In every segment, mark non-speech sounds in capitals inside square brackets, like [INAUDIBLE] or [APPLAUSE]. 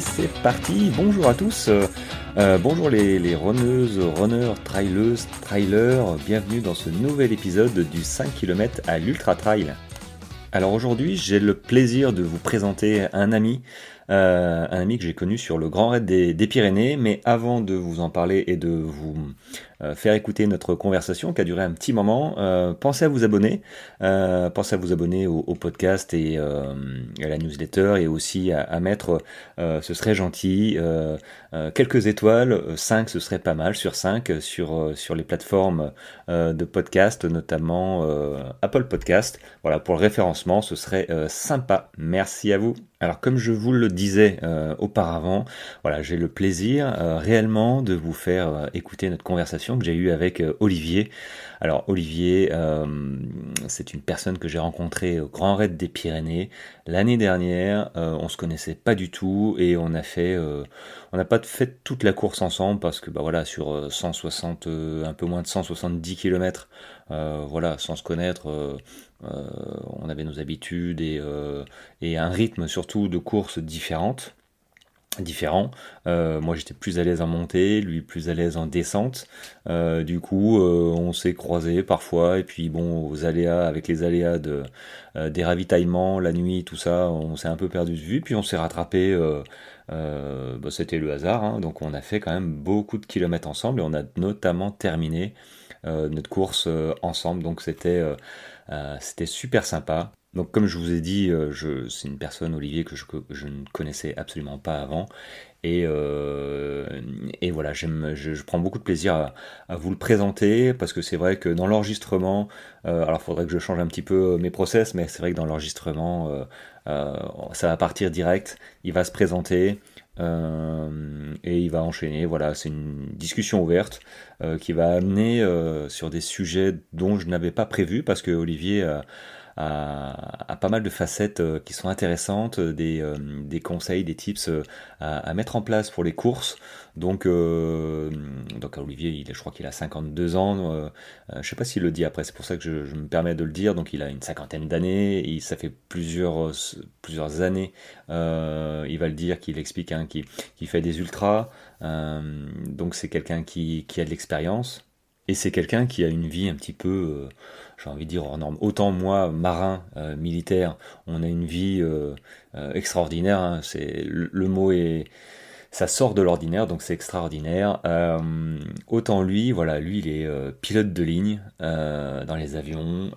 C'est parti, bonjour à tous, euh, euh, bonjour les, runneuses, runners, traileuses, trailers, bienvenue dans ce nouvel épisode du 5 km à l'Ultra Trail. Alors aujourd'hui j'ai le plaisir de vous présenter un ami, euh, un ami que j'ai connu sur le Grand Raid des, Pyrénées, mais avant de vous en parler et de vous faire écouter notre conversation qui a duré un petit moment. Euh, pensez à vous abonner, euh, pensez à vous abonner au, podcast et à la newsletter et aussi à, mettre, ce serait gentil, quelques étoiles, 5 ce serait pas mal sur 5 sur, sur les plateformes de podcast, notamment Apple Podcast. Voilà, pour le référencement, ce serait sympa. Merci à vous. Alors comme je vous le disais euh, auparavant, voilà, j'ai le plaisir euh, réellement de vous faire euh, écouter notre conversation que j'ai eue avec Olivier. Alors Olivier, c'est une personne que j'ai rencontrée au Grand Raid des Pyrénées l'année dernière. on se connaissait pas du tout et on a fait, on n'a pas fait toute la course ensemble parce que bah voilà sur 160, un peu moins de 170 km, voilà, sans se connaître euh, on avait nos habitudes et, euh, et, un rythme surtout de course différentes différent. Euh, moi j'étais plus à l'aise en montée, lui plus à l'aise en descente. du coup on s'est croisés parfois et puis bon aux aléas avec les aléas de, des ravitaillements, la nuit, tout ça, on s'est un peu perdu de vue puis on s'est rattrapé. Bah, c'était le hasard, hein. donc on a fait quand même beaucoup de kilomètres ensemble et on a notamment terminé notre course ensemble. Donc c'était euh, c'était super sympa. Donc comme je vous ai dit, euh, c'est une personne, Olivier, que je, ne connaissais absolument pas avant. Et, euh, voilà, je, prends beaucoup de plaisir à, vous le présenter parce que c'est vrai que dans l'enregistrement, alors il faudrait que je change un petit peu mes process, mais c'est vrai que dans l'enregistrement, ça va partir direct, il va se présenter, euh, et il va enchaîner. Voilà, c'est une discussion ouverte euh, qui va amener euh, sur des sujets dont je n'avais pas prévu parce que Olivier a, pas mal de facettes qui sont intéressantes, des, des conseils, des tips à, à, mettre en place pour les courses. Donc, euh, donc Olivier, il, je crois qu'il a 52 ans. Euh, je sais pas s'il le dit après, c'est pour ça que je, me permets de le dire. Donc, il a une cinquantaine d'années. Ça fait plusieurs, plusieurs années, euh, il va le dire, qu'il explique, hein, qu'il fait des ultras. Euh, donc, c'est quelqu'un qui, qui a de l'expérience. Et c'est quelqu'un qui a une vie un petit peu, euh, j'ai envie de dire hors norme. Autant moi, marin, euh, militaire, on a une vie euh, extraordinaire. Hein. C'est le, mot est, ça sort de l'ordinaire, donc c'est extraordinaire. autant lui, voilà, lui, il est pilote de ligne dans les avions.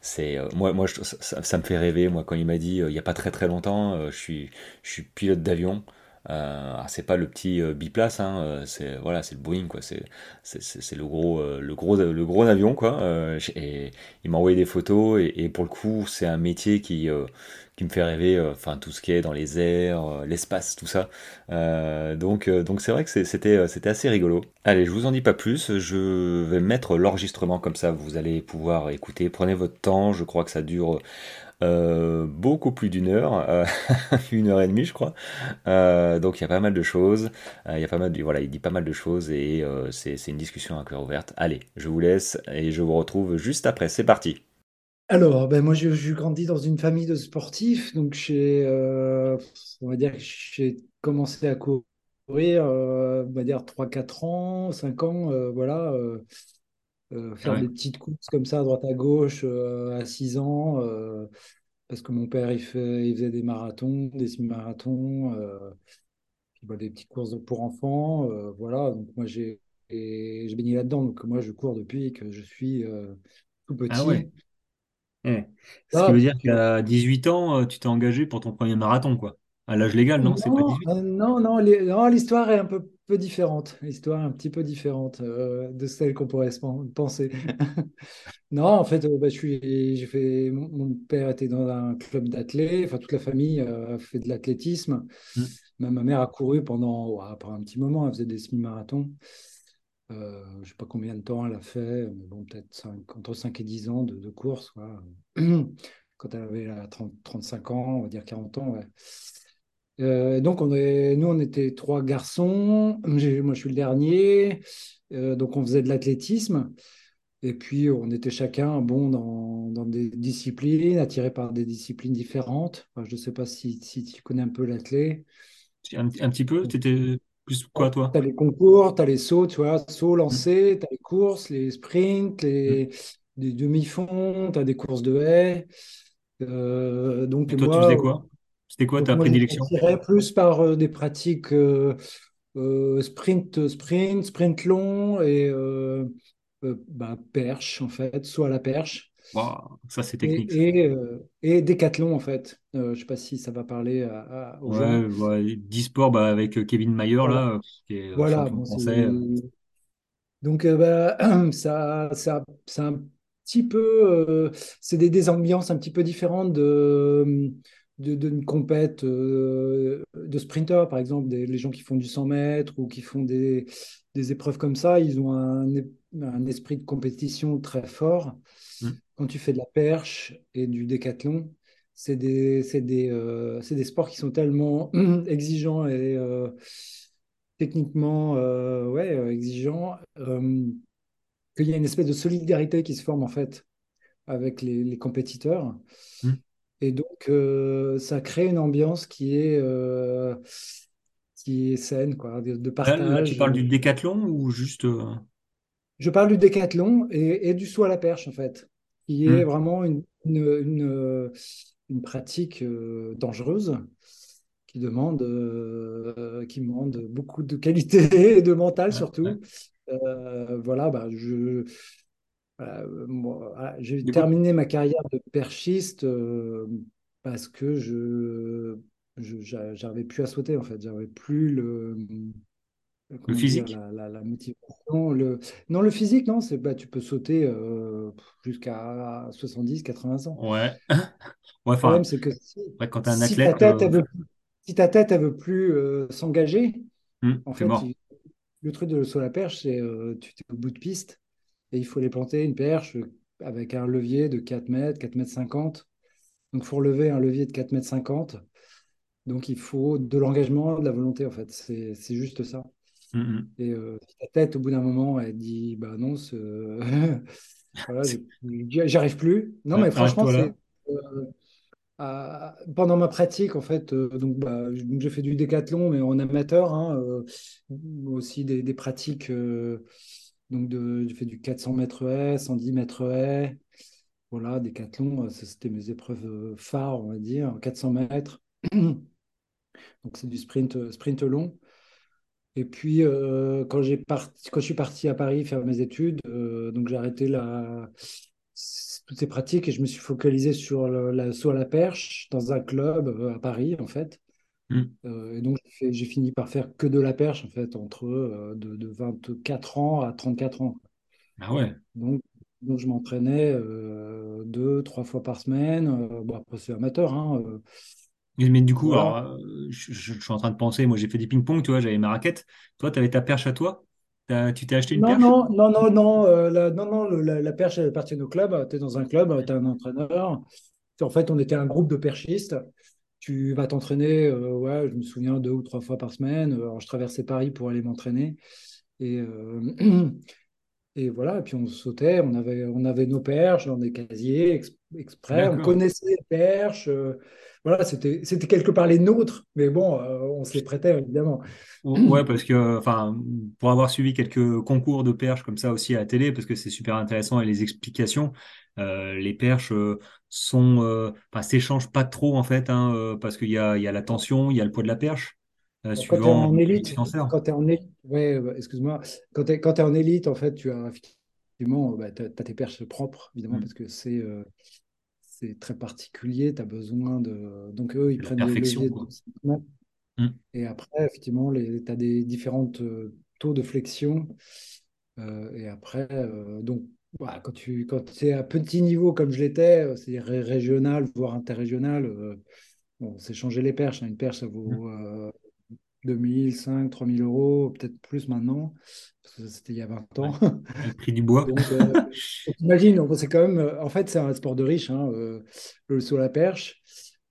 c'est moi, moi, ça, me fait rêver. Moi, quand il m'a dit, il y a pas très très longtemps, je suis, je suis pilote d'avion. Euh, c'est pas le petit euh, biplace, hein, euh, c'est voilà, c'est le Boeing quoi. C'est c'est le gros le gros le gros avion quoi. et il m'a envoyé des photos et, et, pour le coup c'est un métier qui qui me fait rêver. Enfin tout ce qui est dans les airs, l'espace, tout ça. donc donc c'est vrai que c'était c'était assez rigolo. Allez, je vous en dis pas plus. Je vais mettre l'enregistrement comme ça, vous allez pouvoir écouter. Prenez votre temps. Je crois que ça dure euh, beaucoup plus d'une heure, euh, [LAUGHS] une heure et demie je crois. Euh, donc il y a pas mal de choses, il dit pas mal de choses et c'est une discussion à cœur ouverte. Allez, je vous laisse et je vous retrouve juste après. C'est parti. Alors, ben moi, j'ai grandi dans une famille de sportifs, donc j'ai, on va dire j'ai commencé à courir, on va dire 3-4 ans, 5 ans, voilà. Euh, faire des petites courses comme ça à droite à gauche euh, à 6 ans euh, parce que mon père il, fait, il faisait des marathons, des semi-marathons, bah, des petites courses pour enfants. voilà, donc moi j'ai baigné là-dedans. Donc moi je cours depuis que je suis tout petit. Ah ouais. Eh, ce qui veut dire qu'à 18 ans, tu t'es engagé pour ton premier marathon, quoi. À l'âge légal, non? C'est pas 18? non, non, non, l'histoire est un peu peu différente, histoire un petit peu différente euh, de celle qu'on pourrait se penser. [LAUGHS] non, en fait, euh, bah, je suis, j'ai fait, mon, père était dans un club d'athlètes, enfin toute la famille euh, fait de l'athlétisme. Mm. Ma, mère a couru pendant, un petit moment, elle faisait des semi-marathons. je ne sais pas combien de temps elle a fait, mais bon, peut-être entre 5 et 10 ans de, course. [CLEARS THROAT] Quand elle avait 30, 35 ans, on va dire 40 ans, ouais. Euh, donc, on est, nous, on était trois garçons. Moi, je suis le dernier. Euh, donc, on faisait de l'athlétisme. Et puis, on était chacun bon dans, dans des disciplines, attirés par des disciplines différentes. je ne sais pas si, si, tu connais un peu l'athlé. Un, un petit peu? T'étais plus quoi, toi? Tu as les concours, tu as les sauts, tu vois, sauts Mm, lancés, tu as les courses, les sprints, mm. les, les demi-fonds, tu as des courses de haies. Euh, donc Et toi, tu faisais quoi? C'était quoi donc ta moi, je prédilection? m'attirais plus par euh, des pratiques euh, euh, sprint, sprint, sprint long et bah, perche, en fait, soit à la perche. Ça, c'est technique. ça. Et, et, et décathlon, en fait. Je sais pas si ça va parler à- à- aux. Ouais, ouais, d'e-sport bah, avec Kevin Mayer, Voilà. là, qui est Voilà, bon, français. Donc, bah, [CLEARS THROAT] ça, ça, c'est un petit peu, euh, c'est des, des ambiances un petit peu différentes de, d'une compète euh, de sprinter, par exemple, des, les gens qui font du 100 mètres ou qui font des, des épreuves comme ça, ils ont un, un esprit de compétition très fort. Mm, Quand tu fais de la perche et du décathlon, c'est des, des, euh, des sports qui sont tellement [CLEARS THROAT] exigeants et euh, techniquement euh, ouais, exigeants qu'il y a une espèce de solidarité qui se forme en fait avec les, les compétiteurs. mm. Et donc, euh, ça crée une ambiance qui est, euh, qui est saine, quoi, de, là, tu partage. parles du décathlon ou juste. euh, Je parle du décathlon et, et du saut à la perche, en fait, qui est mm, vraiment une, une, une, une pratique euh, dangereuse qui demande, qui demande beaucoup de qualité [LAUGHS] et de mental ouais, surtout. Voilà, bah, je, Euh, voilà, j'ai coup, terminé ma carrière de perchiste euh, parce que je, je j'a- j'arrivais plus à sauter en fait, j'avais plus le le comment dire physique? la, la, la motivation, le non le physique non, c'est bah tu peux sauter euh, jusqu'à 70, 80 ans. Ouais. [LAUGHS] Ouais, Le problème c'est que si, ouais, quand t'es un si ta tête euh, elle veut, si ta tête elle veut plus euh, s'engager, en t'es fait mort. le truc de saut à la perche c'est euh, tu es au bout de piste et il faut les planter une perche avec un levier de 4 mètres, 4 mètres 50. Donc, il faut relever un levier de 4 mètres 50. Donc, il faut de l'engagement, de la volonté, en fait. C'est juste ça. Mm, mm. Et euh, ta tête, au bout d'un moment, elle dit, bah non, [LAUGHS] voilà, C'est- j'ai- j'y arrive plus. Non, ouais, mais franchement, euh, à- pendant ma pratique, en fait, euh, donc, bah, j- donc j'ai fait du décathlon, mais en amateur, hein, euh, aussi des, des pratiques. Donc, de, j'ai fait du 400 mètres haies, 110 mètres haies. Voilà, décathlon, euh, c'était mes épreuves euh, phares, on va dire, 400 mètres. [CLEARS THROAT] Donc, c'est du sprint, euh, sprint long. Et puis, quand j'ai parti, quand je suis parti à Paris faire mes études, donc j'ai arrêté la, toutes ces pratiques et je me suis focalisé sur le, la saut à la perche dans un club à Paris, en fait. Mm. Euh, et donc, j'ai fini par faire que de la perche, en fait, entre euh, de, de 24 ans à 34 ans. Ah ouais. Donc, donc je m'entraînais euh, deux, trois fois par semaine. Bon, après, c'est amateur, hein, Mais, mais du coup, voilà. alors, je, je- je suis en train de penser, moi j'ai fait du ping-pong, tu vois, j'avais ma raquette. Toi, tu avais ta perche à toi? Tu t'es acheté une Non, perche? non, non, non, non, la, non, non, la perche, elle appartient au club. Tu es dans un club, tu as un entraîneur. En fait, on était un groupe de perchistes. Tu vas t'entraîner, euh, ouais, je me souviens, deux ou trois fois par semaine. Alors, je traversais Paris pour aller m'entraîner. Et, euh, [CLEARS THROAT] Et voilà, et puis on sautait, on avait, on avait nos perches dans des casiers ex- exprès, on connaissait les perches. euh, voilà, c'était, quelque part les nôtres, mais bon, euh, on se les prêtait évidemment. O- Ouais, parce que, enfin, pour avoir suivi quelques concours de perches comme ça aussi à la télé, parce que c'est super intéressant et les explications, euh, les perches euh, sont, euh, enfin, s'échangent pas trop en fait, hein, euh, parce qu'il y a, y a la tension, il y a le poids de la perche, euh, quand tu es en élite, quand tu es en élite, ouais, excuse-moi, quand tu es, tu en élite, en fait, tu as effectivement, bah, t'as, t'as tes perches propres, évidemment, Mm. parce que c'est euh, c'est très particulier, tu as besoin de... Donc eux, ils la prennent des leviers de quoi. 5 mètres. Mm. Et après, effectivement, tu as des différents taux de flexion. Euh, et après, euh, donc, voilà, quand tu quand es à petit niveau comme je l'étais, euh, c'est-à-dire ré- régional, voire interrégional, euh, bon, c'est changer les perches. hein. Une perche, ça Mm. vaut euh, 2000, 5, 3000 euros, peut-être plus maintenant, parce que c'était il y a 20 ans. [LAUGHS] Le prix du bois. Donc, euh, [LAUGHS] imagine, c'est quand même, euh, en fait, c'est un sport de riche, hein, euh, le saut à la perche,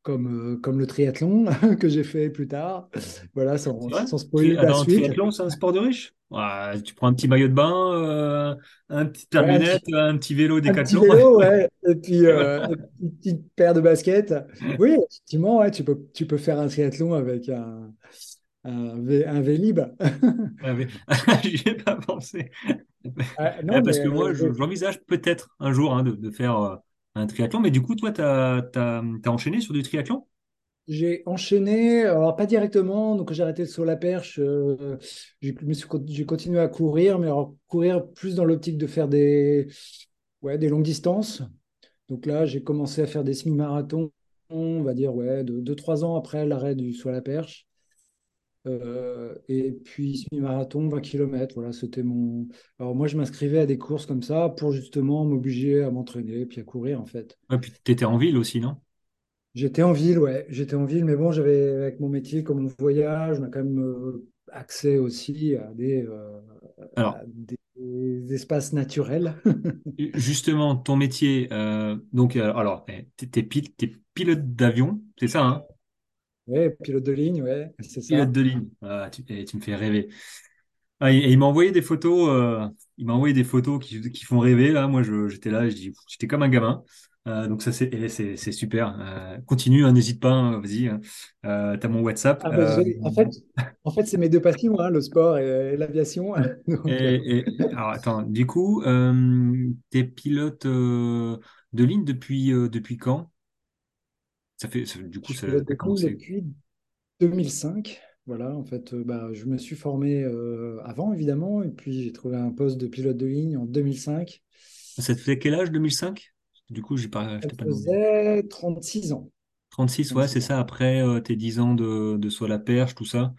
comme, euh, comme le triathlon [LAUGHS] que j'ai fait plus tard. Voilà, sans, sans spoiler la le suite. triathlon, c'est un sport de riche? Ouais, tu prends un petit maillot de bain, euh, un petit de Ouais, un petit, lunettes, un petit vélo un petit Décathlon. vélo, ouais, [LAUGHS] et puis euh, une petite paire de baskets. Oui, [LAUGHS] effectivement, ouais, tu peux, tu peux faire un triathlon avec un, un, V- un Vélib. J'y ai pas pensé. Ah, non, parce mais que moi, je- euh, j'envisage peut-être un jour hein, de, de faire euh, un triathlon. Mais du coup, toi, tu as, enchaîné sur du triathlon? j'ai enchaîné, alors pas directement, donc j'ai arrêté sur la perche, euh, j'ai continué à courir, mais alors courir plus dans l'optique de faire des, ouais, des longues distances. Donc là, j'ai commencé à faire des semi-marathons, on va dire, ouais, de 2-3 ans après l'arrêt du à la perche. Euh, et puis semi-marathon, 20 km, voilà, c'était mon... Alors moi, je m'inscrivais à des courses comme ça pour justement m'obliger à m'entraîner puis à courir, en fait. Ouais, puis tu étais en ville aussi, non? J'étais en ville, ouais, j'étais en ville, mais bon, j'avais, avec mon métier, comme on voyage, on a quand même euh, accès aussi à des, euh, à Alors, des espaces naturels. [LAUGHS] justement, ton métier, donc, alors, eh, t'es, t'es pilote d'avion, c'est ça, hein? Ouais, pilote de ligne, ouais, c'est Pilote ça. de ligne. Ah, tu, eh, tu me fais rêver. Ah, et, et il m'a envoyé des photos, euh, il m'a envoyé des photos qui, qui font rêver. Là, moi, j'étais là, je dis, j'étais comme un gamin. Euh, donc ça, c'est, c'est super. Euh, continue, hein, n'hésite pas, hein, vas-y. hein. T'as mon WhatsApp. Ah, bah, en fait, en fait c'est mes deux passions, le sport et, et l'aviation. [LAUGHS] Donc, alors, attends, du coup, t'es pilote de ligne depuis, depuis quand? Ça fait, ça- du coup, je ça, pilote depuis 2005. Voilà, en fait, euh, bah, je me suis formé euh, avant, évidemment, et puis j'ai trouvé un poste de pilote de ligne en 2005. Ça te fait quel âge, 2005? Du coup, j'ai pas, Ça pas faisait 36 ans. 36, ouais, c'est 36 ans. ça, après euh, tes 10 ans de, de saut à la perche, tout ça.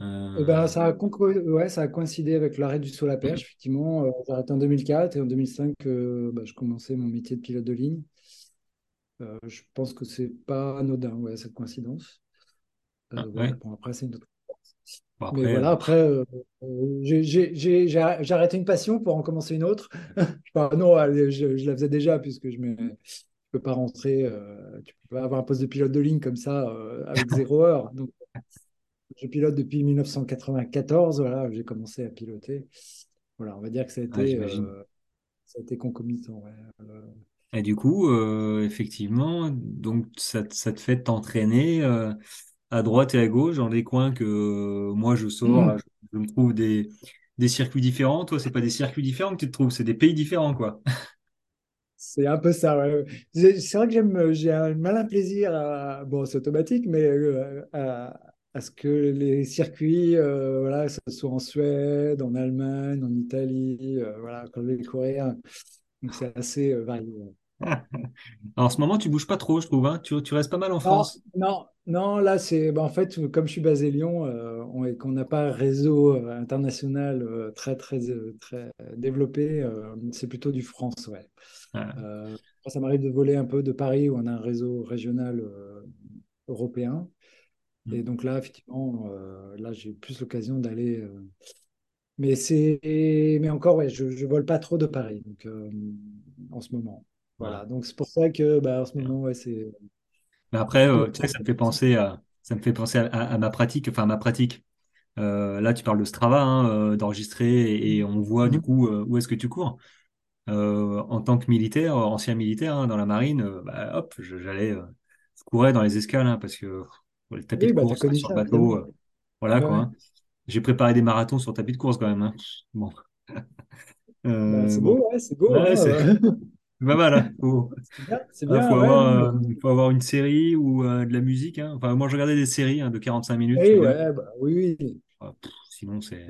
Euh, ben, ça a, concor- ouais, ça a coïncidé avec l'arrêt du saut à la perche, effectivement. J'ai arrêté en 2004 et en 2005, euh, bah, je commençais mon métier de pilote de ligne. Euh, je pense que c'est pas anodin, ouais, cette coïncidence. ah, Euh, ouais, bon, après, c'est une autre. Bon, Mais après, voilà, euh, après, euh, j'ai arrêté une passion pour en commencer une autre. Enfin, [LAUGHS] non, je, je la faisais déjà, puisque je ne peux pas rentrer, tu peux pas avoir un poste de pilote de ligne comme ça avec zéro [LAUGHS] heure. Donc, je pilote depuis 1994, voilà, j'ai commencé à piloter. Voilà, on va dire que ça a été, j'imagine. ça a été concomitant. ouais. Et du coup, euh, effectivement, donc ça, te- ça te fait t'entraîner euh, à droite et à gauche dans des coins que euh, moi je sors, là, je, je me trouve des, des circuits différents. Toi, c'est pas des circuits différents que tu te trouves, c'est des pays différents, quoi. C'est un peu ça, ouais. C'est c'est vrai que j'aime, j'ai un malin plaisir à, bon, c'est automatique, mais euh, à, à ce que les circuits, euh, voilà, que ce soit en Suède, en Allemagne, en Italie, euh, voilà, quand je vais courir, donc c'est assez euh, varié. [LAUGHS] en ce moment, tu bouges pas trop, je trouve, hein. Tu, tu restes pas mal en France. non, non, là, c'est, bah, en fait, comme je suis basé à Lyon, euh, on- et qu'on n'a pas un réseau euh, international euh, très, très, très développé, euh, c'est plutôt du France, ouais. Ah, ça m'arrive de voler un peu de Paris où on a un réseau régional européen. Et donc là, effectivement, là, j'ai plus l'occasion d'aller. Mais c'est, mais encore, ouais, je, ne vole pas trop de Paris donc, euh, en ce moment. Voilà. Donc c'est pour ça que, bah, en ce moment, ouais, c'est Mais après, euh, tu sais, ça me fait penser à, ça me fait penser à, à- à ma pratique, enfin, ma pratique. Euh, là, tu parles de Strava, hein, d'enregistrer et, et on voit du Mhm. coup où est-ce que tu cours. En tant que militaire, ancien militaire hein, dans la marine, bah, hop, j'allais, je courais dans les escales hein, parce que le tapis de bah, course connu sur le bateau, voilà quoi. Ouais. J'ai préparé des marathons sur tapis de course quand même. hein. Bon, [LAUGHS] Bah, Euh, c'est bon, beau, ouais, c'est beau. ouais, hein, c'est euh. c'est pas mal. Hein. Faut, C'est c'est ah, ouais, avoir, euh, faut avoir une série ou euh, de la musique. hein. Enfin, moi, je regardais des séries de 45 minutes, Oui, ouais, bah, oui, oui. Ah, pff, sinon, c'est.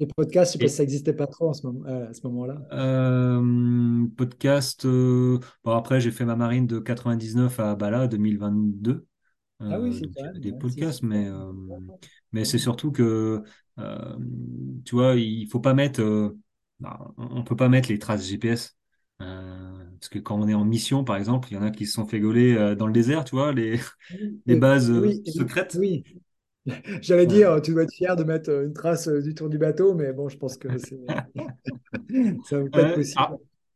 Les podcasts, je sais pas si ça n'existait pas trop en ce moment, à ce moment-là. euh, podcast. euh, bon, après, j'ai fait ma marine de 99 à bah, là, 2022. Ah oui, Euh, si, donc, quand il y a même, des ouais, podcasts, mais, euh, mais c'est surtout que, euh, tu vois, il faut pas mettre, euh, non, on peut pas mettre les traces GPS. Euh, parce que quand on est en mission, par exemple, il y en a qui se sont fait gauler euh, dans le désert, tu vois, les, [LAUGHS] bases oui, secrètes. oui. J'allais dire, tu dois être fier de mettre une trace du tour du bateau, mais bon, je pense que [LAUGHS] c'est, [LAUGHS] ça ne va pas être possible. ah,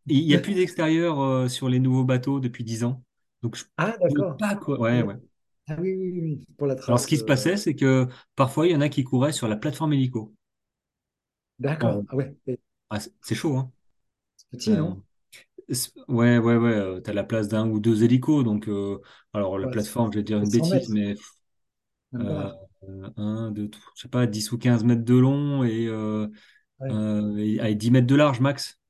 il n'y a plus d'extérieur sur les nouveaux bateaux depuis 10 ans. Donc, je Ah, d'accord. pas quoi. Ouais, Ouais. Ah oui, oui, oui, pour la Alors, ce trace. qui se euh, passait, c'est que parfois, il y en a qui couraient sur la plateforme hélico. D'accord. Ah ouais, c'est Ah, c'est c'est chaud, hein. petit, Euh, non? c'est- ouais, ouais, ouais. euh, t'as la place d'un ou deux hélicos. Donc, euh, alors, la Ouais, c'est plateforme, je vais dire c'est une 100 bêtise, mètres, mais euh, euh, 1, 2, je sais pas, 10 ou 15 mètres de long et, euh, Ouais, euh, et, allez, 10 mètres de large max.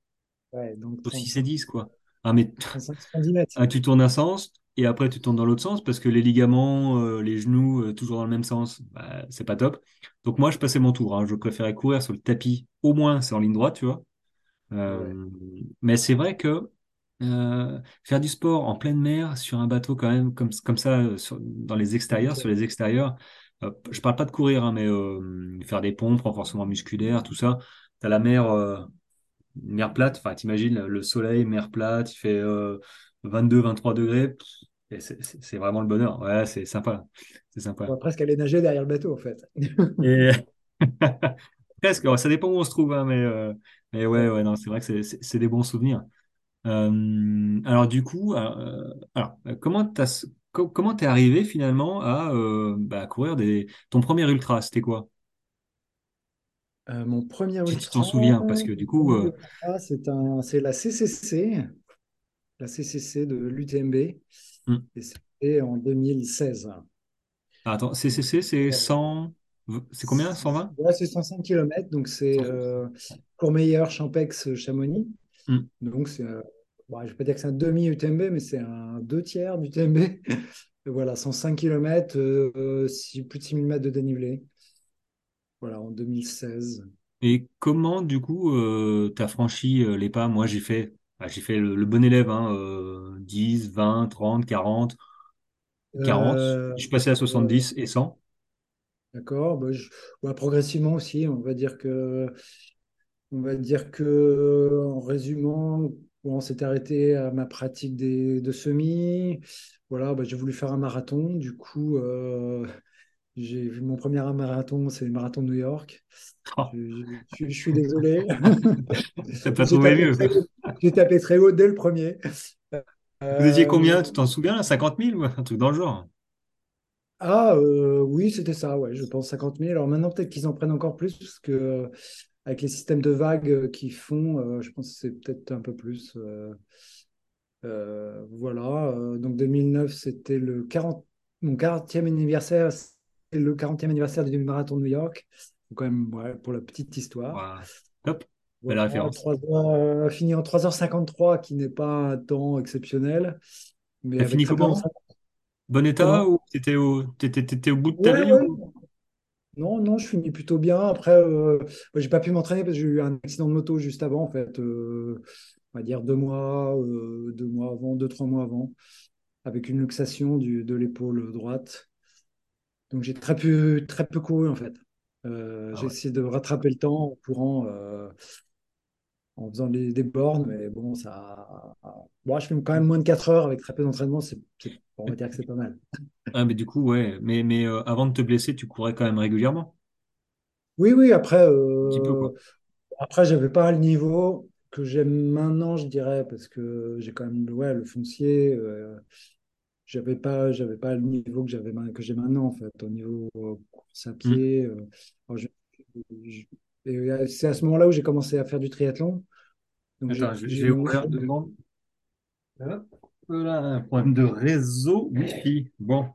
ouais, donc Au 6 35, et 10, quoi. Ah, mais 35-70 mètres. [LAUGHS] ah, tu tournes un sens et après tu tournes dans l'autre sens parce que les ligaments, euh, les genoux, euh, toujours dans le même sens, bah, c'est pas top. Donc moi, je passais mon tour. hein. Je préférais courir sur le tapis, au moins c'est en ligne droite, tu vois. Ouais, Euh, mais c'est vrai que faire du sport en pleine mer sur un bateau quand même comme, comme ça sur- dans les extérieurs, sur les extérieurs, je parle pas de courir, hein, mais faire des pompes, renforcement musculaire, tout ça. T'as la mer, mer plate, enfin t'imagines le soleil, mer plate, il fait euh, 22-23 degrés, pff, c'est vraiment le bonheur. Ouais, c'est sympa, c'est On sympa. va presque aller nager derrière le bateau, en fait. [LAUGHS] Et [LAUGHS] presque, ça dépend où on se trouve, hein, mais, euh, mais ouais, Ouais. non, c'est vrai que c'est des bons souvenirs. Euh, alors du coup, euh, alors euh, comment t'as, co- comment t'es arrivé finalement à bah, courir des ton premier ultra, c'était quoi? Mon premier Si tu t'en ultra, souviens, parce que du coup, ultra, c'est un, la CCC, la CCC de l'UTMB, hmm. et c'était en 2016. Ah, attends, CCC c'est Euh, 100, c'est combien? 120? Ouais, c'est 105 km, donc c'est 100. euh, Courmayeur, Champex, Chamonix. Donc c'est, euh, bon, je ne vais pas dire que c'est un demi-UTMB, mais c'est un deux tiers d'UTMB. [LAUGHS] Voilà, 105 km, euh, si- plus de 6000 mètres de dénivelé. Voilà, en 2016. Et comment du coup euh, t'as franchi euh, les pas? Moi j'ai fait, bah, j'ai fait le, le bon élève, hein, euh, 10, 20, 30, 40, 40. Euh, Je suis passé à euh, 70 et 100. d'accord, bah, ouais, progressivement aussi, on va dire que On va dire que, en résumant, on s'est arrêté à ma pratique des, de semis. Voilà, bah, j'ai voulu faire un marathon. Du coup, euh, j'ai vu mon premier marathon, c'est le marathon de New York. Oh, Je, je- je suis désolé. t'as pas trouvé mieux. J'ai tapé très haut dès le premier. Vous étiez Euh, combien? Tu t'en souviens là? 50 000 ou un truc dans le genre? ah, euh, oui, c'était ça, ouais, je pense 50 000. Alors maintenant, peut-être qu'ils en prennent encore plus, parce que euh, avec les systèmes de vagues qu'ils font, euh, je pense que c'est peut-être un peu plus. voilà, donc 2009, c'était le 40, mon 40e anniversaire, le 40e anniversaire du marathon de New York. Donc, quand même, ouais, pour la petite histoire. Ouah, top, belle Voilà, référence. 3 heures, euh, fini en 3h53, qui n'est pas un temps exceptionnel, mais avec fini comment? Bon état ou t'étais au, bout de ta Ouais, vie ouais. ou... Non, non, je finis plutôt bien. Après, euh, bah, j'ai pas pu m'entraîner parce que j'ai eu un accident de moto juste avant, en fait. euh, on va dire deux mois, euh, deux mois avant, deux, trois mois avant, avec une luxation du, de l'épaule droite. Donc j'ai très peu, très peu couru en fait. Ah j'ai essayé de rattraper le temps en courant, en faisant des, des bornes, mais bon, ça. Bon, je fais quand même moins de 4 heures avec très peu d'entraînement, c'est, on va dire que c'est pas mal. [LAUGHS] Ah, mais du coup, ouais. Mais, mais euh, avant de te blesser, tu courais quand même régulièrement? Oui, oui, après, Un petit peu, euh, quoi. après j'avais pas le niveau que j'aime maintenant, je dirais, parce que j'ai quand même ouais, le foncier. euh, j'avais pas, j'avais pas le niveau que j'avais que j'ai maintenant, en fait, au niveau euh, course à Hmm. pied. euh. Alors, je- je- et, euh, c'est à ce moment-là où j'ai commencé à faire du triathlon. J'ai. Hop, là, un problème de réseau Wi-Fi. Bon,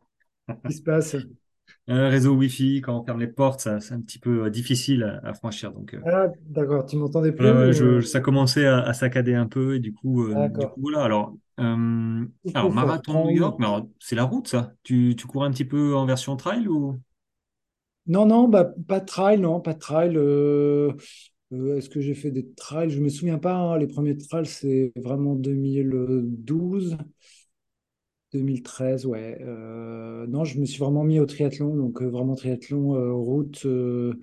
qui se passe? [LAUGHS] un réseau Wi-Fi, quand on ferme les portes, c'est un petit peu euh, difficile à, à franchir. Donc, euh, Ah, d'accord, tu m'entendais plus je, ça commençait à, à saccader un peu et du coup, euh, du coup voilà. Alors, euh, marathon New York, c'est la route ça. Tu, tu cours un petit peu en version trail ou? Non, non, bah, pas de trail, non, pas de trail. euh, euh, est-ce que j'ai fait des trails? Je me souviens pas. hein, les premiers trails, c'est vraiment 2012, 2013, ouais. Euh, non, je me suis vraiment mis au triathlon, donc euh, vraiment triathlon, euh, route, euh,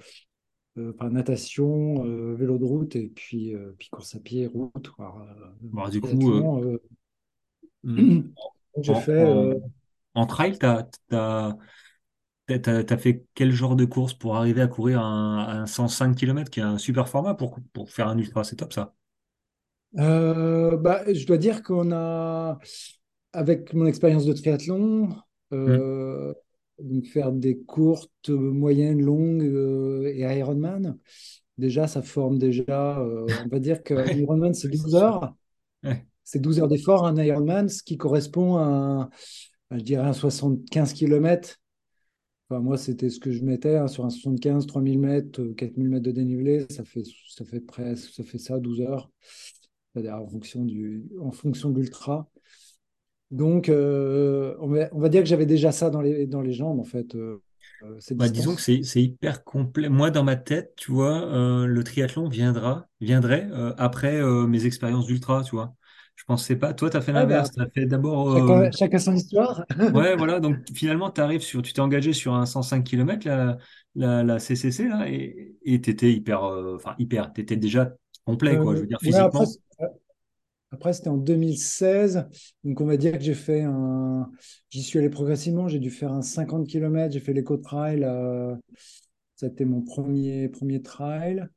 euh, enfin, natation, euh, vélo de route et puis, euh, puis course à pied, route, quoi. Bon, du coup, euh, triathlon, euh, hmm, [CLEARS THROAT] j'ai en, fait. en, euh, en trail, t'as, t'as, t'as, t'as- t'as fait quel genre de course pour arriver à courir un, un 105 km qui est un super format pour, pour faire un ultra? C'est top ça. Euh, bah, je dois dire qu'on a, avec mon expérience de triathlon, Hmm. euh, donc faire des courtes, moyennes, longues euh, et Ironman, déjà, ça forme déjà, euh, on va dire qu'un [LAUGHS] Ouais, Ironman, c'est ouais, c'est 12 sûr. heures. Ouais. C'est 12 heures d'effort, un Ironman, ce qui correspond à, un- à, je dirais, un 75 km. Enfin, moi, c'était ce que je mettais hein, sur un 75, 3000 mètres, 4000 mètres de dénivelé. Ça fait, ça fait presque, ça fait ça 12 heures. C'est-à-dire en fonction du, en fonction de l'ultra. Donc, euh, on, va, on, va, dire que j'avais déjà ça dans les, dans les jambes, en fait. Euh, cette bah, disons que c'est hyper complet. Moi, dans ma tête, tu vois, euh, le triathlon viendra, viendrait après mes expériences d'ultra, tu vois. Je pensais pas. Toi, tu as fait l'inverse. bah, tu as fait d'abord. chacun, chacun, son histoire. [LAUGHS] ouais, voilà. Donc, finalement, tu arrives sur. Tu t'es engagé sur un 105 km, la, la, la CCC, là, et tu étais hyper. Enfin, hyper. Tu étais déjà complet, quoi. Je veux dire, physiquement. Ouais, après, après, c'était en 2016. Donc, on va dire que j'ai fait un. J'y suis allé progressivement. J'ai dû faire un 50 km. J'ai fait l'éco-trail. Euh... C'était mon premier, premier trail.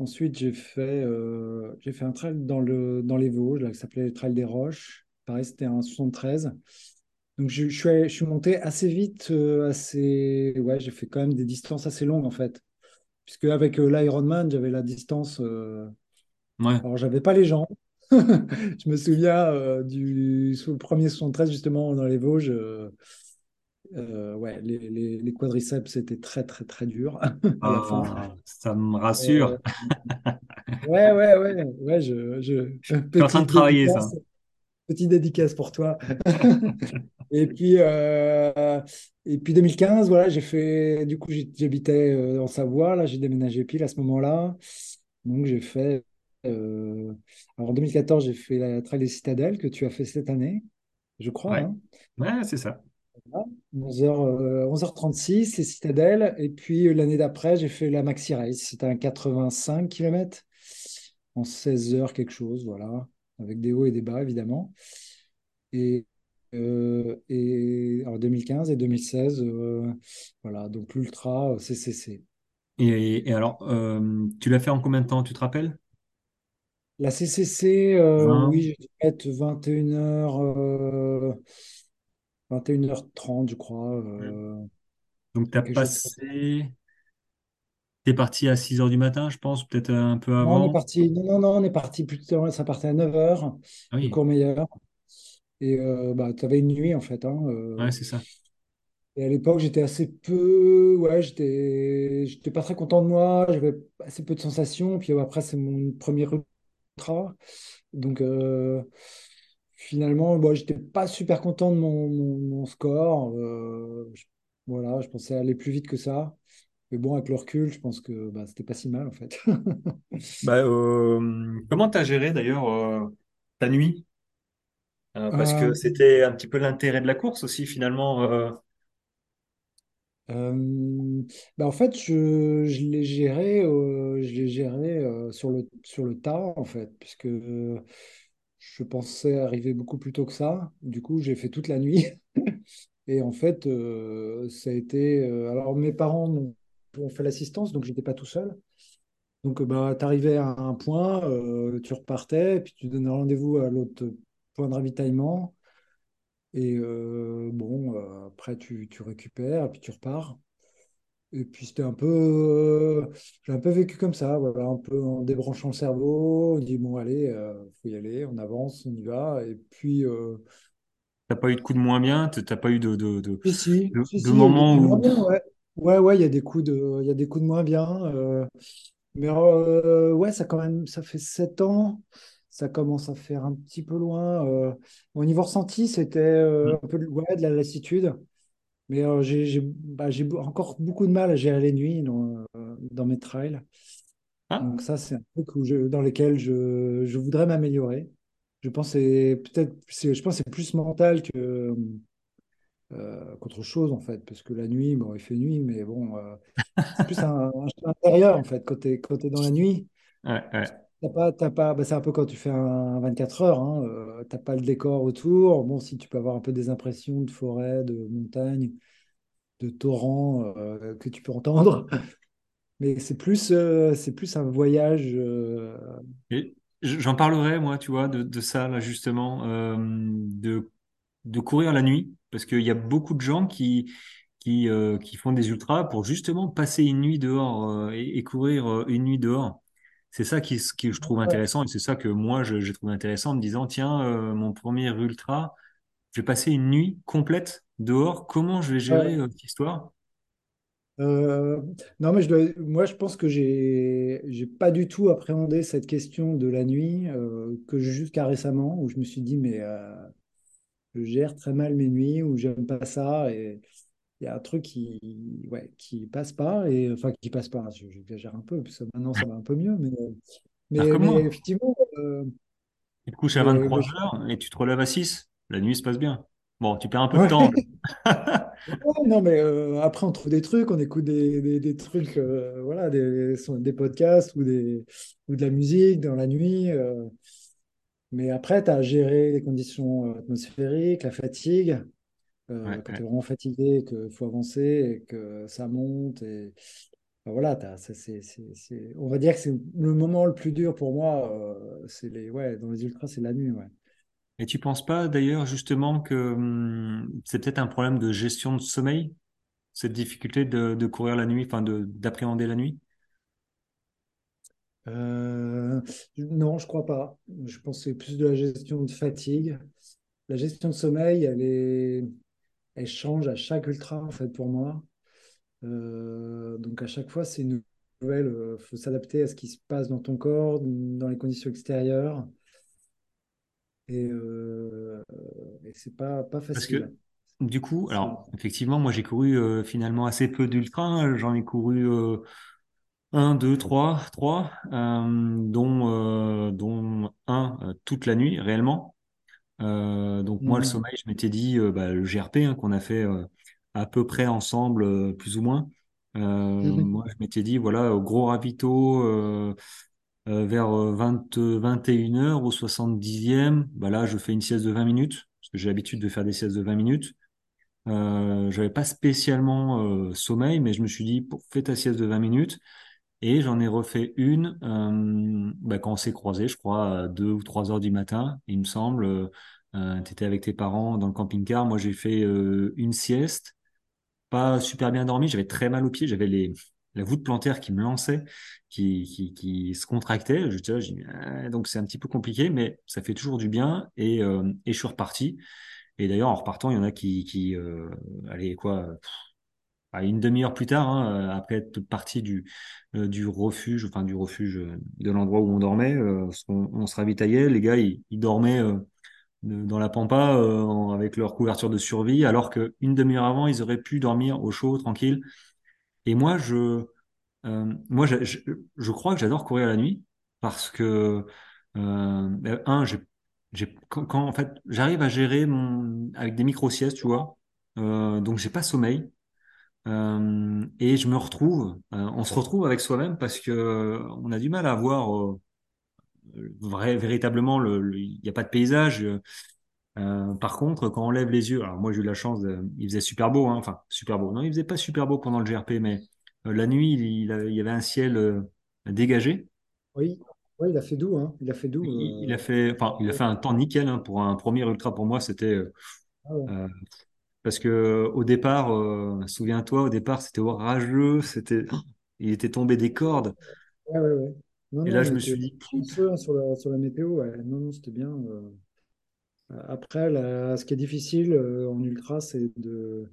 Ensuite, j'ai fait, euh... j'ai fait un trail dans, le, dans les Vosges, là, qui s'appelait le Trail des Roches. Pareil, c'était un 73. Donc, je, je, suis, allé, je suis monté assez vite. Euh, assez... Ouais, j'ai fait quand même des distances assez longues, en fait. Puisque avec euh, l'Ironman, j'avais la distance. Ouais. Alors, j'avais pas les jambes. [LAUGHS] je me souviens euh, du sous le premier 73 justement dans les Vosges. Euh, euh, ouais, les, les, les, quadriceps c'était très très très dur [LAUGHS] à la fin. Ah, ça me rassure. ouais ouais ouais ouais. Je, je, je suis en train de travailler ça. Petite dédicace pour toi. [LAUGHS] et puis et puis 2015 voilà j'ai fait du coup j'habitais en Savoie là j'ai déménagé pile à ce moment-là donc j'ai fait euh, alors en 2014, j'ai fait la Trail des Citadelles que tu as fait cette année, je crois. Ouais, hein. ouais c'est ça. Voilà. 11h, euh, 11h36, les Citadelles. Et puis euh, l'année d'après, j'ai fait la Maxi Race. C'était un 85 km en 16 heures, quelque chose, voilà, avec des hauts et des bas, évidemment. Et, euh, et en 2015 et 2016, euh, voilà, donc l'Ultra CCC. Et, et alors, euh, tu l'as fait en combien de temps, tu te rappelles? La CCC, 20. oui, je vais être 21h, euh, 21h30, je crois. euh, Donc, tu as passé. Tu es parti à 6 heures du matin, je pense, peut-être un peu Non, on est avant. parti, non, non, non, on est parti plutôt, ça partait à 9h Ah oui, Courmayeur. Et euh, bah, tu avais une nuit, en fait. hein, ouais, euh, c'est ça. et à l'époque, j'étais assez peu, ouais, j'étais, j'étais pas très content de moi, j'avais assez peu de sensations. Puis après, c'est mon premier ultra. Donc, euh, finalement, bon, j'étais pas super content de mon, mon- mon score. Euh, je- voilà, je pensais aller plus vite que ça. Mais bon, avec le recul, je pense que bah, c'était pas si mal en fait. [LAUGHS] Bah, euh, comment tu as géré d'ailleurs euh, ta nuit? Parce que c'était un petit peu l'intérêt de la course aussi, finalement. euh. bah, en fait, je, je l'ai géré, euh, je géré euh, sur le, sur le tas en fait, puisque je pensais arriver beaucoup plus tôt que ça. Du coup, j'ai fait toute la nuit. [LAUGHS] Et en fait, euh, ça a été. euh, alors, mes parents ont fait l'assistance, donc j'étais pas tout seul. Donc, euh, bah, tu arrivais à un point, tu repartais, puis tu donnais rendez-vous à l'autre point de ravitaillement. Et bon, après, tu, tu récupères, puis tu repars. Et puis, c'était un peu. euh, j'ai un peu vécu comme ça, voilà, un peu en débranchant le cerveau. On dit, bon, allez, euh, faut y aller, on avance, on y va. Et puis. euh, T'as pas eu de coup de moins bien, t'as pas eu de, de, de, Si, si, de, si, de moments coups où bien, ouais. Ouais, ouais, il y a des coups de, il y a des coups de moins bien. euh, mais euh, ouais, ça quand même, ça fait sept ans. Ça commence à faire un petit peu loin. Au niveau ressenti, c'était euh, un peu ouais, de la lassitude. Mais euh, j'ai j'ai- bah, encore beaucoup de mal à gérer les nuits dans, euh, dans mes trails. Ah, Donc ça, c'est un truc où je- dans lequel je, je voudrais m'améliorer. Je pense que c'est peut-être, je pense c'est plus mental que, euh, qu'autre chose, en fait, parce que la nuit, bon, il fait nuit, mais bon, euh, c'est plus un, un chemin intérieur, en fait, quand tu es, t'es dans la nuit. ouais, ouais. T'as pas, t'as pas, bah, c'est un peu quand tu fais un 24 heures, hein, euh, t'as pas le décor autour. Bon, si tu peux avoir un peu des impressions de forêt, de montagne, de torrent euh, que tu peux entendre, [LAUGHS] mais c'est plus, euh, c'est plus un voyage. euh, j'en parlerai, moi, tu vois, de, ça, là, justement, de, de courir la nuit, parce qu'il y a beaucoup de gens qui, qui, qui font des ultras pour justement passer une nuit dehors et, courir une nuit dehors. C'est ça qui, je trouve intéressant et c'est ça que moi, je- j'ai trouvé intéressant en me disant, tiens, euh, mon premier ultra, je vais passer une nuit complète dehors, comment je vais gérer Ouais. euh, cette histoire? Euh, non, mais je dois- moi, je pense que j'ai, j'ai pas du tout appréhendé cette question de la nuit que jusqu'à récemment, où je me suis dit, mais je gère très mal mes nuits, ou j'aime pas ça, et il y a un truc qui, ouais, qui passe pas, et enfin qui passe pas. je- J'exagère un peu, parce que maintenant ça va un peu mieux, mais, mais, effectivement, euh, tu te couches à mais- 23 mais je- heures et tu te relèves à 6. La nuit se passe bien. Bon, tu perds un peu de temps. [LAUGHS] Ouais, non, mais euh, après, on trouve des trucs, on écoute des, des, des trucs, euh, voilà, des, des podcasts ou, des, ou de la musique dans la nuit. euh. mais après, tu as à gérer les conditions euh, atmosphériques, la fatigue. Ouais, euh, quand tu es vraiment fatigué, qu'il faut avancer et que ça monte. Et, enfin, voilà, t'as- ça, c'est, c'est- c'est- on va dire que c'est le moment le plus dur pour moi. euh, c'est les, ouais, dans les ultras, c'est la nuit. Ouais. Et tu penses pas d'ailleurs justement que hum, c'est peut-être un problème de gestion de sommeil, cette difficulté de, de courir la nuit, enfin de d'appréhender la nuit? Euh, non, je crois pas. Je pense que c'est plus de la gestion de fatigue. La gestion de sommeil, elle est, elle change à chaque ultra, en fait, pour moi. Euh, donc, à chaque fois, c'est une nouvelle. Il faut s'adapter à ce qui se passe dans ton corps, dans les conditions extérieures. Et, euh, et c'est pas, pas Parce que facile. du coup, alors effectivement, moi j'ai couru euh, finalement assez peu d'ultra. hein. J'en ai couru euh, un, deux, trois, trois, euh, dont euh, dont un euh, toute la nuit réellement. Euh, donc moi le Mhm. sommeil, je m'étais dit euh, bah, le GRP hein, qu'on a fait euh, à peu près ensemble, plus ou moins. Euh, moi je m'étais dit voilà au gros ravito euh, vers euh, 20, 21 heures au 70e, bah là je fais une sieste de 20 minutes parce que j'ai l'habitude de faire des siestes de 20 minutes. Euh, j'avais pas spécialement euh, sommeil, mais je me suis dit, pour, fais ta sieste de 20 minutes. Et j'en ai refait une euh, bah, quand on s'est croisés, je crois, à 2 ou 3 heures du matin, il me semble. Euh, tu étais avec tes parents dans le camping-car. Moi, j'ai fait euh, une sieste, pas super bien dormi. J'avais très mal aux pieds. J'avais les, la voûte plantaire qui me lançait, qui, qui, se contractait. Ah, donc c'est un petit peu compliqué, mais ça fait toujours du bien. Et, euh, et je suis reparti. Et d'ailleurs, en repartant, il y en a qui, qui euh, allez, quoi, une demi-heure plus tard, hein, euh, après être parti du, euh, du refuge, enfin du refuge euh, de l'endroit où on dormait, on, se ravitaillait, les gars, ils, dormaient dans la pampa avec leur couverture de survie, alors que une demi-heure avant, ils auraient pu dormir au chaud, tranquille. Et moi, je, moi, je, je, crois que j'adore courir la nuit parce que ben, un, j'ai, quand, quand, en fait, j'arrive à gérer mon avec des micro-siestes, tu vois, donc j'ai pas sommeil. Euh, et je me retrouve, euh, on se retrouve avec soi-même parce que euh, on a du mal à voir vrai, véritablement le, le- il n'y a pas de paysage. Par contre, quand on lève les yeux, alors moi j'ai eu la chance, de- il faisait super beau, hein, enfin super beau. Non, il faisait pas super beau pendant le GRP, mais la nuit il, il a- il y avait un ciel dégagé. Oui, oui, il a fait doux, hein. Il a fait doux. Il, il a fait, enfin il a fait un temps nickel hein, pour un premier ultra pour moi. C'était ah ouais. Euh, parce que au départ, euh, souviens-toi, au départ c'était orageux, c'était, il était tombé des cordes. Ouais, ouais, ouais. Non, Et non, là, je me suis dit, sur la, sur la météo. ouais. Non, non, c'était bien. euh. Après, la- ce qui est difficile euh, en ultra, c'est de,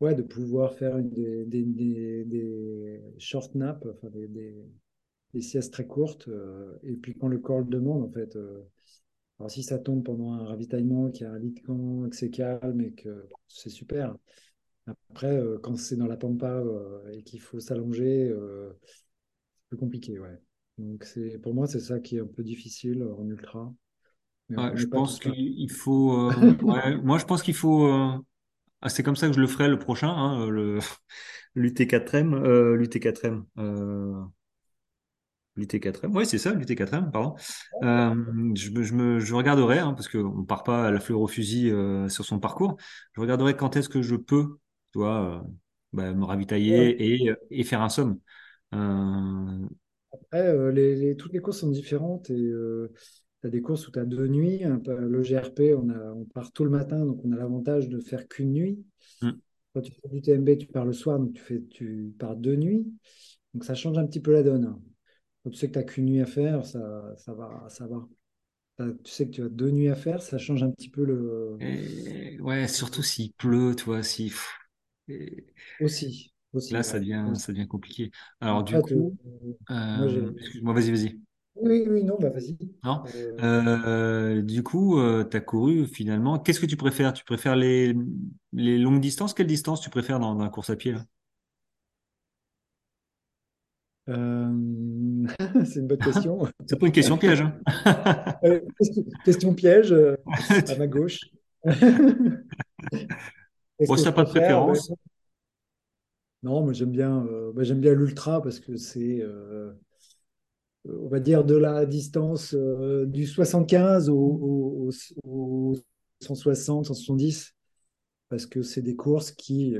ouais, de pouvoir faire des, des, des- des short naps, enfin des, siestes très courtes. euh, et puis quand le corps le demande, en fait. Alors si ça tombe pendant un ravitaillement, qu'il y a un lit de camp, que c'est calme et que c'est super. Après, euh, quand c'est dans la pampa euh, et qu'il faut s'allonger, euh, c'est plus compliqué, ouais. Donc c'est, pour moi, c'est ça qui est un peu difficile en ultra. Mais ouais, on je pense qu'il faut, [LAUGHS] ouais, moi je pense qu'il faut, ah, c'est comme ça que je le ferai le prochain, hein, le [LAUGHS] l'UT4M, euh, l'UT4M, euh, l'UT4M, ouais c'est ça, l'UT4M, pardon. Euh, je, me, je me, je regarderai, hein, parce qu'on part pas à la fleur au fusil euh, sur son parcours. Je regarderai quand est-ce que je peux, euh, bah, me ravitailler et, et faire un somme. Après, les, les- toutes les courses sont différentes et tu as des courses où tu as deux nuits. Le GRP, on a, on part tôt le matin, donc on a l'avantage de faire qu'une nuit. hmm. Quand tu fais du TMB, tu pars le soir, donc tu fais, tu pars deux nuits. Donc ça change un petit peu la donne. Quand tu sais que tu n'as qu'une nuit à faire, ça, ça va, ça va. Tu sais que tu as deux nuits à faire, ça change un petit peu le Et, ouais, surtout s'il pleut, tu vois, si. et- aussi. aussi. Là, ça devient, ça devient compliqué. Alors, du euh, coup, moi, j'ai. euh, excuse-moi, vas-y, vas-y. Oui, oui, non, bah vas-y. Non? Euh, Euh, du coup, tu as couru finalement. Qu'est-ce que tu préfères? Tu préfères les, les longues distances? Quelle distance tu préfères dans, dans la course à pied, là? [LAUGHS] c'est une bonne question. [LAUGHS] C'est pas une question piège, hein? [LAUGHS] Euh, question, question piège euh, à ma gauche. Bon, si pas de préférence. Non, moi j'aime bien, euh, bah, j'aime bien l'ultra parce que c'est, on va dire, de la distance du 75 au, au, au- au 160, 170, parce que c'est des courses qui,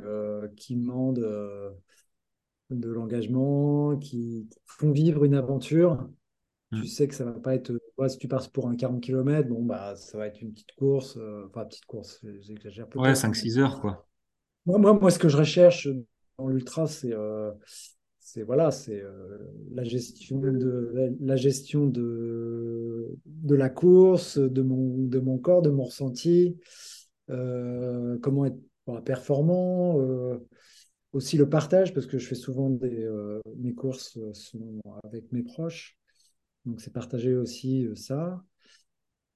qui demandent de l'engagement, qui font vivre une aventure. Tu Hmm. sais que ça va pas être, ouais, si tu pars pour un 40 km, bon, bah, ça va être une petite course, euh, enfin, petite course, j'exagère Ouais, cinq mais six heures, quoi. moi, moi, moi, ce que je recherche dans l'ultra, c'est euh, voilà, c'est euh, la gestion de la, la gestion de de la course, de mon de mon corps, de mon ressenti, euh, comment être performant, euh, aussi le partage parce que je fais souvent des euh, mes courses sont avec mes proches, donc c'est partager aussi euh, ça.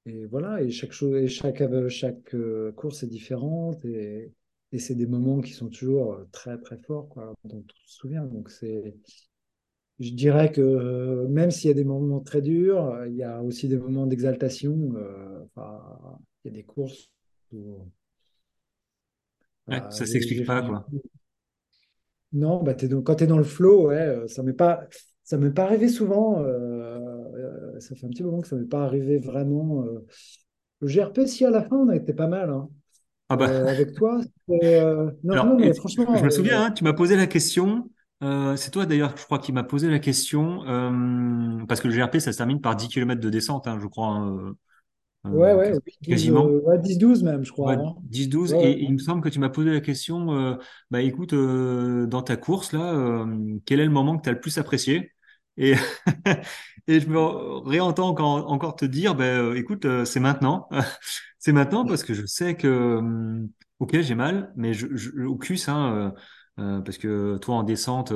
Et voilà, et chaque chose, et chaque, euh, chaque euh, course est différente et, et c'est des moments qui sont toujours euh, très très forts, quoi, dont on se souvient. Donc c'est, je dirais que euh, même s'il y a des moments très durs, euh, il y a aussi des moments d'exaltation. euh, enfin, il y a des courses où Ouais, bah, ça s'explique pas, quoi. Non, bah quand tu es dans le flow, ouais, euh, ça m'est pas, ça m'est pas arrivé souvent. euh, euh, ça fait un petit moment que ça m'est pas arrivé vraiment. euh. Le GRP, si à la fin, on a été pas mal. hein. Ah bah, Euh, avec toi, non, alors, non, mais je franchement, me euh, souviens, hein, tu m'as posé la question. c'est toi d'ailleurs, je crois, qui m'a posé la question. parce que le GRP, ça se termine par 10 km de descente, hein, je crois, ouais, euh, ouais, 12, quasiment. euh, ouais, 10-12 même, je crois. Ouais, hein. 10-12. Ouais, Et, ouais. et il me semble que tu m'as posé la question, euh, bah écoute, euh, dans ta course, là, euh, quel est le moment que tu as le plus apprécié? Et, [LAUGHS] et je me réentends encore, encore te dire, bah, euh, écoute, euh, c'est maintenant. [LAUGHS] C'est maintenant parce que je sais que, hum, ok, j'ai mal, mais je, je, au cuisse, hein, euh, euh, parce que toi, en descente,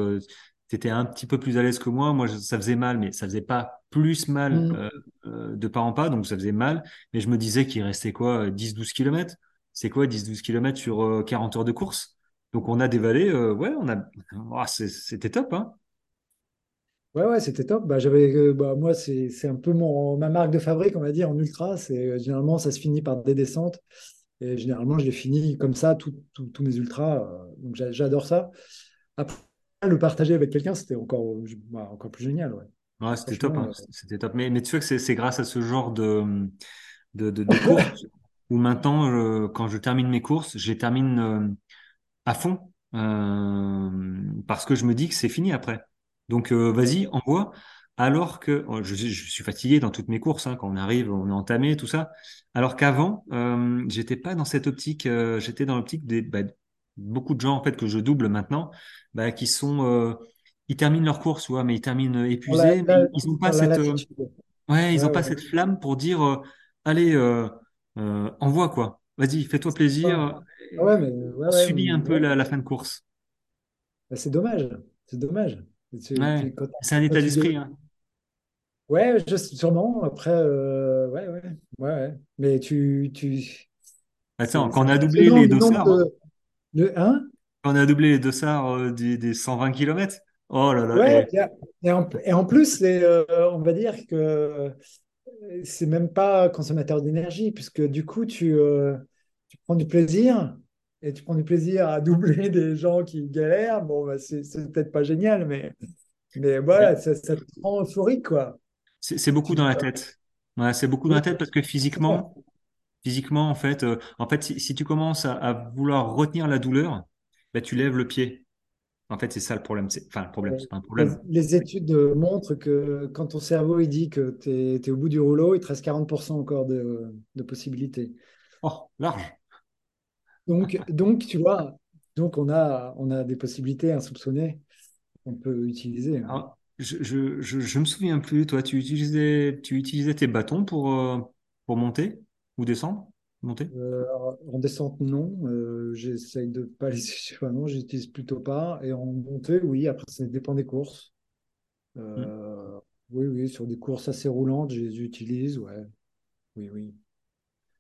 tu étais un petit peu plus à l'aise que moi. Moi, je- ça faisait mal, mais ça faisait pas plus mal Mm. euh, euh, de pas en pas, donc ça faisait mal. Mais je me disais qu'il restait quoi, 10-12 kilomètres? C'est quoi 10-12 kilomètres sur euh, 40 heures de course? Donc on a dévalé, euh, ouais, on a, [LAUGHS] c'était top, hein. Ouais, ouais, c'était top. Bah, j'avais, euh, bah, moi, c'est, un peu mon, ma marque de fabrique, on va dire, en ultra. C'est, euh, généralement, ça se finit par des descentes. Et généralement, je les finis comme ça, tous mes ultras. euh, donc, j'a- j'adore ça. Après, le partager avec quelqu'un, c'était encore, bah, encore plus génial. Ouais. Ouais, c'était top, hein. euh, C'était top. Mais, mais tu vois que c'est grâce à ce genre de, de, de, de [LAUGHS] course où maintenant, quand je termine mes courses, je les termine euh, à fond euh, parce que je me dis que c'est fini après. Donc, euh, vas-y, envoie. Alors que oh, je, je suis fatigué dans toutes mes courses, hein, quand on arrive, on est entamé, tout ça. Alors qu'avant, j'étais pas dans cette optique. j'étais dans l'optique des bah, beaucoup de gens en fait que je double maintenant, bah, qui sont euh, ils terminent leur course, tu vois, mais ils terminent la, épuisés, la- ils ont pas cette euh, latitude. ouais, ils Ouais, ont pas ouais. cette flamme pour dire euh, allez, euh, euh, envoie quoi. Vas-y, fais-toi Ouais, plaisir, Ah ouais, mais ouais, ouais, subis un peu ouais. la, la fin de course. Bah, c'est dommage. C'est dommage. C'est- Ouais, un état d'esprit. Hein. Ouais, je- sûrement. Après, euh, ouais, ouais, ouais, ouais. Mais tu, tu, Attends, quand on a doublé les le nombre dossards, hein? on a doublé les dossards euh, des, des 120 kilomètres, oh là là, Ouais, et, en, et en plus, euh, on va dire que c'est même pas consommateur d'énergie, puisque du coup, tu, euh, tu prends du plaisir et tu prends du plaisir à doubler des gens qui galèrent. Bon, bah, c'est peut-être pas génial, mais, mais voilà, ça, ça te rend euphorique, quoi. c'est beaucoup dans la tête. Ouais, c'est beaucoup dans la tête parce que physiquement, physiquement en fait, euh, en fait, si, si tu commences à, à vouloir retenir la douleur, bah, tu lèves le pied. En fait, c'est ça le problème. C'est, enfin, le problème, c'est pas un problème. les études montrent que quand ton cerveau il dit que tu es, au bout du rouleau, il te reste 40% encore de, de possibilités. Oh, large. Donc, donc, tu vois, donc on a, on a des possibilités insoupçonnées qu'on peut utiliser. hein. Alors, je, je, je, je me souviens plus. Toi, tu utilisais, tu utilisais tes bâtons pour, euh, pour monter? Ou descendre? monter? Euh, en descente, non. Euh, j'essaye de pas les... enfin, non, j'utilise plutôt pas. Et en montée, oui. Après, ça dépend des courses. Euh, oui, oui, sur des courses assez roulantes, je les utilise, ouais. Oui, oui.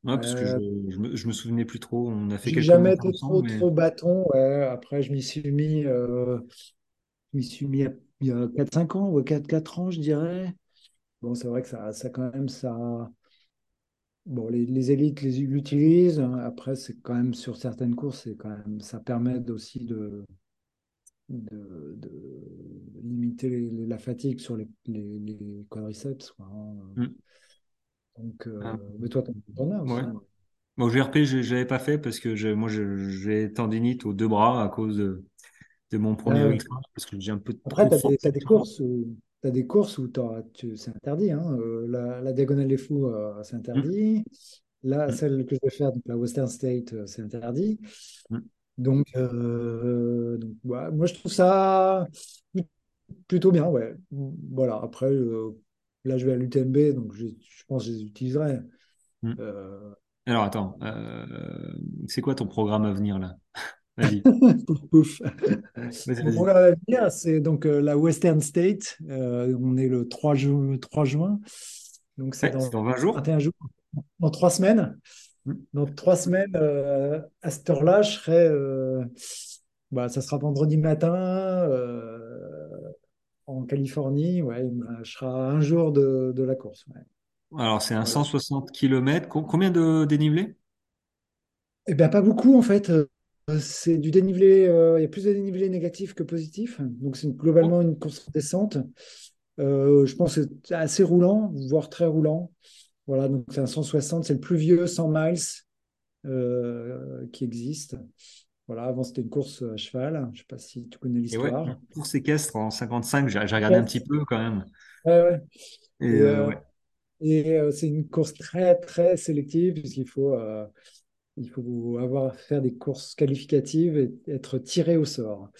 Ouais, parce que je, je me, je me souvenais plus trop. On a fait quelques jamais été trop, mais trop bâton, ouais. Après, je m'y suis mis, euh, je m'y suis mis il y a il y a 4-5 ans, ouais, 4, ans, je dirais. Bon, c'est vrai que ça, ça quand même, ça. Bon, les, les élites l'utilisent. Après, c'est quand même sur certaines courses, c'est quand même, ça permet aussi de, de, de limiter les- la fatigue sur les, quadriceps, quoi, hein. Hmm. Donc, Ah, euh, mais toi, t'en as ouais. aussi. Bon, GRP, je l'avais pas fait parce que je, moi, j'ai tendinite aux deux bras à cause de, de mon premier Euh, ultra, parce que j'ai un peu après, tu as des, t'as des courses où, t'as des courses où tu- c'est interdit. hein. Euh, la, la Diagonale des Fous, euh, c'est Hmm, interdit. Là, hmm, celle que je vais faire, donc la Western State, euh, c'est interdit. hmm. Donc, euh, donc, ouais, moi, je trouve ça plutôt bien. Ouais. Voilà. Après, là, je vais à l'UTMB, donc je, je pense que je les utiliserai. Alors, attends, c'est quoi ton programme à venir là? Vas-y, [LAUGHS] pouf, pouf. vas-y, Mon vas-y. programme à venir, c'est donc euh, la Western State. Euh, on est le 3, ju- 3 juin. Donc, c'est Ouais, dans dans 20 jours? 21 jours, dans trois semaines. Hmm. Dans trois semaines, euh, à cette heure-là, je serai. bah, ça sera vendredi matin en Californie. Ouais, je serai un jour de, de la course. ouais. Alors, c'est un Voilà. 160 km. Combien de dénivelé? Eh bien, pas beaucoup en fait. Euh, C'est du dénivelé, euh, il y a plus de dénivelé négatif que positif. Donc, c'est globalement une course descente. Euh, je pense que c'est assez roulant, voire très roulant. Voilà, donc c'est un 160, c'est le plus vieux 100 miles euh, qui existe. Voilà, avant c'était une course à cheval. Je ne sais pas si tu connais ouais, l'histoire. une course équestre en 55, j'ai regardé un petit peu quand même. Ouais, ouais. Et Et, ouais, c'est une course très, très sélective puisqu'il faut, il faut avoir, faire des courses qualificatives et être tiré au sort.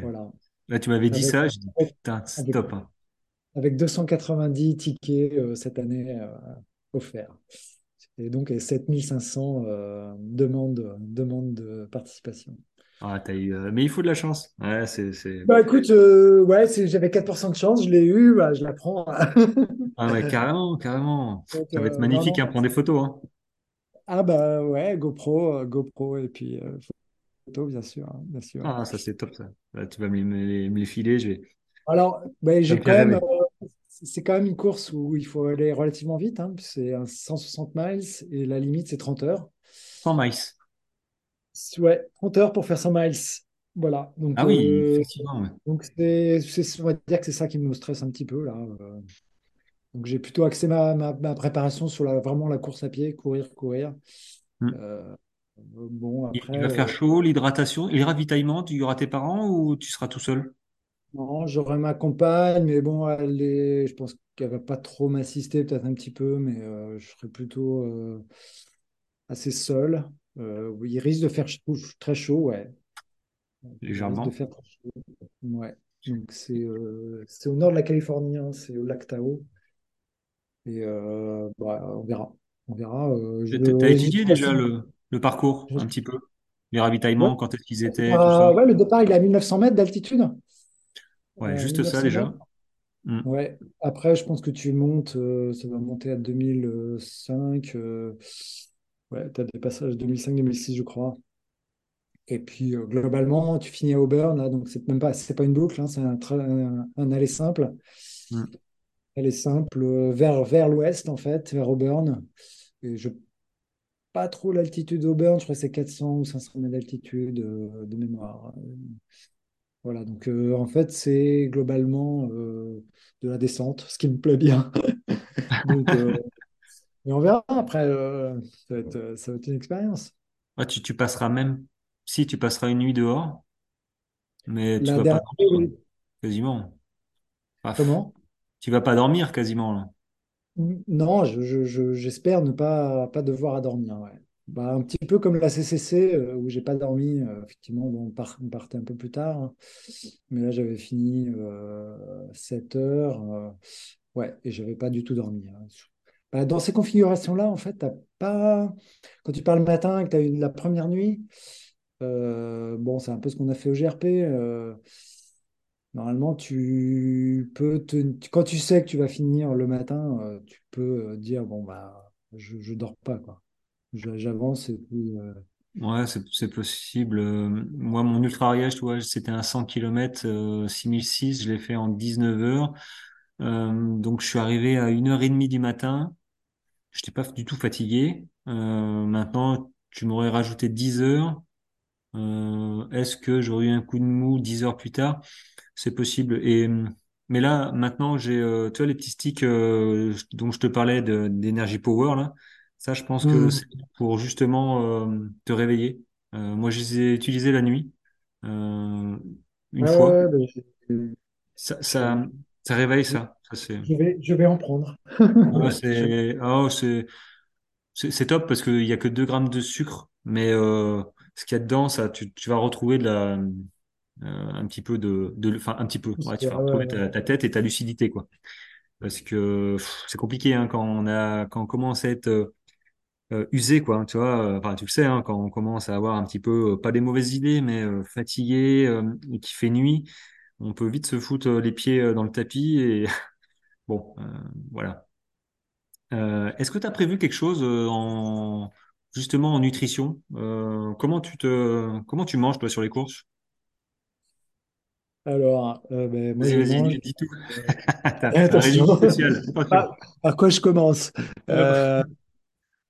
Voilà. là, tu m'avais dit Avec, ça, j'ai dit avec, putain, avec stop. hein. avec 290 tickets euh, cette année euh, offerts. Et donc et 7500 euh, demandes, demandes de participation. Ah, t'as eu, euh, mais il faut de la chance. Ouais, c'est, c'est... Bah écoute, ouais, j'avais 4% de chance, je l'ai eu, bah, je la prends. Ah ouais, carrément, carrément. [LAUGHS] Donc, Ça va être magnifique, vraiment. hein, prendre des photos. Hein. Ah bah ouais, GoPro, euh, GoPro et puis euh, photo, bien sûr, hein, bien sûr. Ah, ça c'est top ça. Là, tu vas me les, me les- me les filer, je vais... Alors, bah, j'ai quand même, euh, c'est quand même une course où il faut aller relativement vite, hein, c'est un 160 miles et la limite c'est 30 heures. 100 miles. Ouais, 30 heures pour faire 100 miles. Voilà, donc Ah oui, euh, effectivement. ouais. donc c'est, c'est- on va dire que c'est ça qui me stresse un petit peu là. Donc j'ai plutôt axé ma, ma, ma préparation sur la, vraiment la course à pied, courir, courir. Euh, bon, après, il va faire euh, chaud, l'hydratation, et le ravitaillement, tu y auras tes parents ou tu seras tout seul? non, j'aurai ma compagne, mais bon, elle est, je pense qu'elle va pas trop m'assister, peut-être un petit peu, mais euh, je serai plutôt euh, assez seul. Il risque de faire chaud- très chaud, ouais. Il risque de Légèrement. faire très chaud. Ouais. Donc c'est c'est au nord de la Californie, hein, c'est au lac Tahoe. Et euh, bah, on verra. On verra. euh, T'as étudié déjà le, le parcours je- un petit peu? Les ouais, ravitaillements, quand est-ce qu'ils étaient, tout ça? départ, ouais, le départ, il est à 1900 mètres d'altitude. Ouais, Euh, juste ça 1900 mètres. déjà. Hmm. Ouais. Après, je pense que tu montes, euh, ça va monter à 2005. euh, ouais, tu as des passages 2005-2006, je crois. Et puis, euh, globalement, tu finis à Auburn, là, donc c'est même pas, c'est pas une boucle, hein, c'est un, un, un aller simple. Hmm. Elle est simple euh, vers, vers l'ouest, en fait, vers Auburn. Et je pas trop l'altitude d'Auburn, je crois que c'est 400 ou 500 mètres d'altitude euh, de mémoire. Voilà, donc euh, en fait, c'est globalement euh, de la descente, ce qui me plaît bien. [LAUGHS] Donc, et on verra après, ça va être, ça va être une expérience. Ouais, tu, tu passeras même, si tu passeras une nuit dehors, mais tu La vas pas dernière, oui. quasiment. Comment? Tu vas pas dormir quasiment là. Non, je, je- je- j'espère ne pas, pas devoir à dormir. Bah, un petit peu comme la CCC euh, où j'ai pas dormi. euh, effectivement, bon, on, part- on partait un peu plus tard, hein. mais là j'avais fini euh, 7 heures. euh, ouais, et j'avais pas du tout dormi. hein. bah, dans ces configurations-là, en fait, t'as pas. Quand tu pars le matin et que tu as eu la première nuit, bon, c'est un peu ce qu'on a fait au GRP. Normalement, tu peux te... quand tu sais que tu vas finir le matin, euh, tu peux euh, dire bon bah je, je dors pas quoi. J'avance et puis euh, Ouais, c'est possible. Moi, mon ultra ariège, tu vois, c'était un 100 km, euh, 6006, je l'ai fait en 19 heures. Donc, je suis arrivé à une heure et demie du matin. Je n'étais pas du tout fatigué. Maintenant, tu m'aurais rajouté 10 heures. Euh, est-ce que j'aurais eu un coup de mou 10 heures plus tard? C'est possible. Et mais là, maintenant, j'ai, euh, tu vois, les petits sticks euh, dont je te parlais de- d'énergie power là. Ça, je pense que c'est Mhm. pour justement euh, te réveiller. Euh, moi, je les ai utilisés la nuit euh, une fois. ouais, Ça, ça, ça réveille ça. Ça c'est. je vais je vais en prendre. Ah, [LAUGHS] Je- c'est, oh, c'est, c'est c'est top parce qu'il y a que 2 grammes de sucre, mais euh, ce qu'il y a dedans, ça, tu, tu vas retrouver de la, euh, un petit peu de, de, enfin un petit peu. Ouais, tu vas retrouver ta, tête et ta lucidité quoi. Parce que c'est compliqué hein, quand on a, quand on commence à être euh, euh, usé quoi. Tu vois, enfin tu le sais hein, quand on commence à avoir un petit peu pas des mauvaises idées, mais euh, fatigué euh, et qu'il fait nuit, on peut vite se foutre les pieds dans le tapis et [LAUGHS] bon, voilà. Est-ce que tu as prévu quelque chose en justement en nutrition? Euh, comment tu te comment tu manges toi sur les courses? Alors, euh, ben, moi Vas-y, vas-y, dis, tout. [LAUGHS] [LAUGHS] attention. [LAUGHS] Par, par quoi je commence? Euh,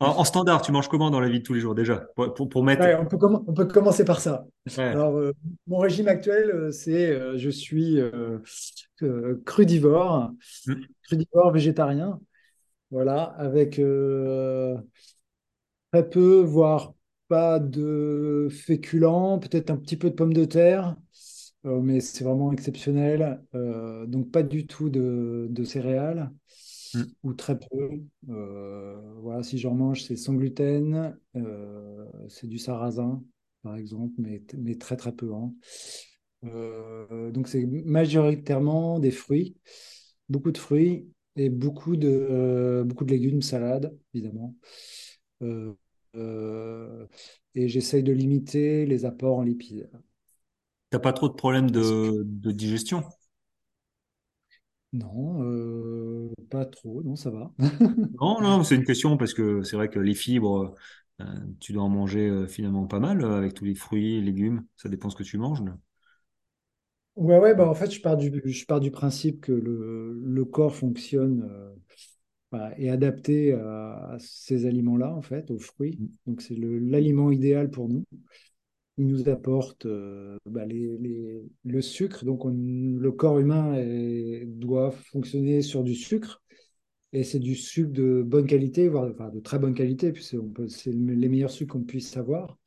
en, en standard, tu manges comment dans la vie de tous les jours déjà? Pour, pour, pour mettre. Ouais, on peut, on peut commencer par ça. Ouais. Alors, euh, mon régime actuel, c'est je suis crudivore, Mm. crudivore végétarien, voilà, avec très peu, voire pas de féculents, peut-être un petit peu de pommes de terre, euh, mais c'est vraiment exceptionnel. Euh, donc, pas du tout de, de céréales, Mm. ou très peu. Euh, voilà, si j'en mange, c'est sans gluten, c'est du sarrasin, par exemple, mais, mais très très peu. hein. Donc, c'est majoritairement des fruits, beaucoup de fruits et beaucoup de, beaucoup de légumes, salades, évidemment. Euh, euh, et j'essaye de limiter les apports en lipides. T'as pas trop de problèmes de, de digestion? non, euh, pas trop, non, ça va. [LAUGHS] Non, non, c'est une question parce que c'est vrai que les fibres, euh, tu dois en manger euh, finalement pas mal avec tous les fruits, légumes. Ça dépend ce que tu manges. là. Ouais, ouais, bah en fait, je pars du, je pars du principe que le, le corps fonctionne, euh, bah, est adapté à, à ces aliments-là, en fait, aux fruits. Donc, c'est l'aliment idéal pour nous. Il nous apporte euh, bah, les, les- le sucre. Donc, on- le corps humain est- doit fonctionner sur du sucre. Et c'est du sucre de bonne qualité, voire enfin, de très bonne qualité, peut- c'est les meilleurs sucres qu'on puisse avoir.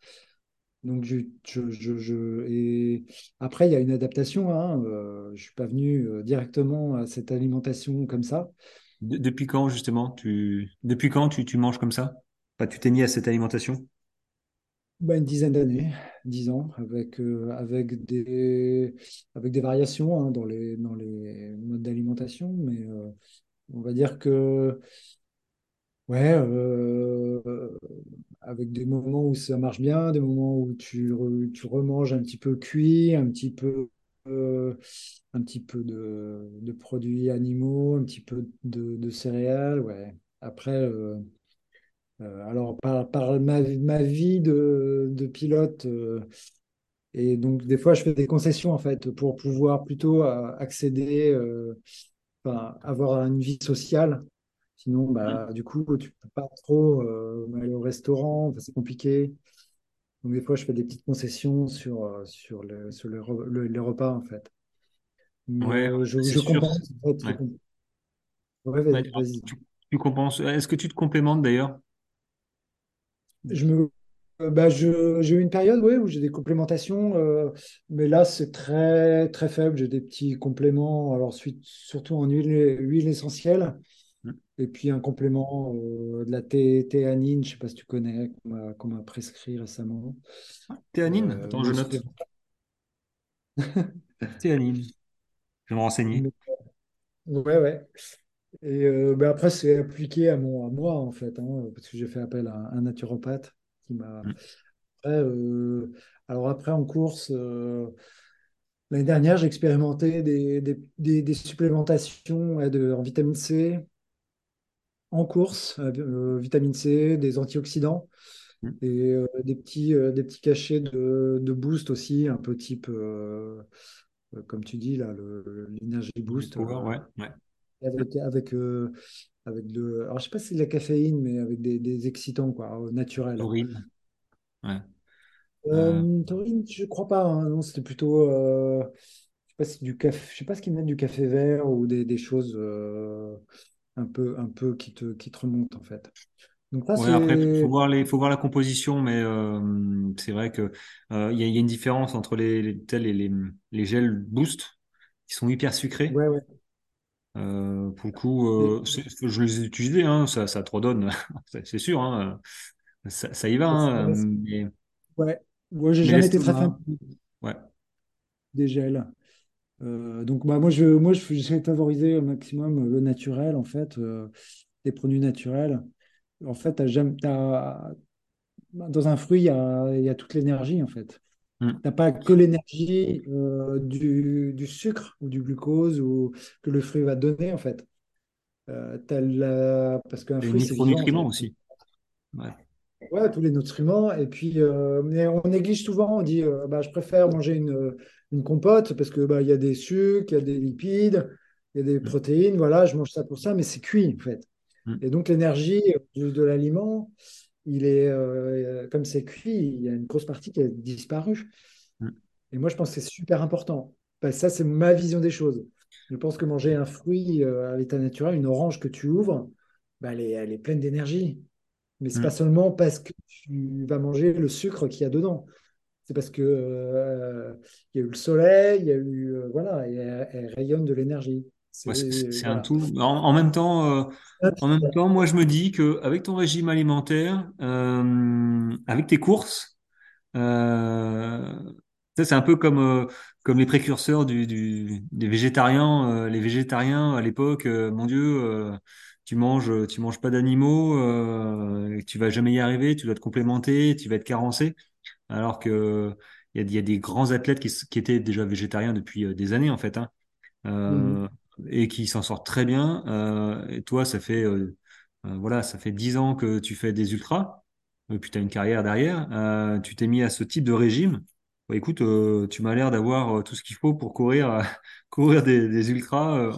Donc, je, je, je- je- et après, il y a une adaptation. Hein. Euh, je ne suis pas venu euh, directement à cette alimentation comme ça. De- depuis quand justement tu depuis quand tu, tu manges comme ça? Tu t'es mis à cette alimentation? Bah, une dizaine d'années, dix ans, avec, euh, avec des, avec des variations hein, dans les, dans les modes d'alimentation. Mais euh, on va dire que, ouais, euh, avec des moments où ça marche bien, des moments où tu, tu remanges un petit peu cuit, un petit peu, un petit peu de, de produits animaux, un petit peu de, de céréales, ouais. Après, euh, euh, alors par, par ma, ma vie de, de pilote, euh, et donc des fois je fais des concessions en fait pour pouvoir plutôt accéder, enfin, avoir une vie sociale. Sinon, bah, du coup, tu peux pas trop aller au restaurant, enfin, c'est compliqué. Donc des fois, je fais des petites concessions sur, sur, le- sur le re- le- les repas, en fait. Mais Ouais, euh, je, je compense, en fait. Ouais. tu, tu compenses. Est-ce que tu te complémentes d'ailleurs? Je me, euh, bah, j'ai eu une période ouais, où j'ai des complémentations, euh, mais là, c'est très, très faible. J'ai des petits compléments, alors suite- surtout en huile, huile essentielle, et puis un complément euh, de la thé- théanine, je ne sais pas si tu connais, qu'on m'a prescrit récemment. Théanine? Euh, Attends, je note. [LAUGHS] Théanine. Je vais me renseigner. mais- ouais, ouais. Et euh, ben après, c'est appliqué à, mon, à moi, en fait, hein, parce que j'ai fait appel à un naturopathe qui m'a. Mm. Après, euh, alors après, en course, euh, l'année dernière, j'ai expérimenté des, des, des- des supplémentations ouais, de, en vitamine C en course, euh, euh, vitamine C, des antioxydants Mm. et euh, des petits, euh, des petits cachets de, de boost aussi, un peu type, euh, euh, comme tu dis, là, l'énergie boost. power, euh, ouais, ouais. avec, avec, euh, avec de, alors je sais pas si c'est de la caféine, mais avec des, des excitants quoi, euh, naturels. Taurine, ouais. Euh, Euh, taurine, je crois pas. hein. Non, c'était plutôt, euh, je sais pas si du café, je sais pas ce qu'ils mettent du café vert ou des, des choses euh, un peu, un peu qui te, qui te remontent en fait. Donc là, ouais, après, faut c'est, voir les, faut voir la composition, mais euh, c'est vrai que euh, il y a, il y a une différence entre les, les, les, les, les gels boost qui sont hyper sucrés. ouais, ouais. Euh, pour le coup, je les ai utilisés, hein, ça, ça te redonne, [LAUGHS] c'est sûr, hein, ça, ça y va, hein, mais, ouais, ouais, j'ai mais jamais été très fan ouais, des gels. Donc bah, moi, je, moi, je, j'essaie de favoriser au maximum le naturel en fait, les produits naturels. En fait, dans un fruit, il y a, il y a toute l'énergie, en fait. Mm. T'as pas que l'énergie euh, du, du sucre ou du glucose ou que le fruit va donner, en fait. Euh, la- Parce qu'un les fruit, c'est micronutriments fait. aussi. Ouais. Ouais, tous les nutriments. Et puis, euh, mais on néglige souvent, on dit, euh, bah, je préfère manger une, une compote parce que bah, y a des sucres, il y a des lipides, il y a des protéines, voilà, je mange ça pour ça, mais c'est cuit, en fait. Mm. Et donc, l'énergie de, de l'aliment, il est, euh, comme c'est cuit, il y a une grosse partie qui a disparu. Mm. Et moi, je pense que c'est super important. Bah, ça, c'est ma vision des choses. Je pense que manger un fruit euh, à l'état naturel, une orange que tu ouvres, bah, elle est, elle est pleine d'énergie. Mais c'est pas Mm. seulement parce que tu vas manger le sucre qu'il y a dedans. C'est parce que euh, il y a eu le soleil, il y a eu euh, voilà, et elle, elle rayonne de l'énergie. C'est un tout. En, en même temps, euh, en même temps, moi, je me dis que avec ton régime alimentaire, euh, avec tes courses, euh, ça, c'est un peu comme, comme les précurseurs du, du- des végétariens. les végétariens, à l'époque, mon Dieu, tu manges, tu manges pas d'animaux, tu vas jamais y arriver, tu dois te complémenter, tu vas être carencé. Alors que il y a, il y a des grands athlètes qui, étaient déjà végétariens depuis des années, en fait, hein, Mhm. Et qui s'en sortent très bien. Euh, et toi, ça fait, euh, euh, voilà, ça fait dix ans que tu fais des ultras, et puis tu as une carrière derrière. Euh, tu t'es mis à ce type de régime. Bah, écoute, tu m'as l'air d'avoir tout ce qu'il faut pour courir, [LAUGHS] courir des, des ultras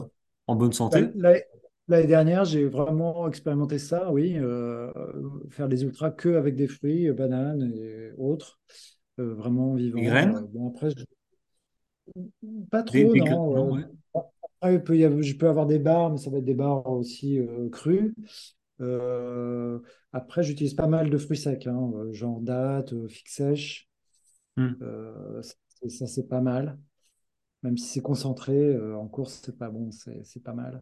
en bonne Bah, santé. L'année l'année dernière, j'ai vraiment expérimenté ça, oui, faire des ultras que avec des fruits, bananes et autres, vraiment Des vivants. Euh, graines, bon, après, je- pas des, trop, des gra- non. non, ouais. Après, il peut y avoir- je peux avoir des bars, mais ça va être des bars aussi euh, crus. Euh, après, j'utilise pas mal de fruits secs, hein, euh, genre dattes, euh, figues sèches. Hmm. Euh, ça, c'est ça, c'est pas mal. Même si c'est concentré, en course, c'est pas bon, c'est pas mal.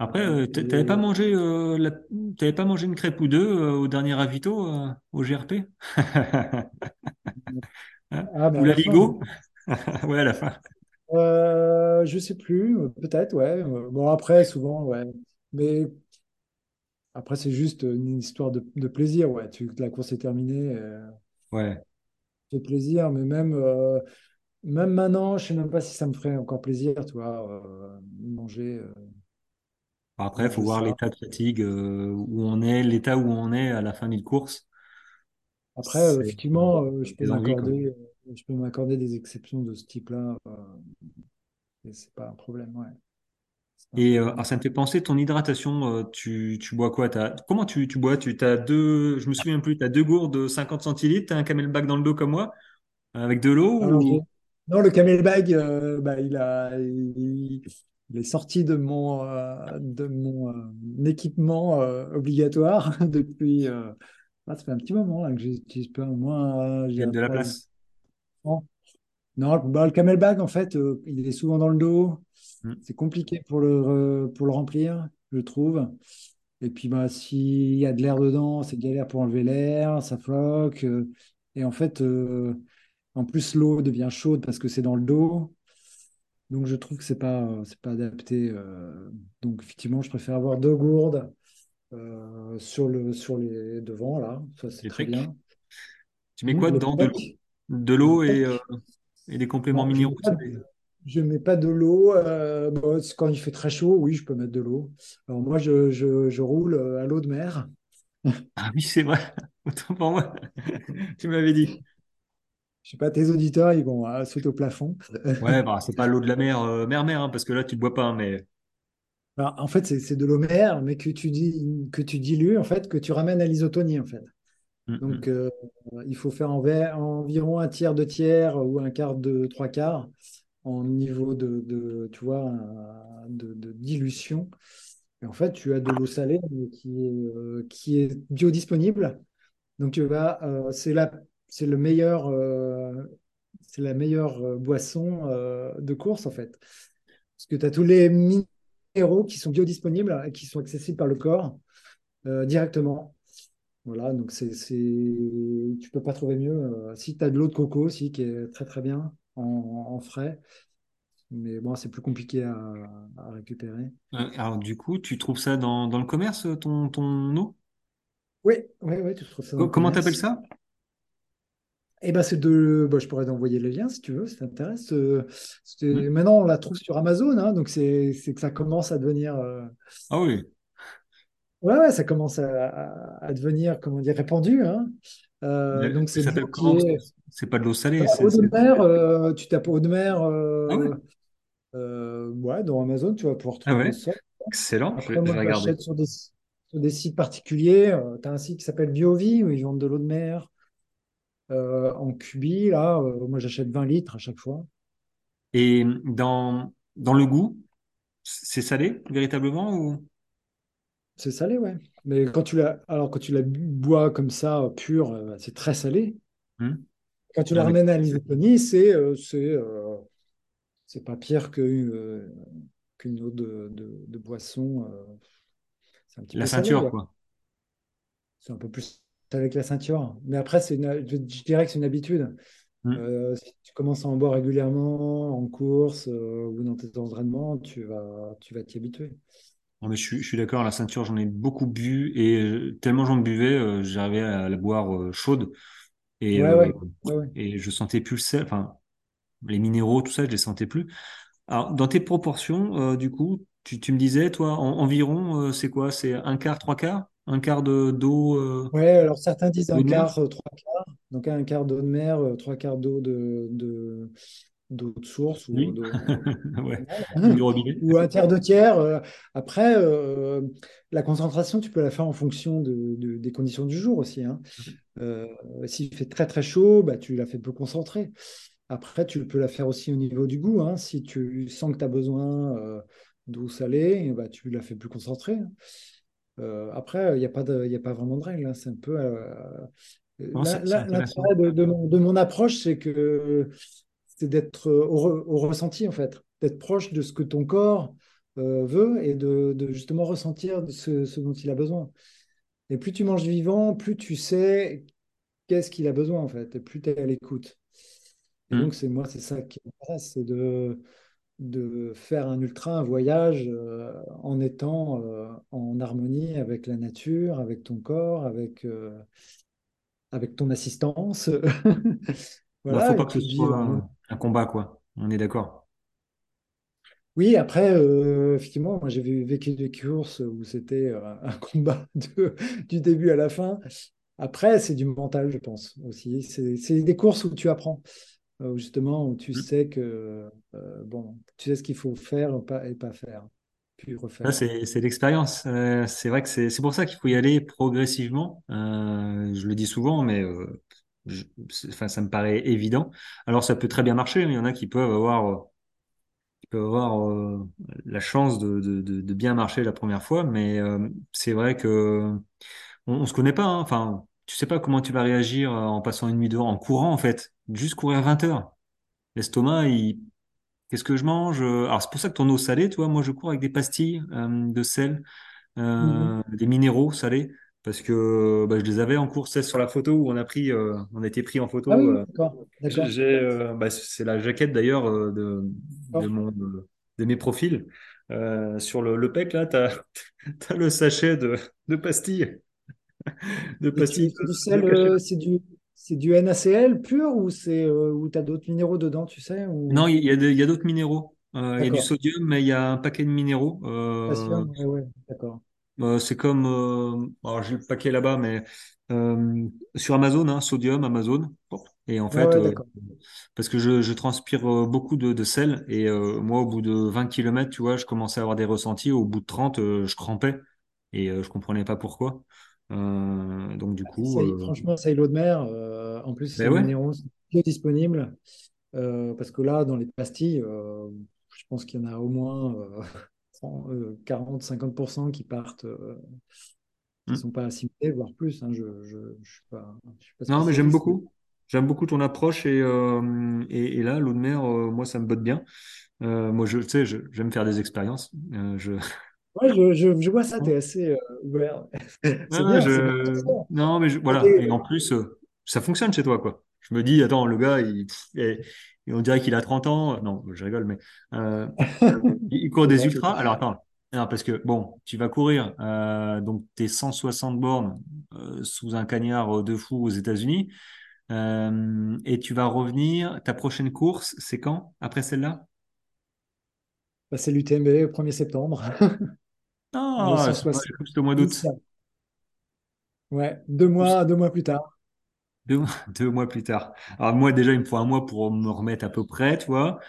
Après, t'a- t'avais pas mangé, la- pas mangé une crêpe ou deux au dernier ravito au GRP? Hein [LAUGHS] ah, Ou la. Ligo? [LAUGHS] Ouais, à la fin. Euh, je sais plus, peut-être, ouais. Bon, après, souvent, ouais. Mais après, c'est juste une histoire de, de plaisir, ouais. Tu, la course est terminée, euh, Ouais. c'est plaisir, mais même, euh, même maintenant, je sais même pas si ça me ferait encore plaisir, tu vois, manger, euh, Après, il faut voir l'état de fatigue où on est, l'état où on est à la fin d'une course. Après, effectivement, je peux m'accorder, je peux m'accorder des exceptions de ce type-là, euh, c'est pas un problème, ouais. Un Et euh, alors, problème. ça me fait penser, ton hydratation, euh, tu, tu bois quoi? Comment tu, tu bois? Tu as deux, je me souviens plus, tu as deux gourdes de 50 centilitres, tu as un camelback dans le dos comme moi, avec de l'eau ou... j'ai- non, le camelback, euh, bah, il a, il, il est sorti de mon, euh, de mon euh, équipement euh, obligatoire [LAUGHS] depuis. euh, ah, ça fait un petit moment là, que j'utilise pas, au moins, euh, je Il y a dirais de la place? Non, bah, le camelback, en fait, euh, il est souvent dans le dos. Hmm. C'est compliqué pour le, pour le remplir, je trouve. Et puis, bah, s'il y a de l'air dedans, c'est galère pour enlever l'air, ça floque. euh, et en fait, euh, en plus, l'eau devient chaude parce que c'est dans le dos. Donc je trouve que c'est pas, c'est pas adapté. donc effectivement, je préfère avoir deux gourdes sur le, sur les devants, là. Ça, c'est très bien. Tu mets quoi Mmh, le dedans? De l'eau, de le l'eau et, euh, et des compléments Non, je minéraux, mets pas, sais. je mets pas de l'eau. euh, bon, quand il fait très chaud, oui, je peux mettre de l'eau. Alors moi, je, je, je roule euh, à l'eau de mer. [LAUGHS] Ah oui, c'est vrai. Autant pour moi. Tu m'avais dit. Je sais pas, tes auditeurs, ils vont euh, sauter au plafond. [LAUGHS] Ouais, bah, c'est pas l'eau de la mer, euh, mer-mer, hein, parce que là, tu ne bois pas, hein, mais. Alors, en fait, c'est c'est de l'eau mer, mais que tu, dis, que tu dilues, en fait, que tu ramènes à l'isotonie, en fait. Hum, Donc, hum. euh, il faut faire environ un tiers, deux tiers ou un quart de trois quarts en niveau de, tu vois, un- de, dilution. Et en fait, tu as de l'eau salée mais qui est, euh, qui est biodisponible. Donc, tu vas, euh, c'est la, le meilleur, euh, c'est la meilleure euh, boisson euh, de course, en fait. Parce que tu as tous les minéraux qui sont biodisponibles et qui sont accessibles par le corps euh, directement. Voilà, donc c'est, c'est... tu peux pas trouver mieux. Euh, si tu as de l'eau de coco aussi, qui est très très bien en, en frais, mais bon, c'est plus compliqué à, à récupérer. Euh, alors, du coup, tu trouves ça dans, dans le commerce, ton, ton eau? Oui, oui, oui, tu trouves ça dans le Comment t'appelles ça? Et ben c'est de, bah, je pourrais t'envoyer les liens si tu veux, si ça t'intéresse. Euh, Hum Maintenant, on la trouve sur Amazon, hein, donc c'est c'est que ça commence à devenir, euh, Ah oui. Ouais, ouais, ça commence à, à- à devenir, comment dire, répandu. hein. Euh, donc c'est C'est pas de l'eau salée, c'est. eau de mer. euh, tu tapes eau de mer. Ah ouais? euh, Euh, ouais, dans Amazon, tu vas pouvoir Ah trouver ouais? ça. Excellent, je, Après, je moi, vais regarder. sur des, sur des sites particuliers. tu as un site qui s'appelle BioVie où ils vendent de l'eau de mer euh, en cubi. Là, Euh, moi, j'achète 20 litres à chaque fois. Et dans, dans le goût, c'est salé, véritablement, ou? C'est salé, ouais. Mais quand tu la, alors, quand tu la bois comme ça, euh, pure, euh, c'est très salé. Hum Quand tu la ramènes à l'isotonie, c'est c'est euh, c'est pas pire qu'une eau de, de, de boisson. un petit La peu ceinture, quoi. C'est un peu plus avec la ceinture. Mais après, c'est je, dirais que c'est une habitude. Euh, si tu commences à en boire régulièrement en course euh, ou dans tes entraînements, tu vas, tu vas t'y habituer. Non, mais je suis, d'accord, la ceinture, j'en ai beaucoup bu et euh, tellement j'en buvais, euh, j'arrivais à la boire euh, chaude et, Ouais, ouais, et je sentais plus le sel, enfin, les minéraux, tout ça, je les sentais plus. Alors, dans tes proportions, du coup, tu, tu me disais, toi, en- environ, c'est quoi? C'est un quart, trois quarts? Un quart de d'eau Ouais, alors certains disent un quart, trois quarts. Donc un quart d'eau de mer, trois quarts d'eau de, de, d'eau de source ou Oui. [LAUGHS] Ouais. Ou robinet? Ou un tiers de tiers. euh. Après, euh, la concentration, tu peux la faire en fonction de, de- des conditions du jour aussi. hein. Euh, s'il fait très très chaud, bah, tu la fais peu concentrée. Après, tu peux la faire aussi au niveau du goût. hein. Si tu sens que tu as besoin euh, d'eau salée, bah, tu la fais plus concentrée. hein. Euh, après, il n'y a pas de, il y a pas vraiment de règle. hein. C'est un peu. l'intérêt de, de de mon approche, c'est que c'est d'être au, re- au ressenti, en fait, d'être proche de ce que ton corps euh, veut et de, de justement ressentir ce, ce dont il a besoin. Et plus tu manges vivant, plus tu sais qu'est-ce qu'il a besoin, en fait, et plus tu es à l'écoute. Et donc, c'est moi, c'est ça qui m'intéresse, c'est de, de faire un ultra, un voyage euh, en étant euh, en harmonie avec la nature, avec ton corps, avec, euh, avec ton assistance. [LAUGHS] Bah, faut Voilà, pas que ce soit un combat, quoi. On est d'accord. Oui, après, euh, effectivement, moi j'ai vu- vécu des courses où c'était euh, un [LAUGHS] combat de- du début à la fin. Après, c'est du mental, je pense aussi. C'est des courses où tu apprends, euh, où justement, où tu Hum. sais que, euh, bon, tu sais ce qu'il faut faire ou pas, et pas faire, puis Là, refaire. c'est l'expérience. C'est vrai que c'est c'est pour ça qu'il faut y aller progressivement. Je le dis souvent, mais je- enfin, ça me paraît évident. Alors, ça peut très bien marcher. Il y en a qui peuvent avoir, euh, qui peuvent avoir euh, la chance de, de, de, de bien marcher la première fois, mais euh, c'est vrai que on, on se connaît pas. hein. Enfin, tu sais pas comment tu vas réagir en passant une nuit dehors, en courant en fait. Juste courir 20 heures. L'estomac, il Qu'est-ce que je mange? Alors, c'est pour ça que ton eau salée, tu vois, moi, je cours avec des pastilles euh, de sel, euh, des minéraux salés, parce que bah, je les avais en cours. C'est sur la photo où on a pris, euh, on a été pris en photo. Ah oui, euh, d'accord, euh, bah, c'est la jaquette d'ailleurs euh, de, mon, de mes profils. Euh, sur le, le pec, là, tu as, [LAUGHS] le sachet de, pastilles. De [LAUGHS] tu pastilles c'est du euh, du, NaCl pur ou euh, ou t'as d'autres minéraux dedans, tu sais, Non, il y a, de- il y a d'autres minéraux. Euh, il y a du sodium, mais il y a un paquet de minéraux. Euh, ouais, d'accord. Euh, c'est comme, euh, alors j'ai le paquet là-bas, mais euh, sur Amazon, hein, sodium, Amazon. Et en fait, ouais, parce que je, je transpire beaucoup de, de sel, et moi, au bout de 20 kilomètres, tu vois, je commençais à avoir des ressentis. Au bout de 30, euh, je crampais, et je comprenais pas pourquoi. Donc du coup, Essaye- euh, franchement, essaye l'eau de mer. en plus, ben ces ouais. euh, parce que là, dans les pastilles, je pense qu'il y en a au moins euh, 30, euh, 40-50% qui partent, euh, qui Hmm. sont pas assimilés, voire plus. hein. je ne je, je suis pas, je suis pas Non, mais j'aime beaucoup. J'aime beaucoup ton approche et, euh, et, et là, l'eau de mer, euh, moi, ça me botte bien. Euh, moi, je, sais, j'aime faire des expériences. Je, Ouais, je, vois ça, tu es assez ouvert. Bien, non, mais voilà. Et en plus, ça fonctionne chez toi, quoi. Je me dis, attends, le gars, il, pff, et- et on dirait qu'il a 30 ans. Non, je rigole, mais euh, il, [LAUGHS] il court des ultras. Alors, attends. Non, parce que, bon, tu vas courir, euh, donc tes 160 bornes euh, sous un cagnard de fou aux États-Unis. Euh, et tu vas revenir. Ta prochaine course, c'est quand? Après celle-là? Bah, c'est l'UTMB, le 1er septembre, [LAUGHS] Ah, c'est vrai, 160. je crois que c'était au mois d'août. Ouais, deux mois, deux mois plus tard. Deux, [LAUGHS] deux mois plus tard. Alors moi déjà, il me faut un mois pour me remettre à peu près, tu vois.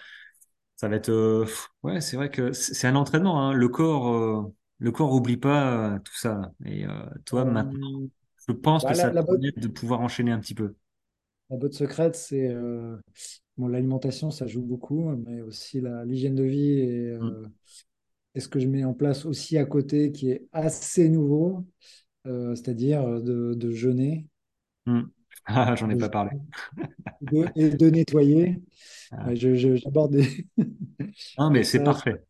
Ça va être, euh, ouais, c'est vrai que c'est un entraînement. Hein. Le corps, euh, le corps oublie pas euh, tout ça. Et euh, toi, maintenant, Euh, je pense que bah, ça la, te la botte, permettre de pouvoir enchaîner un petit peu. la botte secrète, c'est bon, l'alimentation, ça joue beaucoup, mais aussi l'hygiène de vie et, Mm. euh, et ce que je mets en place aussi à côté qui est assez nouveau, c'est-à-dire de, de jeûner, Mm. Ah, j'en ai pas parlé. de- et de nettoyer. Ah. J'aborde des... [LAUGHS] Non, mais c'est parfait.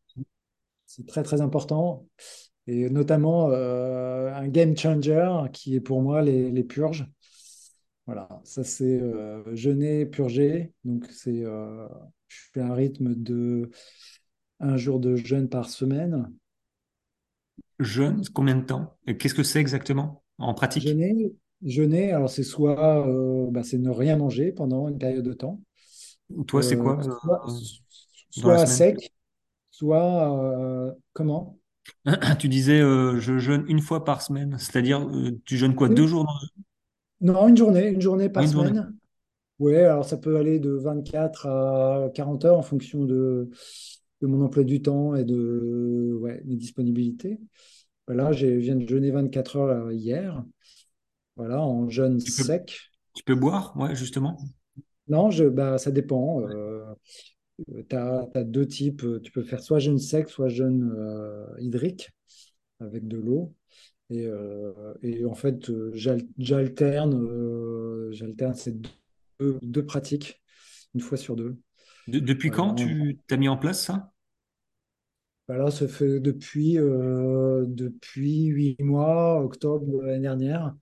c'est très très important. Et notamment euh, un game changer qui est pour moi les, les purges. Voilà, ça c'est euh, jeûner, purger. Donc c'est, euh, je fais un rythme de un jour de jeûne par semaine. Jeûne, combien de temps? Et qu'est-ce que c'est exactement? En pratique? Jeûner, jeûner, alors c'est soit euh, bah, c'est ne rien manger pendant une période de temps, Toi, c'est euh, quoi soit, euh, soit sec, soit comment? [CLEARS THROAT] Tu disais, euh, je jeûne une fois par semaine, c'est-à-dire, euh, tu jeûnes quoi, deux jours dans Non, une journée, une journée par une semaine. Ouais, alors ça peut aller de 24 à 40 heures en fonction de, de mon emploi du temps et de ouais, mes disponibilités. Ben Là, je viens de jeûner 24 heures hier, voilà, en jeûne Tu peux, sec. tu peux boire, ouais, justement. Non, je, bah, ça dépend. Euh, tu as, deux types. Tu peux faire soit jeûne sec, soit jeûne euh, hydrique avec de l'eau. Et, euh, et en fait, euh, j'al- j'alterne, euh, j'alterne ces deux, deux pratiques, une fois sur deux. De- depuis quand tu t'as mis en place ça? Bah là, ça fait depuis, euh, depuis huit mois, octobre de l'année dernière.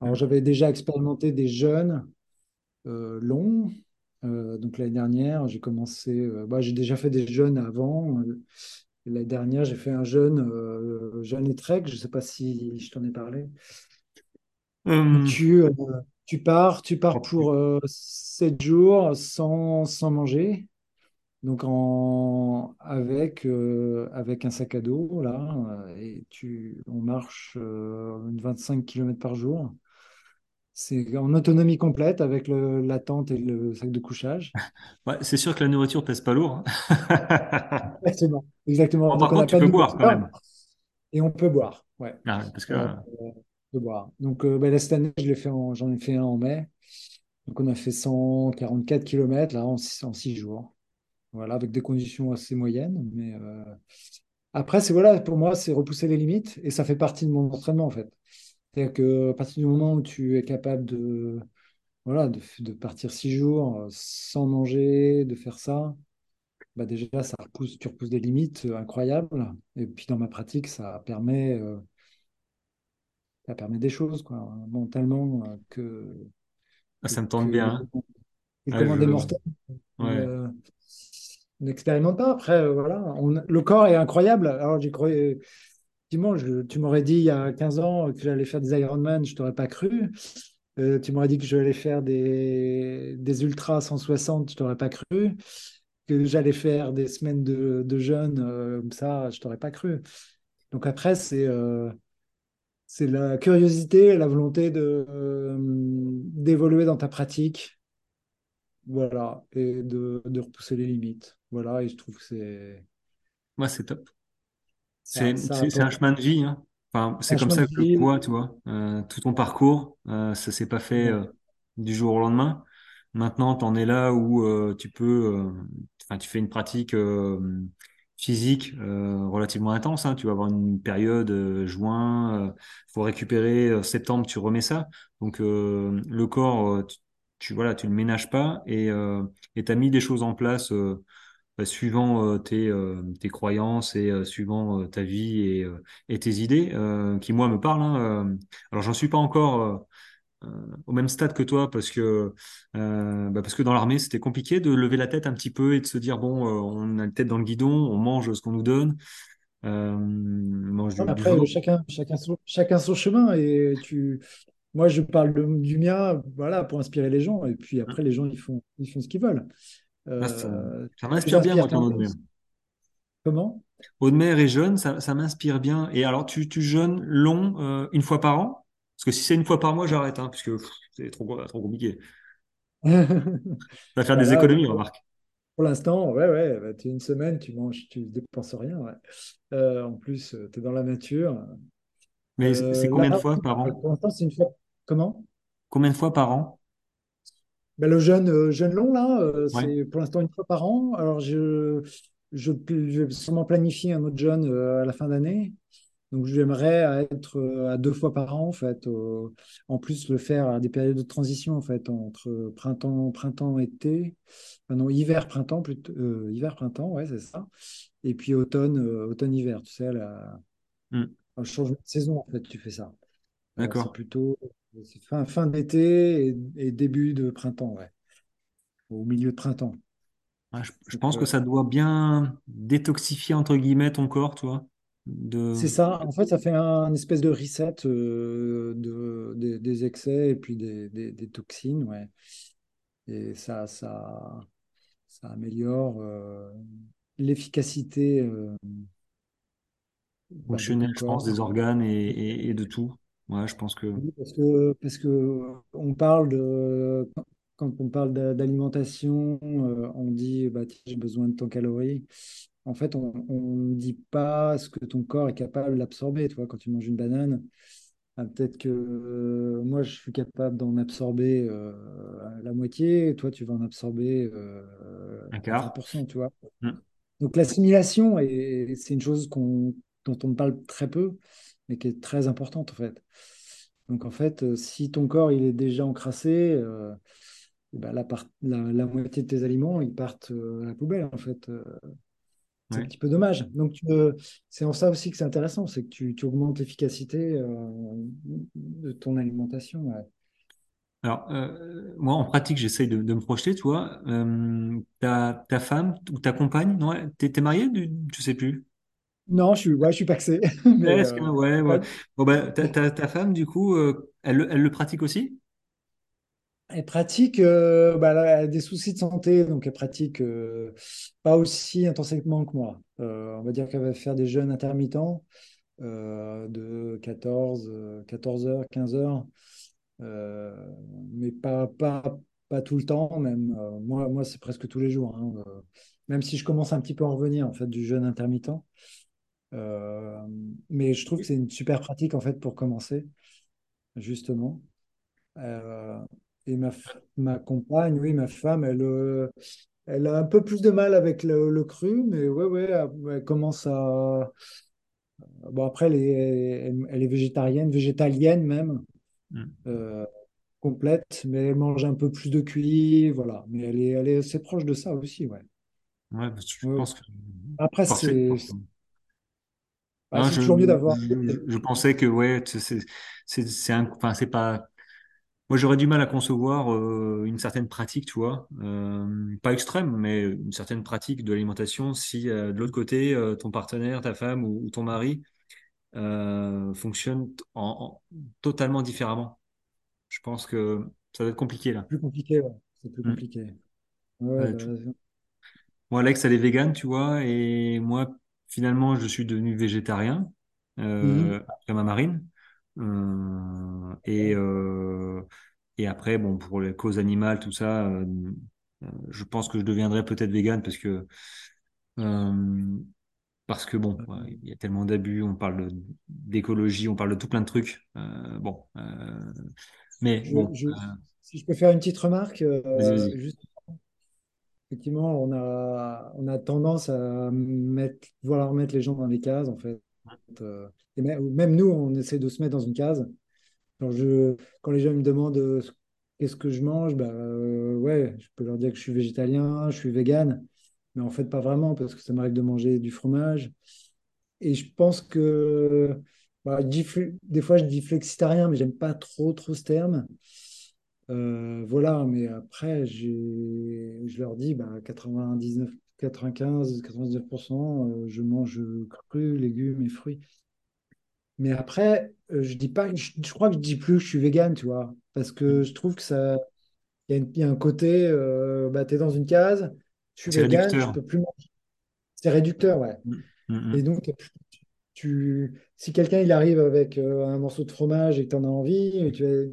Alors, Hmm. j'avais déjà expérimenté des jeûnes euh, longs. Euh, donc, l'année dernière, j'ai commencé. euh, bah, j'ai déjà fait des jeûnes avant. Euh, L'année dernière, j'ai fait un jeûne, euh, jeûne et trek. Je ne sais pas si je t'en ai parlé. Tu, tu pars, tu pars pour euh, 7 jours sans, sans manger. Donc en, avec, euh, avec un sac à dos, là, et tu, on marche euh, une 25 km par jour. C'est en autonomie complète avec le- la tente et le sac de couchage. [LAUGHS] ouais, c'est sûr que la nourriture pèse pas lourd. hein. [LAUGHS] Exactement. Exactement. Bon, par contre, tu pas peux boire quand même. et on peut boire. Ouais, Ah, parce que Euh, on peut boire. Donc euh, bah, là, cette année, je j'en ai fait un en mai. Donc on a fait 144 km là, en, six en six jours. Voilà, avec des conditions assez moyennes. Mais euh, après, c'est voilà, pour moi, c'est repousser les limites et ça fait partie de mon entraînement en fait. C'est-à-dire que à partir du moment où tu es capable de, voilà, de, de partir six jours euh, sans manger, de faire ça, bah déjà, ça repousse, tu repousses des limites euh, incroyables. Et puis dans ma pratique, ça permet, euh, ça permet des choses, quoi, mentalement, euh, que, Ah, ça me tente bien. Ah, des mortels Ouais. euh, n'expérimentent pas. Après, voilà, on- le corps est incroyable. Alors, j'y croyais. Effectivement, tu m'aurais dit il y a 15 ans que j'allais faire des Ironman, je t'aurais pas cru. Euh, tu m'aurais dit que j'allais faire des, des ultras 160, je t'aurais pas cru. Que j'allais faire des semaines de, de jeûne, euh, comme ça, je t'aurais pas cru. Donc après, c'est euh, la curiosité, la volonté euh, d'évoluer dans ta pratique, voilà, et de, de repousser les limites. Voilà, et je trouve que c'est Ouais, c'est top. Ça, C'est, c'est, c'est un chemin de vie, hein. Enfin, c'est un comme ça que je le vie. vois, tu vois. Euh, tout ton parcours, euh, ça s'est pas fait Ouais. euh, du jour au lendemain. Maintenant, tu en es là où euh, tu peux, enfin, tu fais une pratique physique relativement intense. Hein. Tu vas avoir une période juin, euh, faut récupérer septembre, tu remets ça. Donc le corps, tu, tu voilà, tu le ménages pas et et t'as mis des choses en place. Bah, suivant euh, tes, euh, tes croyances et euh, suivant ta vie et, et tes idées, qui moi me parlent. hein. Alors j'en suis pas encore au même stade que toi parce que euh, bah, parce que dans l'armée c'était compliqué de lever la tête un petit peu et de se dire bon, euh, on a la tête dans le guidon, on mange ce qu'on nous donne, euh, mange du, Après, chacun, chacun, son, chacun son chemin. Et tu, moi, je parle du mien, voilà, pour inspirer les gens. Et puis après, les gens, ils font, ils font ce qu'ils veulent. Ah, ça, Euh, ça m'inspire bien moi ton quand eau de même, mer. c'est- comment? Eau de mer et jeûne, ça, ça m'inspire bien. Et alors tu, tu jeûnes long euh, une fois par an? Parce que si c'est une fois par mois, j'arrête, hein, puisque c'est trop, trop compliqué. [LAUGHS] Ça va faire Bah des économies, remarque. pour l'instant, ouais, ouais, bah, tu es une semaine, tu manges, tu dépenses rien. ouais. Euh, en plus, tu es dans la nature. Mais c'est Euh, combien de fois par euh, an? pour l'instant, c'est une fois. Comment? Combien de fois par an? Ben, le jeûne, euh, jeûne long, là, euh, Ouais. c'est pour l'instant une fois par an. Alors, je, je, je vais sûrement planifier un autre jeûne euh, à la fin d'année. Donc, j'aimerais être à deux fois par an, en fait. en plus, le faire à des périodes de transition, en fait, entre printemps, printemps, été. Enfin, non, hiver, printemps, plutôt. euh, hiver, printemps, ouais, c'est ça. Et puis automne, automne, hiver, tu sais, la, Hmm. un changement de saison, en fait, tu fais ça. Euh, c'est D'accord. plutôt fin, fin d'été et, et début de printemps, ouais, au milieu de printemps. Ouais, je, pense que euh, ça doit bien détoxifier, entre guillemets, ton corps, toi. De... c'est ça. En fait, ça fait un, espèce de reset euh, de, des, des excès et puis des, des- des toxines, ouais. Et ça, ça, ça améliore euh, l'efficacité bah, de fonctionnel, ton je pense, des organes et, et, et de tout. Ouais, je pense que... Parce que, parce que on parle de, quand on parle d'a- d'alimentation, euh, on dit bah, j'ai besoin de tant calories. En fait, on ne dit pas ce que ton corps est capable d'absorber. Tu vois, quand tu manges une banane, ah, peut-être que euh, moi, je suis capable d'en absorber euh, la moitié, et toi, tu vas en absorber euh, Un quart. 20%, tu vois. Hmm. Donc l'assimilation, est- c'est une chose qu'on, dont on parle très peu, mais qui est très importante en fait. Donc en fait, euh, si ton corps il est déjà encrassé, euh, eh ben, la, part- la, la moitié de tes aliments ils partent euh, à la poubelle en fait. Euh, c'est un petit peu dommage. Donc tu, c'est en ça aussi que c'est intéressant, c'est que tu, tu augmentes l'efficacité de ton alimentation. ouais. Alors, moi, en pratique, j'essaye de, de me projeter, tu. Euh, ta, ta femme ou ta compagne, non, t'es, t'es marié? du- Je sais plus? Non, je suis, ouais, je suis paxé, [LAUGHS] mais Est-ce que, euh, ouais, ouais. Bon, bah, ta, ta, ta femme, du coup, euh, elle, le- elle le pratique aussi? Elle pratique, euh, bah, elle a des soucis de santé, donc elle pratique euh, pas aussi intensément que moi. Euh, on va dire qu'elle va faire des jeûnes intermittents de 14, euh, 14 heures, 15 heures, mais pas, pas, pas tout le temps, même. Moi, moi c'est presque tous les jours, hein, même si je commence un petit peu à en revenir en fait, du jeûne intermittent. Euh, mais je trouve que c'est une super pratique en fait pour commencer, justement. Euh, et ma, ma compagne, oui, ma femme, elle, euh, elle a un peu plus de mal avec le, le cru, mais ouais, ouais, elle, commence à. Bon, après, elle est, elle, est végétarienne, végétalienne même, euh, complète, mais elle mange un peu plus de cuit, voilà. Mais elle est, elle est assez proche de ça aussi, ouais. Ouais, je Ouais, pense que Après, c'est. Bah, c'est toujours mieux d'avoir. je, je pensais que ouais, c'est pas. Moi, j'aurais du mal à concevoir euh, une certaine pratique, tu vois, euh, pas extrême, mais une certaine pratique de l'alimentation si euh, de l'autre côté, ton partenaire, ta femme ou, ou ton mari fonctionne en, en- totalement différemment. Je pense que ça va être compliqué là. plus compliqué, ouais. C'est plus Mm. compliqué. Ouais, Ouais, raison. Moi, Alex, elle est végane, tu vois, et moi, finalement, je suis devenu végétarien Mhm. euh, après ma marine. Euh, et, euh, et après, bon, pour les causes animales, tout ça, euh, je pense que je deviendrai peut-être végane parce que parce que bon, il y a tellement d'abus, on parle d'écologie, on parle de tout plein de trucs. Bon, mais Je, bon, je- si je peux faire une petite remarque, juste effectivement, on a, on a tendance à mettre, vouloir mettre les gens dans des cases, en fait. Euh, et même, nous, on essaie de se mettre dans une case. Genre je, quand les gens me demandent euh, qu'est-ce que je mange, bah, euh, ouais, je peux leur dire que je suis végétalien, je suis vegan, mais en fait pas vraiment parce que ça m'arrive de manger du fromage. Et je pense que bah, des fois je dis flexitarien, mais j'aime pas trop trop ce terme. Euh, voilà, mais après je leur dis bah, 99, 95, 99%, euh, je mange cru, légumes et fruits. Mais après, euh, je dis pas, je, je crois que je dis plus que je suis vegan, tu vois, parce que je trouve que ça, il y, a y un côté, euh, bah, tu es dans une case, je suis vegan, réducteur. peux plus manger. C'est réducteur, ouais. Mm, mm, Et mm. donc, tu, si quelqu'un il arrive avec un morceau de fromage et que tu en as envie, tu vas,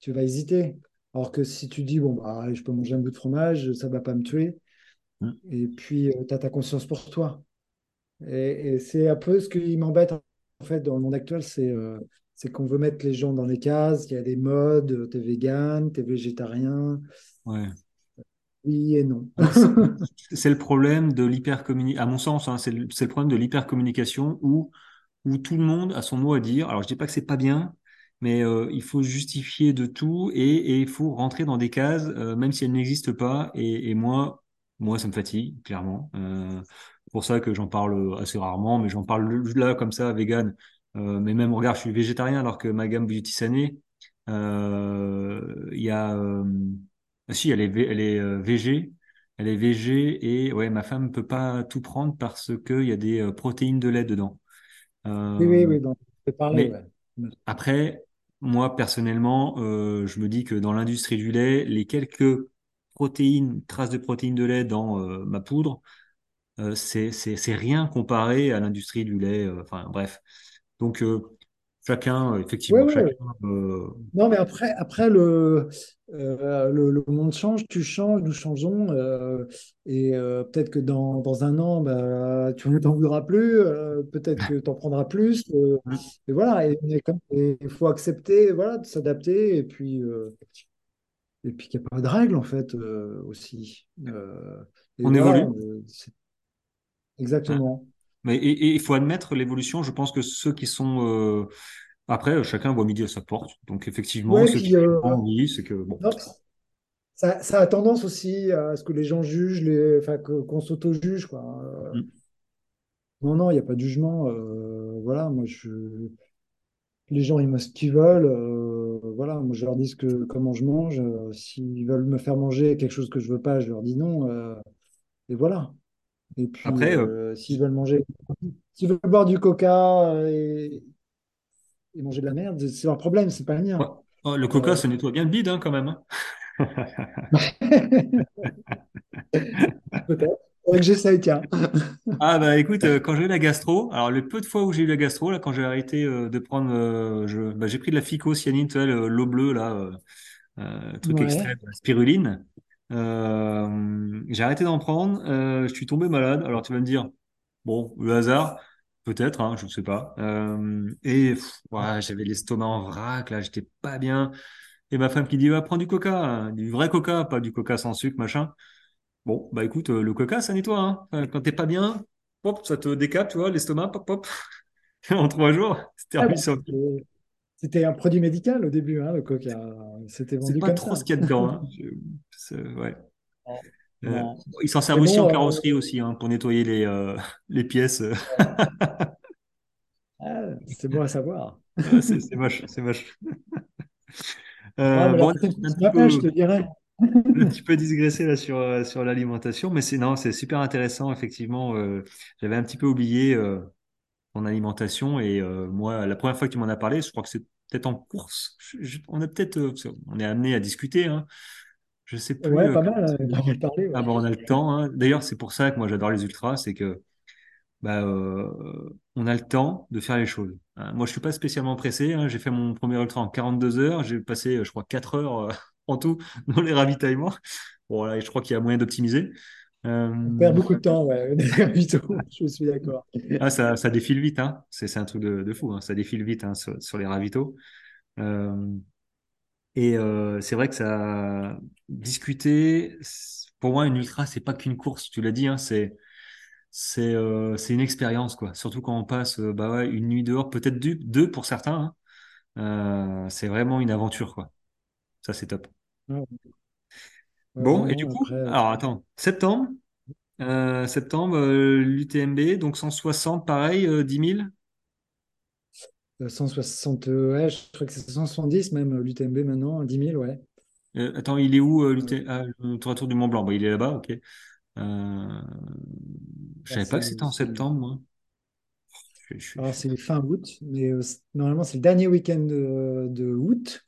tu vas hésiter. Alors que si tu dis, bon, bah, je peux manger un bout de fromage, ça va pas me tuer, mm. et puis tu as ta conscience pour toi. Et, et c'est un peu ce qui m'embête en fait dans le monde actuel, c'est euh, qu'on veut mettre les gens dans des cases. Il y a des modes, euh, t'es vegan, t'es végétarien, Ouais. oui et non. Ouais, [LAUGHS] C'est le problème de l'hypercommunication, à mon sens, hein, c'est le, le problème de l'hypercommunication où, où tout le monde a son mot à dire. Alors, je dis pas que c'est pas bien, mais euh, il faut justifier de tout et, il faut rentrer dans des cases, euh, même si elles n'existent pas. Et, et moi, moi, ça me fatigue, clairement. Euh, c'est pour ça que j'en parle assez rarement, mais j'en parle là, comme ça, vegan. Euh, mais même, regarde, je suis végétarien alors que ma gamme Beauty Sané, euh, il y a... euh, si, elle est, elle est euh, végé. Elle est végé et ouais, ma femme peut pas tout prendre parce qu'il y a des euh, protéines de lait dedans. Oui, oui, Euh, oui, donc, mais ouais. après, moi personnellement, euh, je me dis que dans l'industrie du lait, les quelques protéines, traces de protéines de lait dans euh, ma poudre, euh, c'est rien comparé à l'industrie du lait. enfin bref. Donc chacun, Ouais, effectivement, ouais. chacun. euh, Non, mais après, après le, euh, le, le monde change, tu changes, nous changeons. euh, et peut-être que dans, dans un an, bah, tu n'en voudras plus. peut-être que tu en prendras plus. [LAUGHS] et voilà, il faut accepter voilà, de s'adapter. Et puis, et puis qu'il n'y a pas de règles, en fait, aussi. On voilà, évolue. exactement. Mais il faut admettre l'évolution. Je pense que ceux qui sont euh, après, chacun voit midi à sa porte. Donc effectivement, Ouais, ceux qui euh, ont envie, c'est que bon. non, ça, ça a tendance aussi à ce que les gens jugent, les, enfin, que- qu'on s'auto-juge, quoi. Euh, Mm. Non, non, il n'y a pas de jugement. euh, voilà, moi, je, les gens, ils mangent ce qu'ils veulent. euh, voilà, moi, je leur dis ce que, comment je mange. euh, s'ils veulent me faire manger quelque chose que je veux pas, je leur dis non. euh, et voilà. Et puis, Après, euh, euh, s'ils veulent manger, s'ils veulent boire du coca euh, et, et manger de la merde, c'est leur problème, c'est pas le ouais. mien. Oh, le coca, ça nettoie bien le bide hein, quand même. hein. [LAUGHS] peut-être. Faudrait que j'essaye, tiens. [LAUGHS] Ah bah écoute, euh, quand j'ai eu la gastro, alors le peu de fois où j'ai eu la gastro, là, quand j'ai arrêté euh, de prendre, euh, je, bah, j'ai pris de la phycocyanine, l'eau bleue là, truc extrait Ouais. la spiruline. Euh, j'ai arrêté d'en prendre, euh, je suis tombé malade. Alors tu vas me dire, bon, le hasard, peut-être, hein, je ne sais pas. Euh, et ouais, j'avais l'estomac en vrac, là, j'étais pas bien. Et ma femme qui dit, va prends du coca, hein, du vrai coca, pas du coca sans sucre, machin. Bon, bah écoute, le coca, ça nettoie, hein. Enfin, Quand t'es pas bien, hop, ça te décape, tu vois, l'estomac, pop, pop. [LAUGHS] En trois jours, c'était Ah remis bon, sur pied. C'était c'était un produit médical au début, hein, le coca. C'était C'est vendu pas comme trop ça. ce qu'il y a dedans, hein. [LAUGHS] Je- ouais. Euh, ils s'en servent aussi en euh, carrosserie aussi, hein, pour nettoyer les, euh, [LAUGHS] les pièces. [LAUGHS] c'est bon à savoir. c'est moche, c'est moche. Ah, Euh, bon, je te un petit peu digressé là sur, sur l'alimentation, mais c'est non, c'est super intéressant, effectivement. euh, j'avais un petit peu oublié ton alimentation et euh, moi, la première fois que tu m'en as parlé, je crois que c'est peut-être en course. Je- je- on a peut-être, euh, qu'on est amené à discuter, hein. Je sais plus. Ouais, euh, pas mal, parlé, ah bon, on a le temps. hein. D'ailleurs, c'est pour ça que moi j'adore les ultras, c'est que bah, on a le temps de faire les choses. Hein, moi, je suis pas spécialement pressé. hein. J'ai fait mon premier ultra en 42 heures. J'ai passé, je crois, 4 heures en tout [LAUGHS] dans les ravitaillements. Bon, là, je crois qu'il y a moyen d'optimiser. On perd Euh, beaucoup de temps, ouais, [LAUGHS] je suis d'accord. ah, ça, ça défile vite, hein. C'est, un truc de, de fou. hein. Ça défile vite hein, sur, sur les ravitaux. Euh, et euh, c'est vrai que ça discuter. Pour moi, une ultra, c'est pas qu'une course. Tu l'as dit, hein. C'est c'est euh, c'est une expérience quoi. Surtout quand on passe euh, bah ouais, une nuit dehors, peut-être deux, pour certains. hein. Euh, c'est vraiment une aventure quoi. Ça c'est top. Ouais, ouais, Bon et du coup, après, alors attends, septembre, euh, septembre, euh, l'UTMB, donc 160 pareil, euh, 10 000. euh, 160, euh, ouais, je crois que c'est 170 même, euh, l'UTMB maintenant, 10 000, ouais. Euh, attends, il est où euh, Euh, l'UT ah, le Tour Tour du Mont Blanc? Il est là-bas, ok. Euh, je bah, savais pas que c'était en septembre moi. Je, je- alors, je- c'est fin août, mais euh, normalement, c'est le dernier week-end de, de août.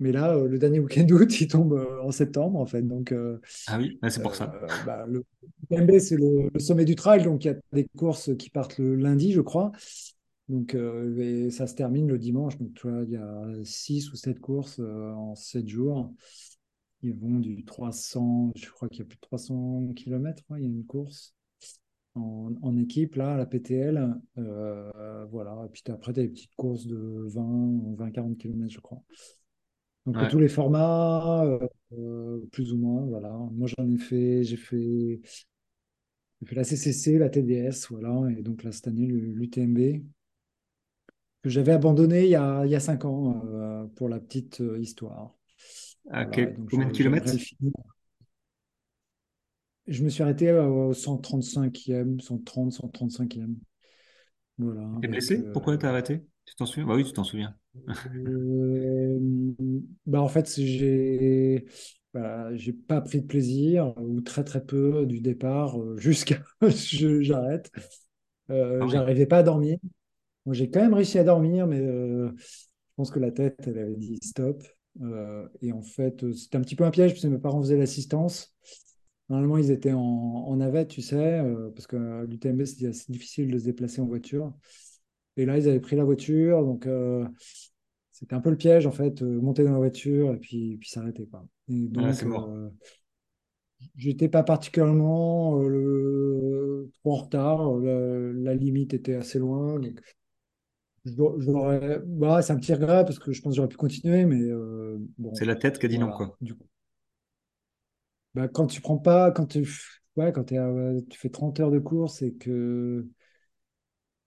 Mais là, euh, le dernier week-end d'août, [LAUGHS] il tombe euh, en septembre, en fait. Donc, euh, Ah oui, ah, c'est pour ça. bah, le UTMB, c'est le, le sommet du trail. Donc, il y a des courses qui partent le lundi, je crois. Donc, et ça se termine le dimanche. Donc, tu vois, il y a six ou sept courses en sept jours. Ils vont du 300, je crois qu'il y a plus de 300 km. il y a une course en, en équipe, là, à la PTL. Euh, voilà. Et puis après, tu as des petites courses de 20, 20-40 km, je crois. Donc, Ouais. tous les formats, euh, euh, plus ou moins, voilà. Moi, j'en ai fait, j'ai fait, fait la CCC, la TDS, voilà. Et donc, là, cette année, l'UTMB que j'avais abandonné il y a, il y a cinq ans euh, pour la petite euh, histoire. À Voilà, et quel- donc combien de kilomètres? Je me suis arrêté au 135e, 130, 135e. Voilà, T'es blessé? Pourquoi t'as euh, arrêté? Tu t'en souviens? Bah oui, tu t'en souviens. Euh, bah en fait, c'est- j'ai j'ai pas pris de plaisir, ou très très peu du départ euh, [LAUGHS] jusqu'à j'arrête. Ah Euh, oui. j'arrivais pas à dormir. Moi, j'ai quand même réussi à dormir, mais euh, je pense que la tête, elle avait dit stop. Et en fait, c'était un petit peu un piège, parce que mes parents faisaient l'assistance. Normalement, ils étaient en, en navette, tu sais, parce que l'UTMB, assez difficile de se déplacer en voiture. Et là, ils avaient pris la voiture, donc euh, c'était un peu le piège, en fait, euh, monter dans la voiture et puis, puis s'arrêter, quoi. Et Ah, donc, euh, j'étais pas particulièrement euh, le- trop en retard. La, la limite était assez loin, donc je je bah, c'est un petit regret parce que je pense que j'aurais pu continuer, mais euh, C'est bon, la tête qui a dit non, quoi. Du coup, bah, quand tu prends pas, quand tu, ouais, quand à- tu fais 30 heures de course et que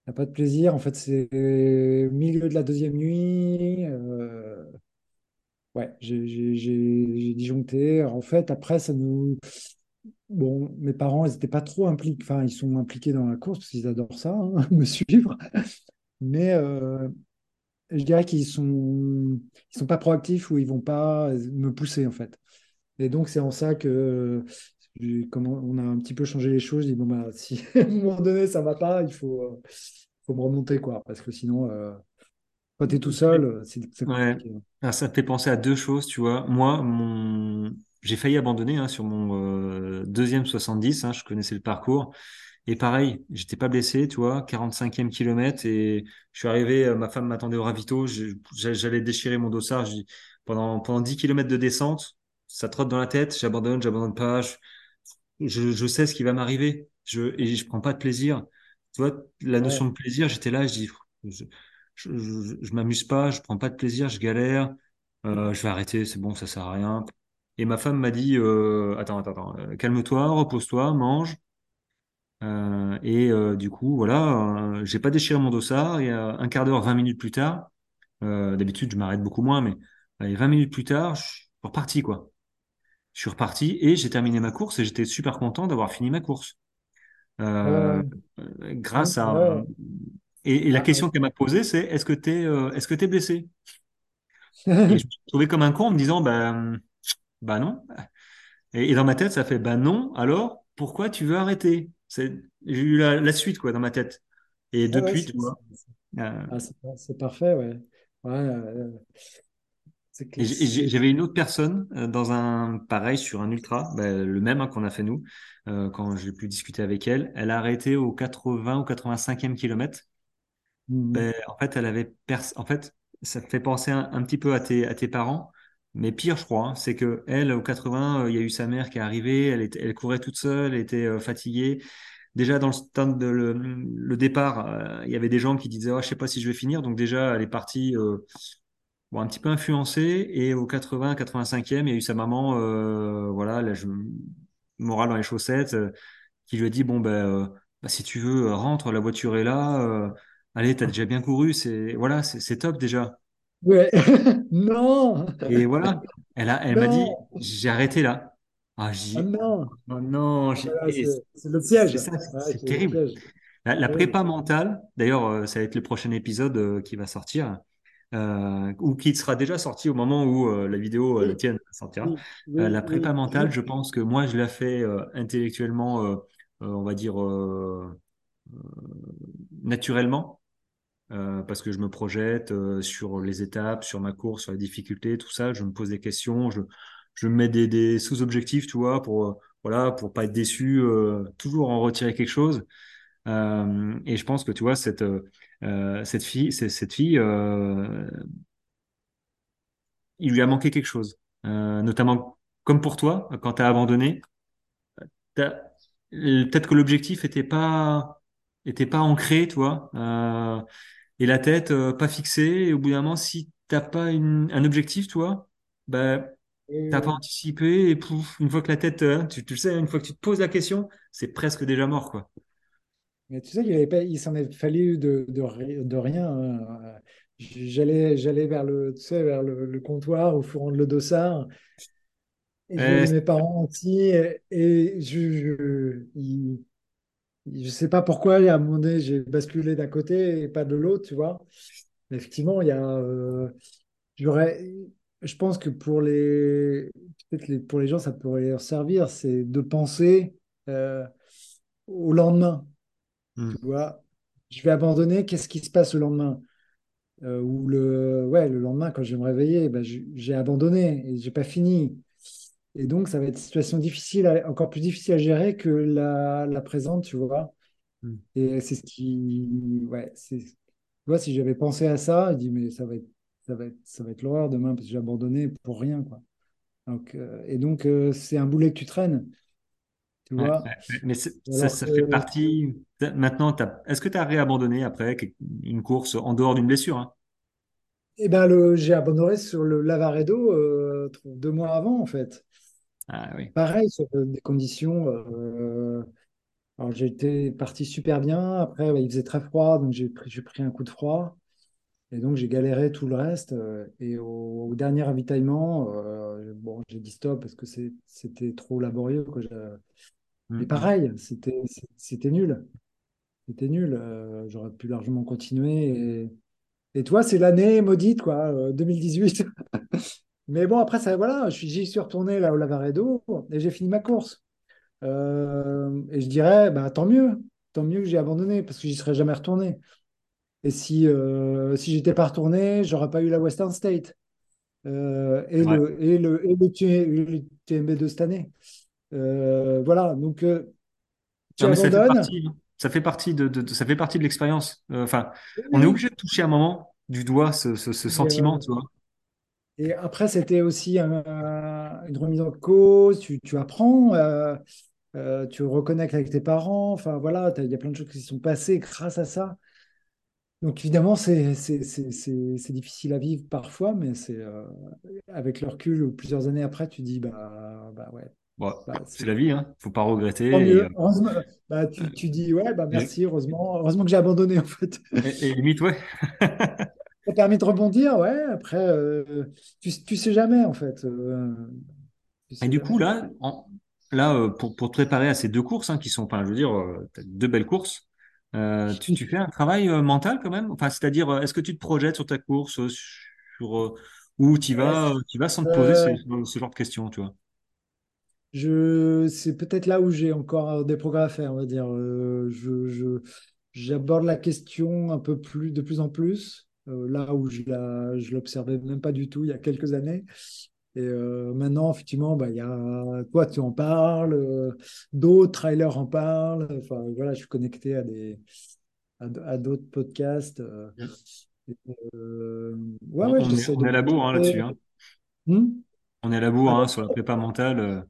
t'as pas de plaisir, en fait, c'est milieu de la deuxième nuit. euh, ouais, j'ai disjoncté. En fait, après, ça nous. Bon, mes parents, ils n'étaient pas trop impliqués, enfin, ils sont impliqués dans la course parce qu'ils adorent ça, hein, [LAUGHS] me suivre. Mais euh, je dirais qu'ils sont, ils sont pas proactifs ou ils vont pas me pousser en fait. Et donc c'est en ça que comment on a un petit peu changé les choses. Je dis bon bah si [LAUGHS] à un moment donné ça va pas, il faut, euh, faut me remonter quoi, parce que sinon euh, quand tu es tout seul, euh, c'est Ouais. Ah, ça me fait penser à deux choses, tu vois. Moi, mon... j'ai failli abandonner hein, sur mon euh, deuxième 70, hein, je connaissais le parcours. Et pareil, j'étais pas blessé, tu vois, 45e kilomètre et je suis arrivé, ma femme m'attendait au ravito, j'allais déchirer mon dossard. Pendant, pendant 10 kilomètres de descente, ça trotte dans la tête, j'abandonne, j'abandonne pas, je, je, je sais ce qui va m'arriver je, et je prends pas de plaisir. Tu vois, la notion Ouais, de plaisir, j'étais là, je dis, je, je, je, je m'amuse pas, je prends pas de plaisir, je galère, euh, je vais arrêter, c'est bon, ça sert à rien. Et ma femme m'a dit, euh, attends, attends, attends, euh, calme-toi, repose-toi, mange. Euh, et du coup, voilà, j'ai pas déchiré mon dossard. Et un quart d'heure, 20 minutes plus tard, d'habitude, je m'arrête beaucoup moins, mais allez, 20 minutes plus tard, je suis reparti, quoi. Je suis reparti et j'ai terminé ma course et j'étais super content d'avoir fini ma course. Euh, ouais, euh, grâce à ouais. Et, la question qu'elle m'a posée, c'est est-ce que tu es, est-ce que es blessé? [LAUGHS] Et je me suis trouvé comme un con en me disant, bah, bah non. Et, et dans ma tête, ça fait, bah non, alors pourquoi tu veux arrêter? J'ai eu la, la suite, quoi, dans ma tête. Et Ah depuis, c'est tu vois. euh, ah, parfait, ouais. Ouais, euh, j'avais une autre personne euh, dans un pareil sur un ultra, ben, le même hein, qu'on a fait nous, euh, quand j'ai pu discuter avec elle. Elle a arrêté au 80 ou 85e kilomètre. Mhm. Ben, en fait, elle avait en fait, ça te fait penser un, un petit peu à tes, à tes parents, mais pire, je crois, hein, c'est que elle, au 80, euh, il y a eu sa mère qui est arrivée, elle était, elle courait toute seule, elle était euh, fatiguée. Déjà dans le stand de le, le départ, il y avait des gens qui disaient, oh, je sais pas si je vais finir, donc déjà elle est partie. Bon, un petit peu influencé. Et au 80, 85e, il y a eu sa maman, euh, voilà, là, je, morale dans les chaussettes, euh, qui lui a dit, bon, ben, euh, bah, si tu veux, rentre, la voiture est là. allez, t'as déjà bien couru, c'est, voilà, c'est top déjà. Ouais. [LAUGHS] Non, Et voilà, elle a, elle m'a dit, j'ai arrêté là. Ah, ah non. oh non, Ah, c'est le piège. Ouais, c'est c'est le terrible. La, prépa mentale, d'ailleurs, ça va être le prochain épisode qui va sortir, euh, ou qui sera déjà sorti au moment où euh, la vidéo, euh, tienne, sortira. Euh, la prépa mentale, je pense que moi, je la fais euh, intellectuellement, on va dire, naturellement, parce que je me projette sur les étapes, sur ma course, sur les difficultés, tout ça. Je me pose des questions, je, je me mets des, des sous-objectifs, tu vois, pour, voilà, pour pas être déçu, toujours en retirer quelque chose. Et je pense que tu vois cette euh, cette fille, cette fille, euh, il lui a manqué quelque chose, Euh, notamment comme pour toi quand tu as abandonné. Peut-être que l'objectif était pas était pas ancré, euh, et la tête pas fixée. Et au bout d'un moment, si t'as pas une, un objectif, tu vois, bah t'as pas anticipé et pouf, une fois que la tête, tu, tu le sais, une fois que tu te poses la question, c'est presque déjà mort, quoi. Mais tu sais qu'il avait pas, il s'en est fallu de, de, ri- de rien. hein. J'allais, j'allais vers le, tu sais, vers le, le comptoir au fourron de Le Dossard et Euh, mes parents aussi et, et je, je, je sais pas pourquoi à un moment donné j'ai basculé d'un côté et pas de l'autre, tu vois. Mais effectivement, il y a, euh, j'aurais, je pense que pour les, peut-être les, pour les gens ça pourrait leur servir, c'est de penser euh, au lendemain. Hmm, Tu vois, je vais abandonner, qu'est-ce qui se passe le lendemain? Euh, ou le, ouais, le lendemain, quand je vais me réveiller, ben, je- j'ai abandonné et j'ai pas fini. Et donc, ça va être une situation difficile, à- encore plus difficile à gérer que la, la présente, tu vois. hmm. Et c'est ce qui, ouais, c'est, tu vois, si j'avais pensé à ça, je dis, mais ça va être, ça va être, ça va être l'horreur demain parce que j'ai abandonné pour rien, quoi. Donc, euh, et donc, euh, c'est un boulet que tu traînes, tu Ouais, vois. ouais, ouais. Mais ça, Alors ça que, fait partie. t'as- Maintenant, est-ce que tu as réabandonné après une course en dehors d'une blessure, hein? Eh ben, le, j'ai abandonné sur le Lavaredo euh, deux mois avant, en fait. Ah oui. Pareil, sur euh, des conditions. euh, alors, j'étais parti super bien. Après, bah, il faisait très froid, donc j'ai pris, un coup de froid. Et donc, j'ai galéré tout le reste. euh, Et au, au dernier ravitaillement, euh, bon, j'ai dit stop parce que c'était trop laborieux. Quoi. Hmm, Et hmm. pareil, c'était c'était nul. C'était nul. euh, J'aurais pu largement continuer. Et, et toi, c'est l'année maudite, quoi, euh, 2018. [LAUGHS] Mais bon, après, ça, voilà, j'y suis retourné là au Lavaredo et j'ai fini ma course. Euh, et je dirais, bah, tant mieux, tant mieux que j'ai abandonné parce que j'y serais jamais retourné. Et si, euh, si j'étais pas retourné, j'aurais pas eu la Western State euh, et Ouais. le, et le, et le TMB de cette année. Euh, voilà, donc euh, tu Non, mais ça fait abandonnes. partie. Ça fait partie de, de- de- ça fait partie de l'expérience. Euh, Enfin, on est obligé de toucher à un moment du doigt ce, ce, sentiment, tu vois. et après, c'était aussi un- une remise en cause. Tu, tu apprends, euh, euh, tu reconnectes avec tes parents. Enfin, voilà, il y a plein de choses qui se sont passées grâce à ça. Donc évidemment, c'est difficile à vivre parfois, mais c'est euh, avec le recul, plusieurs années après, tu dis, bah, bah ouais, Bon, bah, c'est la vie, hein. Faut pas regretter. Et, euh, Heureusement, bah, tu, tu dis, ouais, bah merci, heureusement, heureusement que j'ai abandonné en fait. et- et limite, ouais. [LAUGHS] Ça permet de rebondir, ouais. Après, euh, tu, tu sais jamais en fait. euh, tu Et du coup, là, en- là pour, pour te préparer à ces deux courses, hein, qui sont, enfin, je veux dire, deux belles courses. Euh, tu, tu fais un travail mental quand même? Enfin, c'est-à-dire, est-ce que tu te projettes sur ta course, sur, ou tu Ouais, vas, tu vas sans te poser ce, ce genre de questions, tu vois? Je, c'est peut-être là où j'ai encore des progrès à faire, on va dire. Euh, je, j'aborde la question un peu plus, de plus en plus, euh, là où je la, je l'observais même pas du tout il y a quelques années. Et euh, maintenant, effectivement, bah, il y a, toi, tu en parles, euh, d'autres trailers en parlent. Enfin, voilà, je suis connecté à des, à, d'autres podcasts. euh, ouais, On, ouais, on est, on est à la bourre hein, là-dessus. hein. Hmm? On est à la bourre Ah hein, sur la prépa mentale.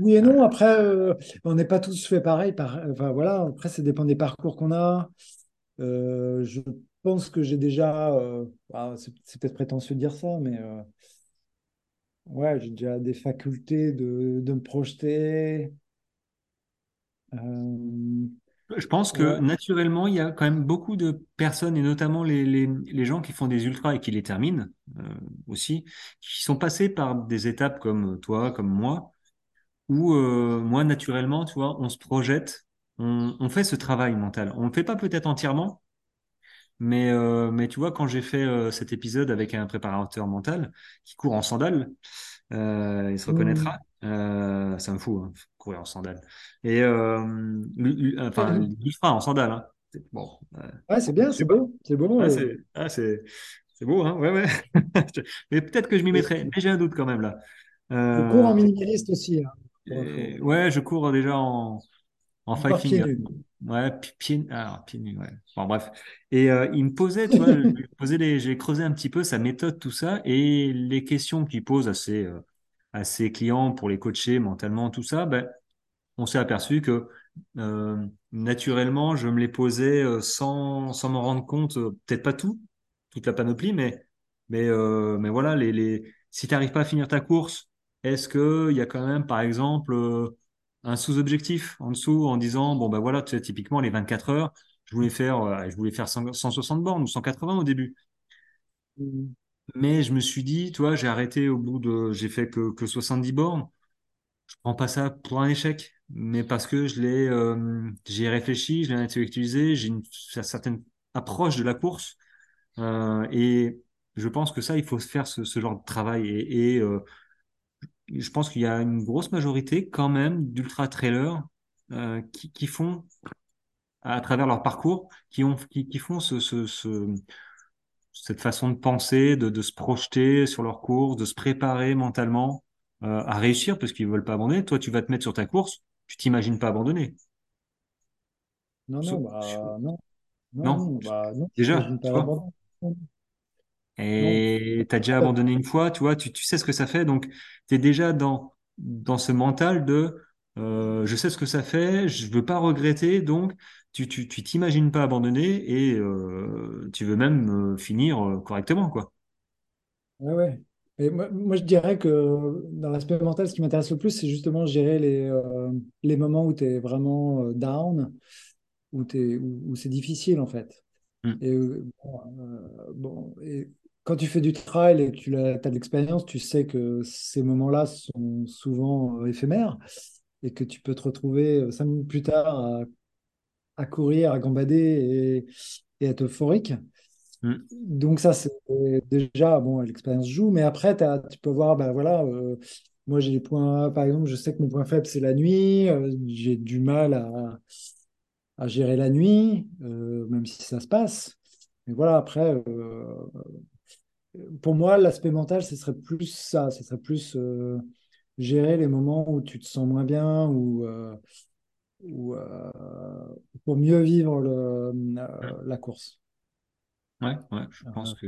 Oui et non. Après, euh, on n'est pas tous fait pareil. Par, enfin, voilà, après, ça dépend des parcours qu'on a. Euh, je pense que j'ai déjà, euh, ah, c'est peut-être prétentieux de dire ça, mais ouais, j'ai déjà des facultés de, de me projeter. Je pense que ouais. naturellement, il y a quand même beaucoup de personnes, et notamment les, les, les gens qui font des ultras et qui les terminent euh, aussi, qui sont passés par des étapes comme toi, comme moi, où euh, moi, naturellement, tu vois, on se projette, on, on fait ce travail mental. On ne le fait pas peut-être entièrement, mais, euh, mais tu vois, quand j'ai fait euh, cet épisode avec un préparateur mental qui court en sandales, euh, il se reconnaîtra. Euh, ça me fout, hein, courir en sandales. Et euh, enfin, il fera en sandales. Hein. C'est- Bon, euh, Ouais, c'est bien, c'est beau, c'est beau. Euh, c'est ah, c'est c'est beau, hein. Ouais, ouais. [LAUGHS] Mais peut-être que je m'y et mettrai. Mais j'ai un doute quand même là. je cours Euh, en minimaliste aussi, hein. Et- ouais, je cours déjà en en five finger. nus. Ouais, pi- pied, ah, pieds nus, ouais. Bon, bref. Et euh, il me posait, tu vois, [LAUGHS] j'ai creusé un petit peu sa méthode, tout ça, et les questions qu'il pose à ses, euh, à ses clients pour les coacher mentalement, tout ça, ben, on s'est aperçu que euh, naturellement, je me les posais sans, sans m'en rendre compte, peut-être pas tout, toute la panoplie, mais, mais, mais voilà, les, les, si tu n'arrives pas à finir ta course, est-ce qu'il y a quand même, par exemple, euh, un sous-objectif en dessous en disant, bon, ben voilà, tu sais, typiquement, les 24 heures, je voulais faire, euh, je voulais faire 100 160 bornes ou 180 au début. Hmm. Mais je me suis dit, tu vois, j'ai arrêté au bout de, j'ai fait que, que 70 bornes je prends pas ça pour un échec, mais parce que je l'ai, euh, j'y ai réfléchi, je l'ai intellectualisé, j'ai une, certaine approche de la course, euh, et je pense que ça, il faut faire ce, ce genre de travail. Et, et, euh, je pense qu'il y a une grosse majorité quand même d'ultra trailers euh, qui, qui font à travers leur parcours, qui ont, qui, qui font ce, ce, ce- cette façon de penser, de, de se projeter sur leur course, de se préparer mentalement euh, à réussir parce qu'ils veulent pas abandonner. Toi, tu vas te mettre sur ta course, tu t'imagines pas abandonner. Non, non, bah non, non, Non, non, bah non, déjà, tu vois. Et tu as déjà abandonné une fois, tu vois, tu, tu sais ce que ça fait. Donc, tu es déjà dans, dans ce mental de euh, je sais ce que ça fait, je veux pas regretter, donc tu tu, tu t'imagines pas abandonner et euh, tu veux même euh, finir correctement, quoi. Ouais, ouais. Et moi, moi, je dirais que dans l'aspect mental, ce qui m'intéresse le plus, c'est justement gérer les, les moments où tu es vraiment down, où, où, où c'est difficile en fait. Mm, Et, bon, bon, et quand tu fais du trail et que tu as, de l'expérience, tu sais que ces moments-là sont souvent euh, éphémères et que tu peux te retrouver euh, cinq minutes plus tard à, à courir, à gambader et, et être euphorique. mm, Donc ça, c'est déjà, bon, l'expérience joue, mais après, tu peux voir, ben voilà, euh, moi j'ai des points, par exemple, je sais que mon point faible, c'est la nuit, euh, j'ai du mal à, à gérer la nuit, euh, même si ça se passe. Mais voilà, après, pour moi, l'aspect mental, ce serait plus ça, ce serait plus euh, gérer les moments où tu te sens moins bien, ou, euh, euh, pour mieux vivre le, la course. Ouais, ouais, je pense que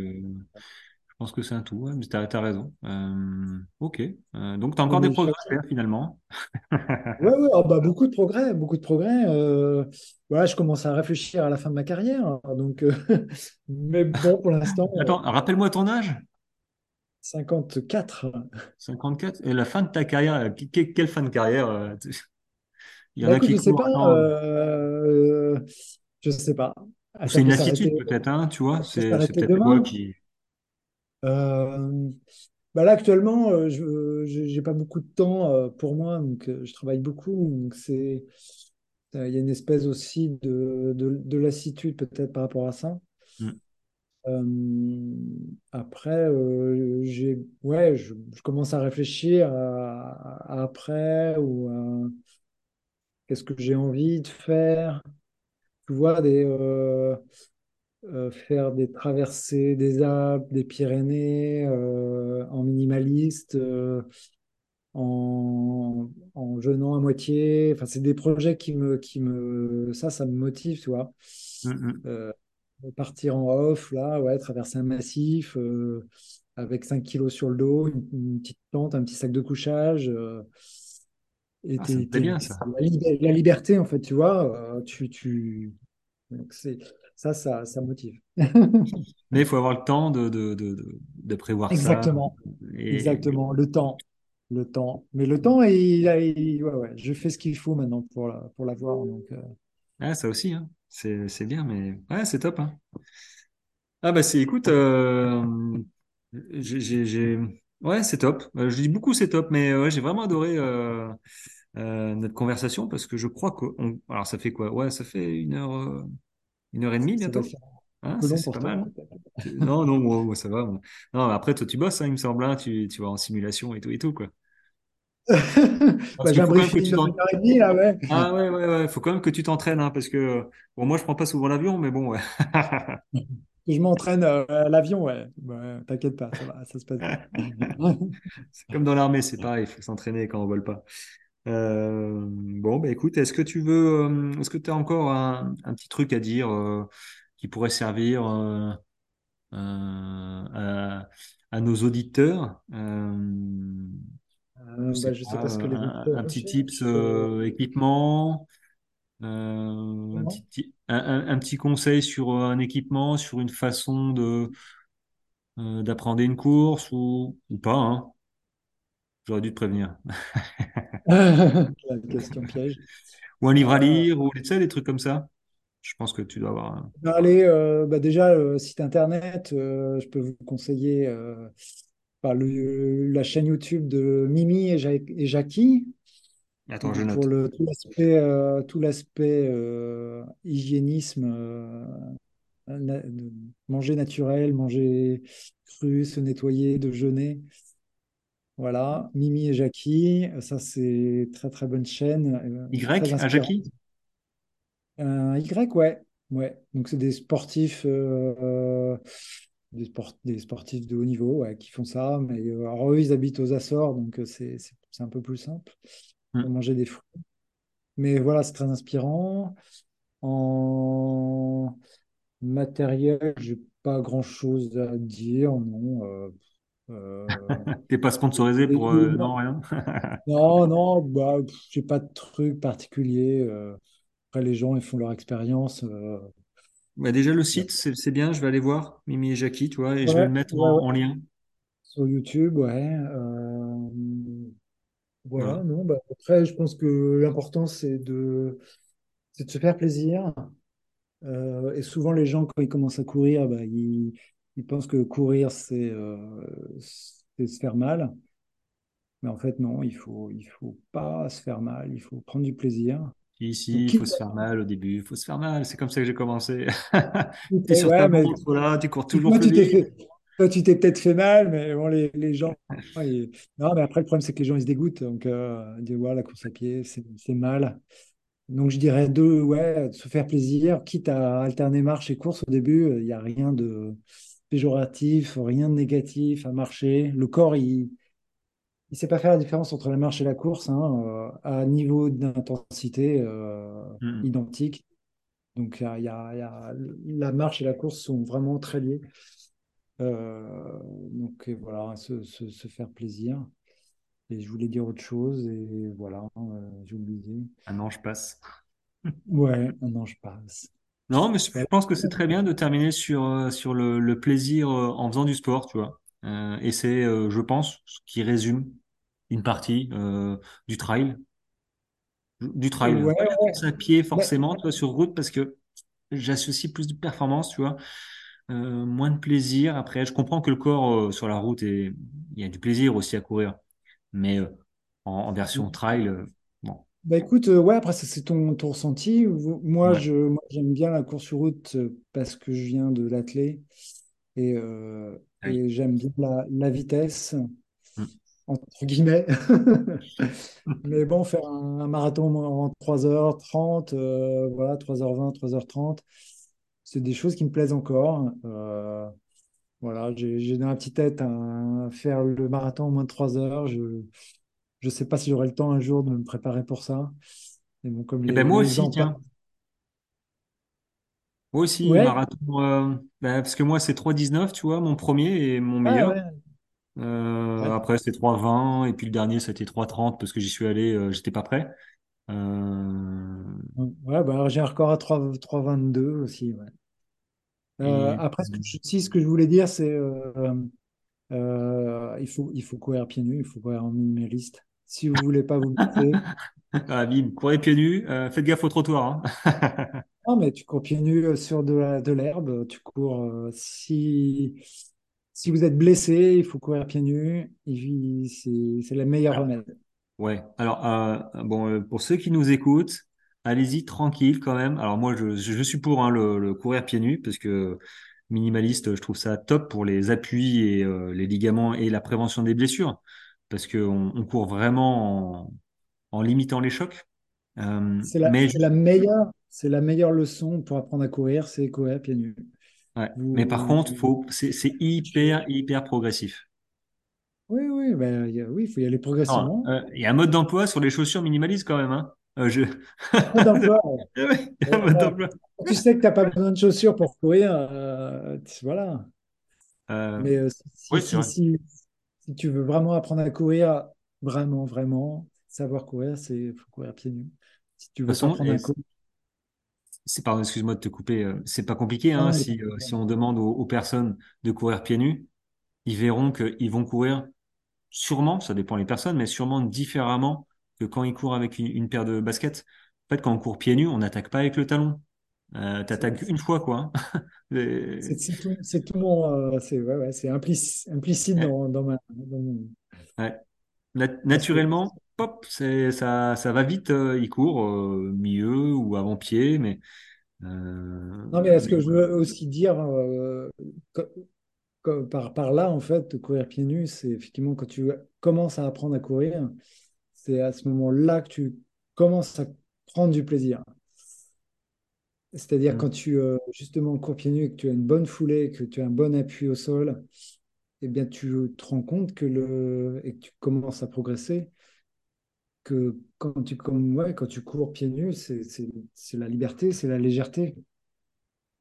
pense que c'est un tout. Ouais, mais t'as, t'as raison. Euh, ok. Euh, donc t'as encore des progrès à faire finalement. Ouais, ouais, ah bah, beaucoup de progrès, beaucoup de progrès. euh, voilà, je commence à réfléchir à la fin de ma carrière. hein, donc, euh, [LAUGHS] mais bon, pour l'instant, Attends, rappelle-moi ton âge. 54. 54. Et la fin de ta carrière, que- que- quelle fin de carrière? tu- Il y en Bah a écoute, qui je sais courent. pas. Je sais pas. C'est une lassitude peut-être, hein, tu vois. C'est, peut-être demain. qui. Euh, bah là, actuellement, euh, je j'ai j'ai pas beaucoup de temps euh, pour moi, donc euh, je travaille beaucoup. Donc c'est Il y a une espèce aussi de, de, lassitude peut-être par rapport à ça. Mm. après, j'ai, ouais, je, commence à réfléchir à, après ou qu'est-ce que j'ai envie de faire. Tu vois, des, faire des traversées des Alpes, des Pyrénées en minimaliste en, en jeûnant à moitié. Enfin, c'est des projets qui me, qui me, ça, ça me motive, tu vois. Mm, mm. Euh, partir en off, là, ouais, traverser un massif euh, avec 5 kilos sur le dos, une, petite tente, un petit sac de couchage. Euh, et ah, bien, ça. La, liberté, en fait, tu vois, tu, tu... c'est ça, ça, ça motive. [LAUGHS] Mais il faut avoir le temps de, de, de, de prévoir Exactement. ça. Exactement, le temps le temps. Mais le temps, il, ouais, ouais, je fais ce qu'il faut maintenant pour la, pour l'avoir. Donc, euh. ça aussi, hein. c'est, c'est bien, mais ouais, c'est top. Hein. Ah bah c'est, écoute, euh, j'ai, j'ai, ouais, c'est top. Euh, je dis beaucoup c'est top, mais ouais, j'ai vraiment adoré notre conversation parce que je crois que, alors ça fait quoi? Ouais, ça fait une heure, une heure et demie bientôt. Hein, c'est, pas mal. [LAUGHS] non, non, moi, ça va. Non, après, toi, tu bosses, hein, il me semble, hein, tu, tu vas en simulation et tout et tout, quoi. [LAUGHS] bah, j'ai un briefing de là, ouais. Ah ouais, ouais, ouais. Faut quand même que tu t'entraînes, hein, parce que bon, moi, je prends pas souvent l'avion, mais bon, ouais. [LAUGHS] je m'entraîne euh, à l'avion, ouais. T'inquiète pas, ça va, ça se passe bien. c'est comme dans l'armée, c'est pareil, il faut s'entraîner quand on vole pas. Euh, bon, bah écoute, est-ce que tu veux, euh, est-ce que tu as encore un, un, petit truc à dire qui pourrait servir à, à, nos auditeurs euh, bah, je sais pas ce que les un, petit tips euh, équipement, euh, un, petit, un, petit, conseil sur un équipement, sur une façon de d'apprendre une course ou, ou pas. Hein. J'aurais dû te prévenir. [LAUGHS] La question piège. Ou un livre à lire, ou tu sais, des trucs comme ça. Je pense que tu dois avoir. Allez, bah déjà, site internet, je peux vous conseiller le, la chaîne YouTube de Mimi et, Jackie. Attends, je note. Pour le, tout l'aspect, euh, euh, hygiénisme, euh, manger naturel, manger cru, se nettoyer, de jeûner. Voilà, Mimi et Jackie, ça c'est très très bonne chaîne. Y à Jackie? Y, ouais. ouais. Donc c'est des sportifs des, des, sportifs de haut niveau qui font ça. Mais euh, alors, eux, ils habitent aux Açores, donc euh, c'est un peu plus simple pour mm. manger des fruits. Mais voilà, c'est très inspirant. En matériel, j'ai pas grand chose à dire. Non. Euh, euh T'es pas sponsorisé pour non rien? [LAUGHS] non, non, bah, j'ai pas de truc particulier. après, les gens ils font leur expérience. Bah, déjà, le site, c'est bien. Je vais aller voir Mimi et Jackie, tu vois, et je vais le mettre en, lien. Sur YouTube, ouais. Euh, voilà, non. Bah, après, je pense que l'important, c'est de... de se faire plaisir. Euh, et souvent, les gens, quand ils commencent à courir, bah, ils... ils pensent que courir, c'est euh, se faire mal. Mais en fait, non, il faut, il faut pas se faire mal. Il faut prendre du plaisir. Ici, il faut se faire mal au début, il faut se faire mal. C'est comme ça que j'ai commencé. tu [LAUGHS] es sur ta montre là, tu cours toujours plus vite. Toi, tu t'es peut-être fait mal, mais bon, les, les gens. [LAUGHS] Non, mais après, le problème, c'est que les gens, ils se dégoûtent. Donc, euh, ils disent, ouais, la course à pied, c'est mal. Donc, je dirais deux, ouais, se faire plaisir, quitte à alterner marche et course au début, il n'y a rien de péjoratif, rien de négatif à marcher. Le corps, il, ne sait pas faire la différence entre la marche et la course hein, euh, à niveau d'intensité euh, mm. identique. Donc, y a, la marche et la course sont vraiment très liées. Euh, donc, voilà, se, faire plaisir. Et je voulais dire autre chose, et voilà, j'ai oublié. Un ange passe. ouais, un ange passe. Non, mais je pense que c'est très bien de terminer sur, sur le, plaisir en faisant du sport, tu vois. et c'est, je pense, ce qui résume une partie euh, du trail. Du trail. Ouais, à pied forcément, toi, sur route, parce que j'associe plus de performance, tu vois. Euh, moins de plaisir. Après, je comprends que le corps euh, sur la route, et il y a du plaisir aussi à courir. Mais en, version trail, Bah écoute, euh, ouais, après ça, c'est ton, ton ressenti. Moi, Ouais. je, moi, j'aime bien la course sur route euh, parce que je viens de l'athlé et, euh, Ah Oui. et j'aime bien la, la vitesse, Mm. entre guillemets. [LAUGHS] Mais bon, faire un, un marathon en 3h30, euh, voilà, 3h20, 3h30, c'est des choses qui me plaisent encore. Euh, voilà, j'ai j'ai dans la petite tête à faire le marathon en moins de 3 heures. Je ne sais pas si j'aurai le temps un jour de me préparer pour ça. Et bon, comme Et ben moi les aussi, tiens. Moi aussi, Ouais, marathon. euh, bah, parce que moi, c'est trois dix-neuf, tu vois, mon premier et mon ouais, meilleur. ouais. Euh, Ouais, après, c'était trois vingt et puis le dernier, c'était trois trente parce que j'y suis allé, euh, j'étais pas prêt. Euh, Ouais, bah, j'ai un record à 3, 3,22 aussi. et après, ce que je, si, ce que je voulais dire, c'est il faut, il faut courir pieds nus, il faut courir en minimaliste. Si vous voulez pas vous blesser, [LAUGHS] ah, bim, courez pieds nus, euh, faites gaffe au trottoir. hein. [LAUGHS] non, mais tu cours pieds nus euh, sur de la- l'herbe, tu cours. euh, si, si vous êtes blessé, il faut courir pieds nus. C'est c'est le meilleur remède. Ouais, alors euh, bon, pour ceux qui nous écoutent, allez-y tranquille quand même. Alors moi, je, je suis pour hein, le, le courir pieds nus parce que minimaliste, je trouve ça top pour les appuis et les ligaments et la prévention des blessures parce que on, court vraiment en, en limitant les chocs. Euh, C'est la, mais c'est la juste, meilleure, c'est la meilleure leçon pour apprendre à courir, c'est courir pieds nus. ouais. Mais par contre, faut, c'est, hyper hyper progressif. Oui, oui, ben, a- oui, il faut y aller progressivement. euh, Il y a un mode d'emploi sur les chaussures minimalistes quand même. Hein. Euh, je... Mode d'emploi. Ouais. [LAUGHS] Tu sais que tu n'as pas besoin de chaussures pour courir. euh, voilà. Mais si, oui, si. Si, tu veux vraiment apprendre à courir, vraiment, vraiment, savoir courir, c'est faut courir pieds nus. Si tu veux façon, prendre et un coup, c'est pardon, excuse-moi de te couper, euh, c'est pas compliqué hein, non, si, euh, si on demande aux, aux personnes de courir pieds nus, ils verront qu'ils vont courir sûrement, ça dépend des personnes, mais sûrement différemment que quand ils courent avec une, une paire de baskets. En fait, quand on court pieds nus, on n'attaque pas avec le talon. Euh, t'attaques une fois, quoi. C'est- tout, c'est tout mon, euh, c'est ouais, ouais, implici- implicite ouais, dans, dans ma, dans mon- naturellement, pop, c'est, ça, ça va vite, euh, ils courent euh, milieu ou avant-pied, mais, euh, non, mais ce mais que je veux aussi dire euh, par, par là, en fait, de courir pieds nus, c'est effectivement quand tu commences à apprendre à courir, c'est à ce moment-là que tu commences à prendre du plaisir. C'est-à-dire Mm. quand tu euh, justement cours pieds nus et que tu as une bonne foulée, que tu as un bon appui au sol, eh bien tu te rends compte que le et que tu commences à progresser, que quand tu comme ouais, quand tu cours pieds nus, c'est la liberté, c'est la légèreté.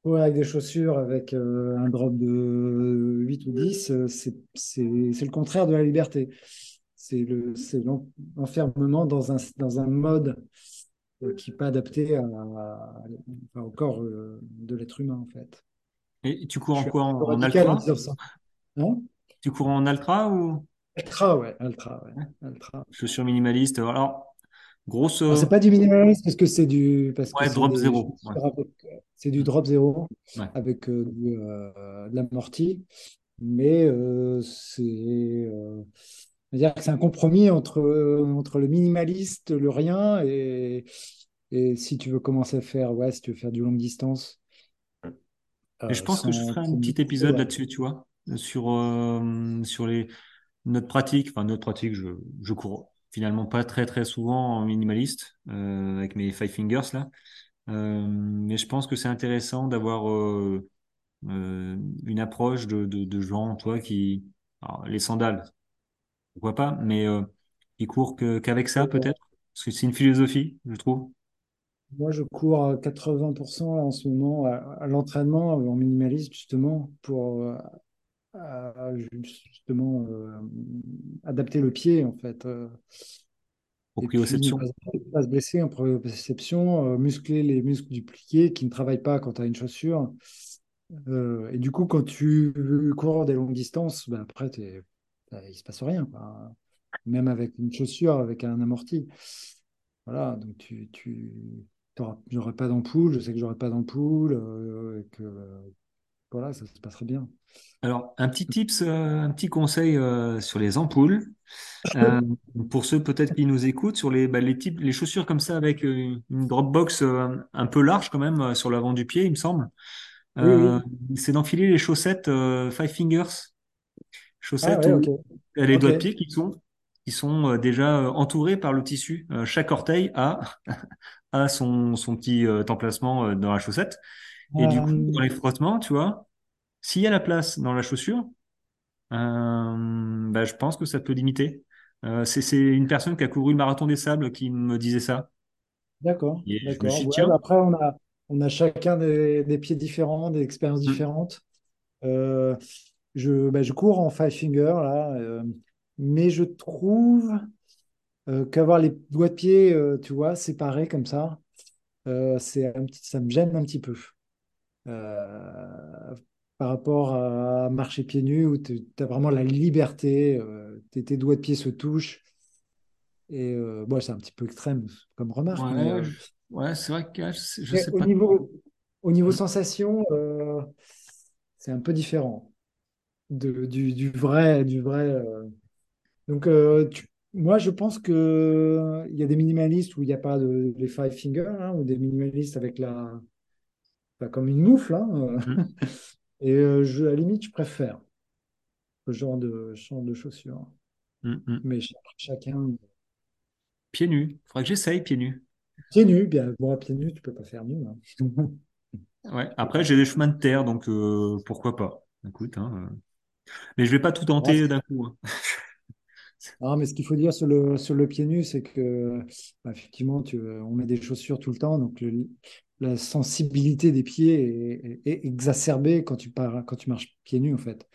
Courir avec des chaussures avec euh, un drop de 8 ou 10, euh, c'est le contraire de la liberté. C'est le c'est l'en- l'enfermement dans un dans un mode qui n'est pas adapté à, à- enfin, au corps euh, de l'être humain en fait. Et tu cours en quoi? En, en ça. Non? Tu cours en ultra ou? Ultra, ouais, ultra, ouais, ultra. chaussures minimalistes? Alors, grosse, Alors, euh, c'est pas du minimalisme parce que c'est du parce que ouais, c'est drop zéro. Ouais, euh, c'est du drop zéro ouais. avec euh, du, euh, de l'amorti, mais euh, c'est euh, c'est-à-dire que c'est un compromis entre euh, entre le minimaliste, le rien et et si tu veux commencer à faire ouais, si tu veux faire du longue distance Et je euh, pense que je ferai un petit épisode là-dessus, tu vois, sur, euh, sur les, notre pratique. Enfin, notre pratique, je, je cours finalement pas très très souvent en minimaliste euh, avec mes five fingers là. Euh, mais je pense que c'est intéressant d'avoir euh, euh, une approche de, de, de gens, toi, qui, alors, les sandales, pourquoi pas, mais euh, courent que, qu'avec ça peut-être, parce que c'est une philosophie, je trouve. Moi, je cours à 80% là, en ce moment à, à l'entraînement en minimaliste, justement, pour euh, à- justement euh, adapter le pied, en fait. euh, et puis ne pas, Proprioception. pas se blesser en proprioception, euh, muscler les muscles du pied qui ne travaillent pas quand tu as une chaussure. Euh, et du coup, quand tu cours des longues distances, ben après, t'es- ben, il ne se passe rien. quoi. Même avec une chaussure, avec un amorti. Voilà, donc tu, tu pas d'ampoule, je sais que j'aurai pas d'ampoule, euh, que voilà, ça se passerait bien. Alors, un petit tips, euh, un petit conseil euh, sur les ampoules. Euh, pour ceux peut-être qui nous écoutent, sur les, bah, les types, les chaussures comme ça avec euh, une dropbox euh, un peu large quand même euh, sur l'avant du pied, il me semble. Oui, Euh, oui. c'est d'enfiler les chaussettes euh, Five Fingers, Ah chaussettes ouais, où ok. il y a les doigts de pied qui sont, qui sont euh, déjà euh, entourés par le tissu. Euh, chaque orteil a, [LAUGHS] a son, son petit euh, emplacement euh, dans la chaussette. Et du coup, Euh, dans les frottements, tu vois, s'il y a la place dans la chaussure, euh, bah, je pense que ça peut limiter. Euh, c'est, une personne qui a couru le marathon des sables qui me disait ça. d'accord, Ouais, bah après, on a, on a chacun des, des pieds différents, des expériences hum, différentes. Euh, je, bah, je cours en five finger là, euh, mais je trouve euh, qu'avoir les doigts de pied, euh, tu vois, séparés comme ça, c'est un petit, ça me gêne un petit peu. Par rapport à marcher pieds nus où tu as vraiment la liberté, tes, doigts de pied se touchent. Et bon, c'est un petit peu extrême comme remarque, ouais, c'est vrai que je sais, je mais sais au pas niveau, au niveau sensation, c'est un peu différent de, du, du vrai. Du vrai euh. Donc, euh, tu- moi, je pense que il y a des minimalistes où il n'y a pas de, les five fingers, hein, ou des minimalistes avec la, pas comme une moufle. hein, euh. [LAUGHS] et euh, je, à la limite, je préfère ce genre de, genre de chaussures. hum, hum. Mais ch- chacun, Pieds nus. Faudrait que j'essaye pieds nus. pieds nus, bien, bon, à pieds nus, tu peux pas faire mieux. hein. Ouais. Après, j'ai des chemins de terre, donc euh, pourquoi pas. Écoute, hein, euh. Mais je vais pas tout tenter d'un coup. hein. [LAUGHS] Mais ce qu'il faut dire sur le, sur le pied nu, c'est que, bah, effectivement, tu, on met des chaussures tout le temps, donc le- la sensibilité des pieds est, est exacerbée quand tu pars, quand tu marches pieds nus, en fait.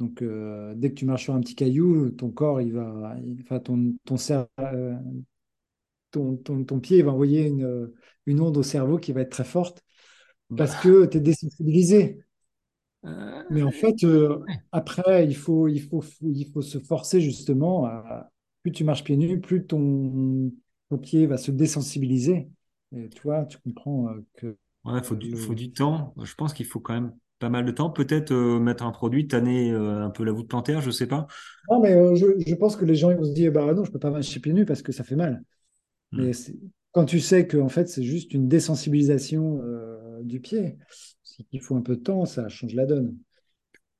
Donc, euh, dès que tu marches sur un petit caillou, ton corps, il va, enfin, ton, ton, cer- euh, ton, ton, ton pied il va envoyer une, une onde au cerveau qui va être très forte parce Bah, que tu es désensibilisé. Mais en fait, euh, après, il faut, il faut, il faut se forcer justement à, plus tu marches pieds nus, plus ton, ton pied va se désensibiliser. Et tu vois, tu comprends euh, que ouais, faut du, faut du temps. Je pense qu'il faut quand même pas mal de temps. Peut-être euh, mettre un produit, tanner euh, un peu la voûte plantaire, je sais pas. Non, mais je, je pense que les gens ils vont se dire, bah non, je peux pas marcher pieds nus parce que ça fait mal. Hmm. Mais quand tu sais que en fait, c'est juste une désensibilisation du pied, il faut un peu de temps, ça change la donne.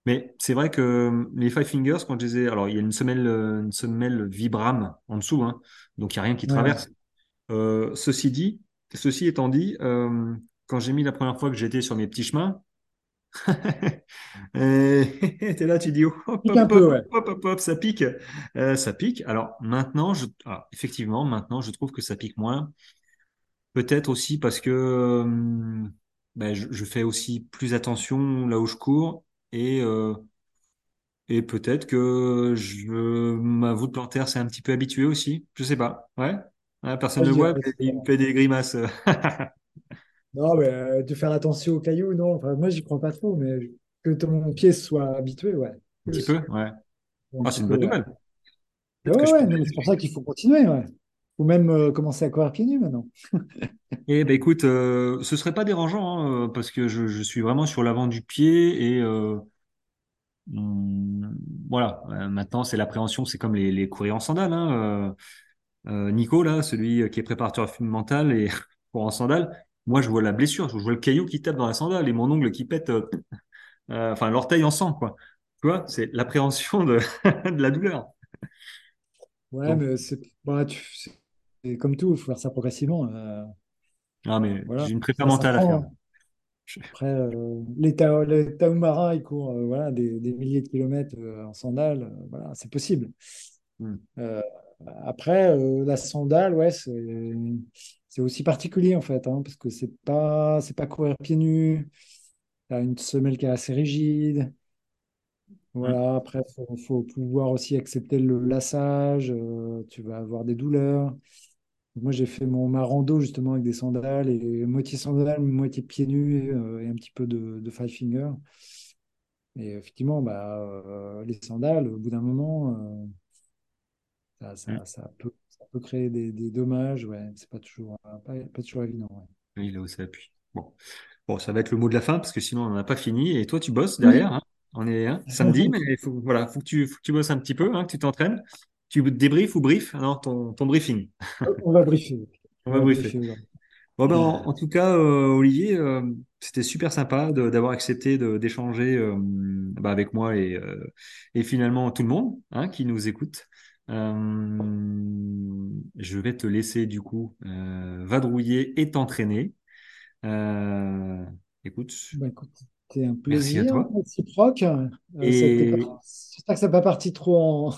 Mais c'est vrai que euh, les Five Fingers, quand je les ai, alors il y a une semelle, euh, une semelle Vibram en dessous, hein, donc il n'y a rien qui Ouais. traverse. Euh, ceci dit, ceci étant dit, euh, quand j'ai mis la première fois que j'étais sur mes petits chemins, [LAUGHS] et t'es là, tu dis hop, un hop, peu, hop, ouais. hop, hop, hop, ça pique, Euh, ça pique. Alors maintenant, je, alors, effectivement, maintenant, je trouve que ça pique moins. Peut-être aussi parce que ben, je, je fais aussi plus attention là où je cours et euh, et peut-être que je, ma voûte plantaire s'est un petit peu habituée aussi. Je sais pas. Ouais. Ouais, personne ne voit, mais il me fait des grimaces. [LAUGHS] Non, mais euh, de faire attention aux cailloux, non. Enfin, moi, j'y crois pas trop, mais que ton pied soit habitué, ouais. Un petit peu, ouais. Ah, c'est une bonne nouvelle. Ouais, c'est pour ça qu'il faut continuer, ouais. Ou même euh, commencer à courir pieds nus maintenant. Eh ben écoute, euh, ce serait pas dérangeant hein, euh, parce que je, je suis vraiment sur l'avant du pied et euh, hum, voilà. Maintenant, c'est l'appréhension, c'est comme les, les courir en sandales. Hein. Nico là, celui qui est préparateur mental et [LAUGHS] court en sandales. Moi, je vois la blessure, je vois le caillou qui tape dans la sandale et mon ongle qui pète, [LAUGHS] enfin l'orteil en sang quoi. Tu vois, c'est l'appréhension de, [LAUGHS] de la douleur. Ouais, Donc, mais c'est bah, tu- c'est comme tout, il faut faire ça progressivement. ah mais voilà, j'ai une prépa mentale à faire. hein. Après, euh, les, ta les ils courent euh, voilà, des, des milliers de kilomètres euh, en sandales. voilà, c'est possible. Hmm. Après, la sandale, ouais, c'est aussi particulier en fait, hein, parce que c'est pas, pas courir pieds nus. Tu as une semelle qui est assez rigide. Hmm. Voilà, après, il faut, faut pouvoir aussi accepter le lassage. tu vas avoir des douleurs. Moi, j'ai fait mon ma rando justement avec des sandales et moitié sandales, moitié pieds nus euh, et un petit peu de, de five finger. Et effectivement, bah, euh, les sandales, au bout d'un moment, euh, ça, ça, ça peut, ça peut créer des, des dommages. Ouais, c'est pas toujours, pas, pas toujours évident. ouais. Oui, là où ça appuie. Bon. Bon, ça va être le mot de la fin parce que sinon on n'en a pas fini. Et toi, tu bosses derrière. hein. On est hein, [LAUGHS] samedi, mais il faut, voilà, faut que tu, faut que tu bosses un petit peu, hein, que tu t'entraînes. Tu débriefes ou briefes? Non, ton, ton briefing? On va briefer. On [LAUGHS] On va briefer. Bon, ben, en, en tout cas, euh, Olivier, euh, c'était super sympa d'avoir accepté d'échanger euh, bah, avec moi et, euh, et finalement tout le monde hein, qui nous écoute. Euh, je vais te laisser du coup euh, vadrouiller et t'entraîner. Euh, écoute, Bah, écoute, c'était un plaisir, toi. réciproque. Euh, Et J'espère que ça n'est pas parti trop en,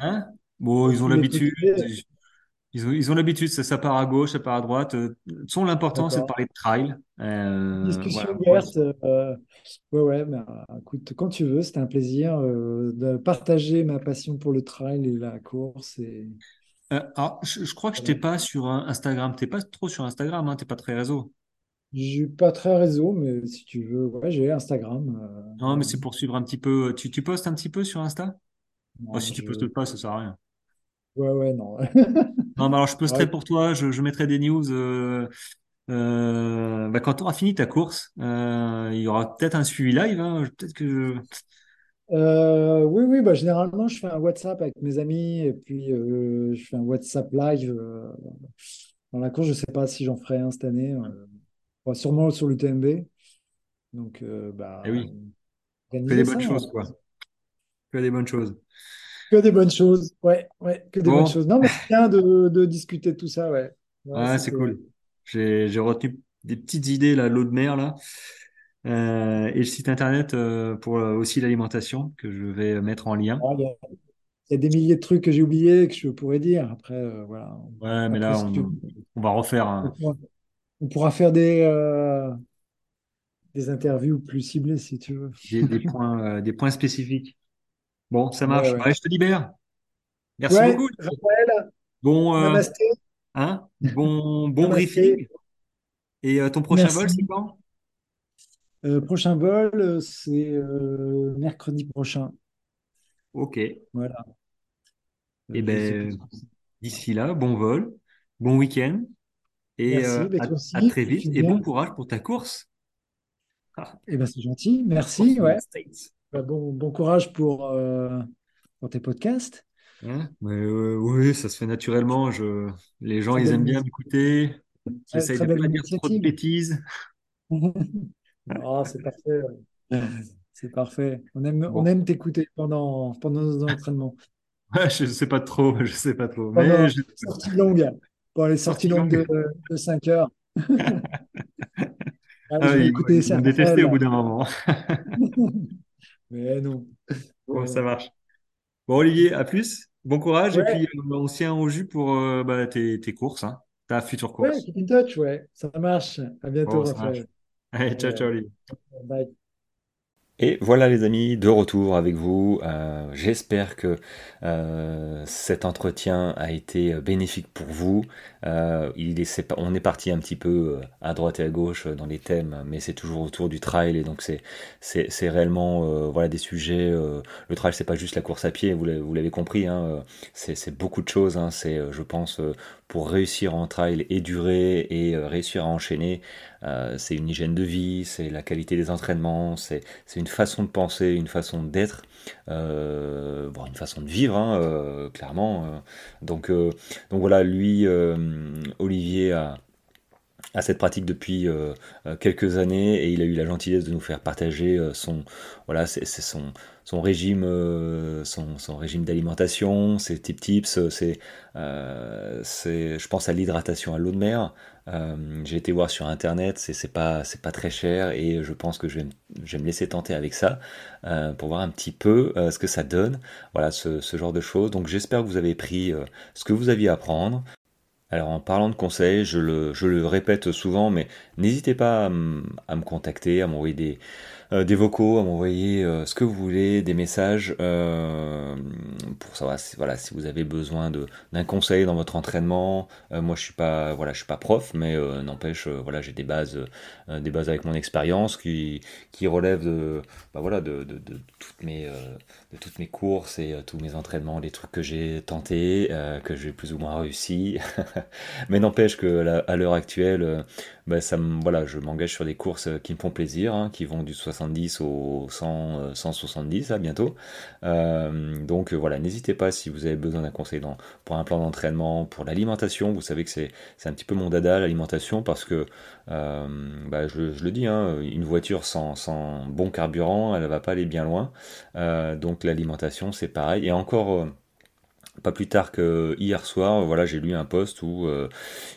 hein, bon, ils ont l'habitude. Ils ont, ils ont l'habitude, ça, ça part à gauche, ça part à droite. Euh, façon, l'important, c'est de parler de trail. Euh, Discussion voilà. Ouverte. euh, ouais, ouais, bah, écoute, quand tu veux, c'était un plaisir euh, de partager ma passion pour le trail et la course. Et alors, je, je crois que je t'ai pas sur Instagram. T'es pas trop sur Instagram, hein, t'es pas très réseau. Je suis pas très réseau, mais si tu veux, ouais, j'ai Instagram. Non, mais c'est pour suivre un petit peu. Tu, tu postes un petit peu sur Insta? Oh, si Non, tu je... postes pas, ça sert à rien. Ouais, ouais, non. [LAUGHS] Non, mais alors je Ouais, posterai pour toi. Je, je mettrai des news. Euh, euh, bah, quand tu auras fini ta course, euh, il y aura peut-être un suivi live. hein. Peut-être que je... Euh, oui, oui, bah, généralement, je fais un WhatsApp avec mes amis et puis euh, je fais un WhatsApp live euh, dans la course. Je sais pas si j'en ferai un cette année. euh, bah, sûrement sur l'UTMB. Donc, euh, Eh bah, oui, que des bonnes hein. choses, quoi. Que des bonnes choses. Que des bonnes choses. Ouais, ouais, que des bonnes Bon, choses. Non, mais c'est bien de, de discuter de tout ça, ouais. Ouais, ouais, c'est cool. J'ai, j'ai retenu des petites idées, là, l'eau de mer, là. Euh, et le site internet euh, pour euh, aussi l'alimentation que je vais mettre en lien. Oh, Il y a, il y a des milliers de trucs que j'ai oubliés que je pourrais dire. Après, voilà. Ouais, mais là, tu on, va refaire on pourra, on pourra faire des, des interviews plus ciblées si tu veux. des, des [LAUGHS] points, des points spécifiques. Bon, ça marche. ouais. Je te libère. Merci Ouais, beaucoup. Raphaël, Bon, euh, namasté, hein, bon, bon namasté. briefing. Et euh, ton prochain vol, c'est quand? Euh, prochain vol, euh, c'est mercredi prochain. Ok. Eh Voilà. Sais plus. ben, d'ici là, bon vol, bon week-end et Merci. Ben, à, très vite et bon courage pour ta course. Ah, Eh ben, c'est gentil. Merci. Ouais. Ben, bon, bon courage pour, euh, pour tes podcasts. Mais, euh, oui, ça se fait naturellement. Je... Les gens, Très ils aiment bien m'écouter. J'essaye de belle pas dire trop de bêtises. Ah, [LAUGHS] c'est parfait. C'est parfait. On aime, on Bon, aime t'écouter pendant, pendant nos entraînements. [LAUGHS] je sais pas trop, je sais pas trop, Pendant mais je... sorties longues. Pour les sorties sortie longues de, de 5 heures. [LAUGHS] Ah, Ah, ils, ils ça, au bout d'un moment. Mais non. Bon, ça marche. Bon, Olivier, à plus. Bon courage et puis Ouais, euh, on tient au jus pour euh, bah, tes, tes courses, hein, ta future ouais, course. keep in touch, ouais. Ça marche. À bientôt, Bon, marche. Raphaël. Allez, ciao, ciao, Ouais. Olivier. Bye. Et voilà les amis, de retour avec vous. Euh, J'espère que euh, cet entretien a été bénéfique pour vous. Euh, on est parti un petit peu euh, à droite et à gauche dans les thèmes, mais c'est toujours autour du trail et donc c'est réellement euh, voilà des sujets. euh, le trail c'est pas juste la course à pied, vous l'avez compris. Hein, euh, c'est beaucoup de choses. Hein, c'est euh, je pense euh, pour réussir en trail et durer et euh, réussir à enchaîner, euh, c'est une hygiène de vie, c'est la qualité des entraînements, c'est une façon de penser, une façon d'être, euh, une façon de vivre, hein, euh, clairement. euh. Donc, donc voilà, lui, Olivier a, cette pratique depuis quelques années et il a eu la gentillesse de nous faire partager son, voilà, c'est son, son régime, euh, son, régime d'alimentation, ses tip tips, euh, euh, je pense à l'hydratation à l'eau de mer. J'ai été voir sur internet, c'est pas pas très cher et je pense que je vais, me- je vais me laisser tenter avec ça pour voir un petit peu ce que ça donne. Voilà ce, ce genre de choses. Donc j'espère que vous avez pris ce que vous aviez à prendre. Alors en parlant de conseils, je le, je le répète souvent, mais n'hésitez pas à, me contacter, à m'envoyer des, des vocaux, à m'envoyer euh, ce que vous voulez, des messages. Euh, pour savoir si, voilà, si vous avez besoin d'un conseil dans votre entraînement. moi, je suis pas, voilà, je suis pas prof, mais n'empêche, voilà, j'ai des bases, des bases avec mon expérience qui, qui relèvent de, bah, voilà, de, de, de, toutes mes, de toutes mes courses et tous mes entraînements, les trucs que j'ai tentés, que j'ai plus ou moins réussi. [LAUGHS] mais n'empêche que à l'heure actuelle, bah, ça voilà, je m'engage sur des courses qui me font plaisir, hein, qui vont du 70 au 100, 170 à bientôt. Euh, donc euh, voilà, n'hésitez pas si vous avez besoin d'un conseil pour un plan d'entraînement, pour l'alimentation. Vous savez que c'est un petit peu mon dada l'alimentation parce que euh, je, je, le dis, hein, une voiture sans, sans, bon carburant, elle ne va pas aller bien loin. donc l'alimentation c'est pareil. Et encore pas plus tard que hier soir, voilà, j'ai lu un post où euh,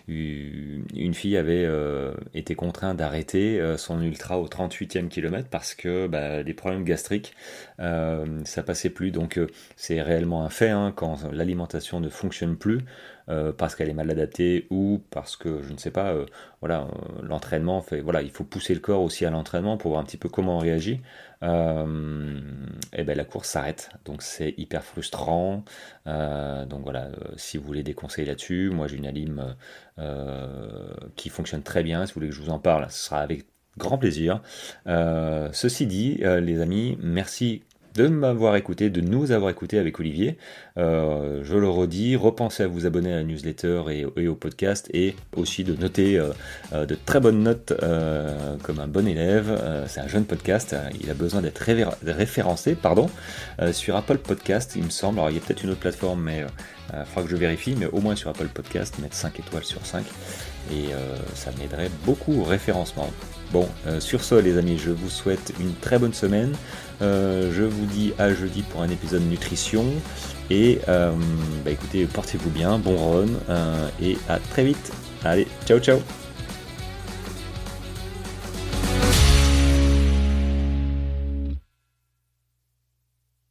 une fille avait euh, été contrainte d'arrêter euh, son ultra au 38e kilomètre parce que bah, des problèmes gastriques, ça passait plus. Donc c'est réellement un fait hein, quand l'alimentation ne fonctionne plus. Parce qu'elle est mal adaptée ou parce que je ne sais pas, voilà, l'entraînement fait, voilà, il faut pousser le corps aussi à l'entraînement pour voir un petit peu comment on réagit. Et ben la course s'arrête, donc c'est hyper frustrant. donc voilà, si vous voulez des conseils là-dessus, moi j'ai une alim qui fonctionne très bien. Si vous voulez que je vous en parle, ce sera avec grand plaisir. ceci dit, les amis, merci de m'avoir écouté, de nous avoir écouté avec Olivier. Euh, je le redis, repensez à vous abonner à la newsletter et, au podcast et aussi de noter euh, euh, de très bonnes notes comme un bon élève. C'est un jeune podcast, il a besoin d'être référencé pardon, sur Apple Podcast, il me semble. Alors il y a peut-être une autre plateforme, mais il faudra que je vérifie, mais au moins sur Apple Podcast, mettre 5 étoiles sur 5 et ça m'aiderait beaucoup au référencement. Bon, sur ce les amis, je vous souhaite une très bonne semaine. Euh, je vous dis à jeudi pour un épisode nutrition. Et euh, bah écoutez, portez-vous bien, bon run, euh, et à très vite. Allez, ciao ciao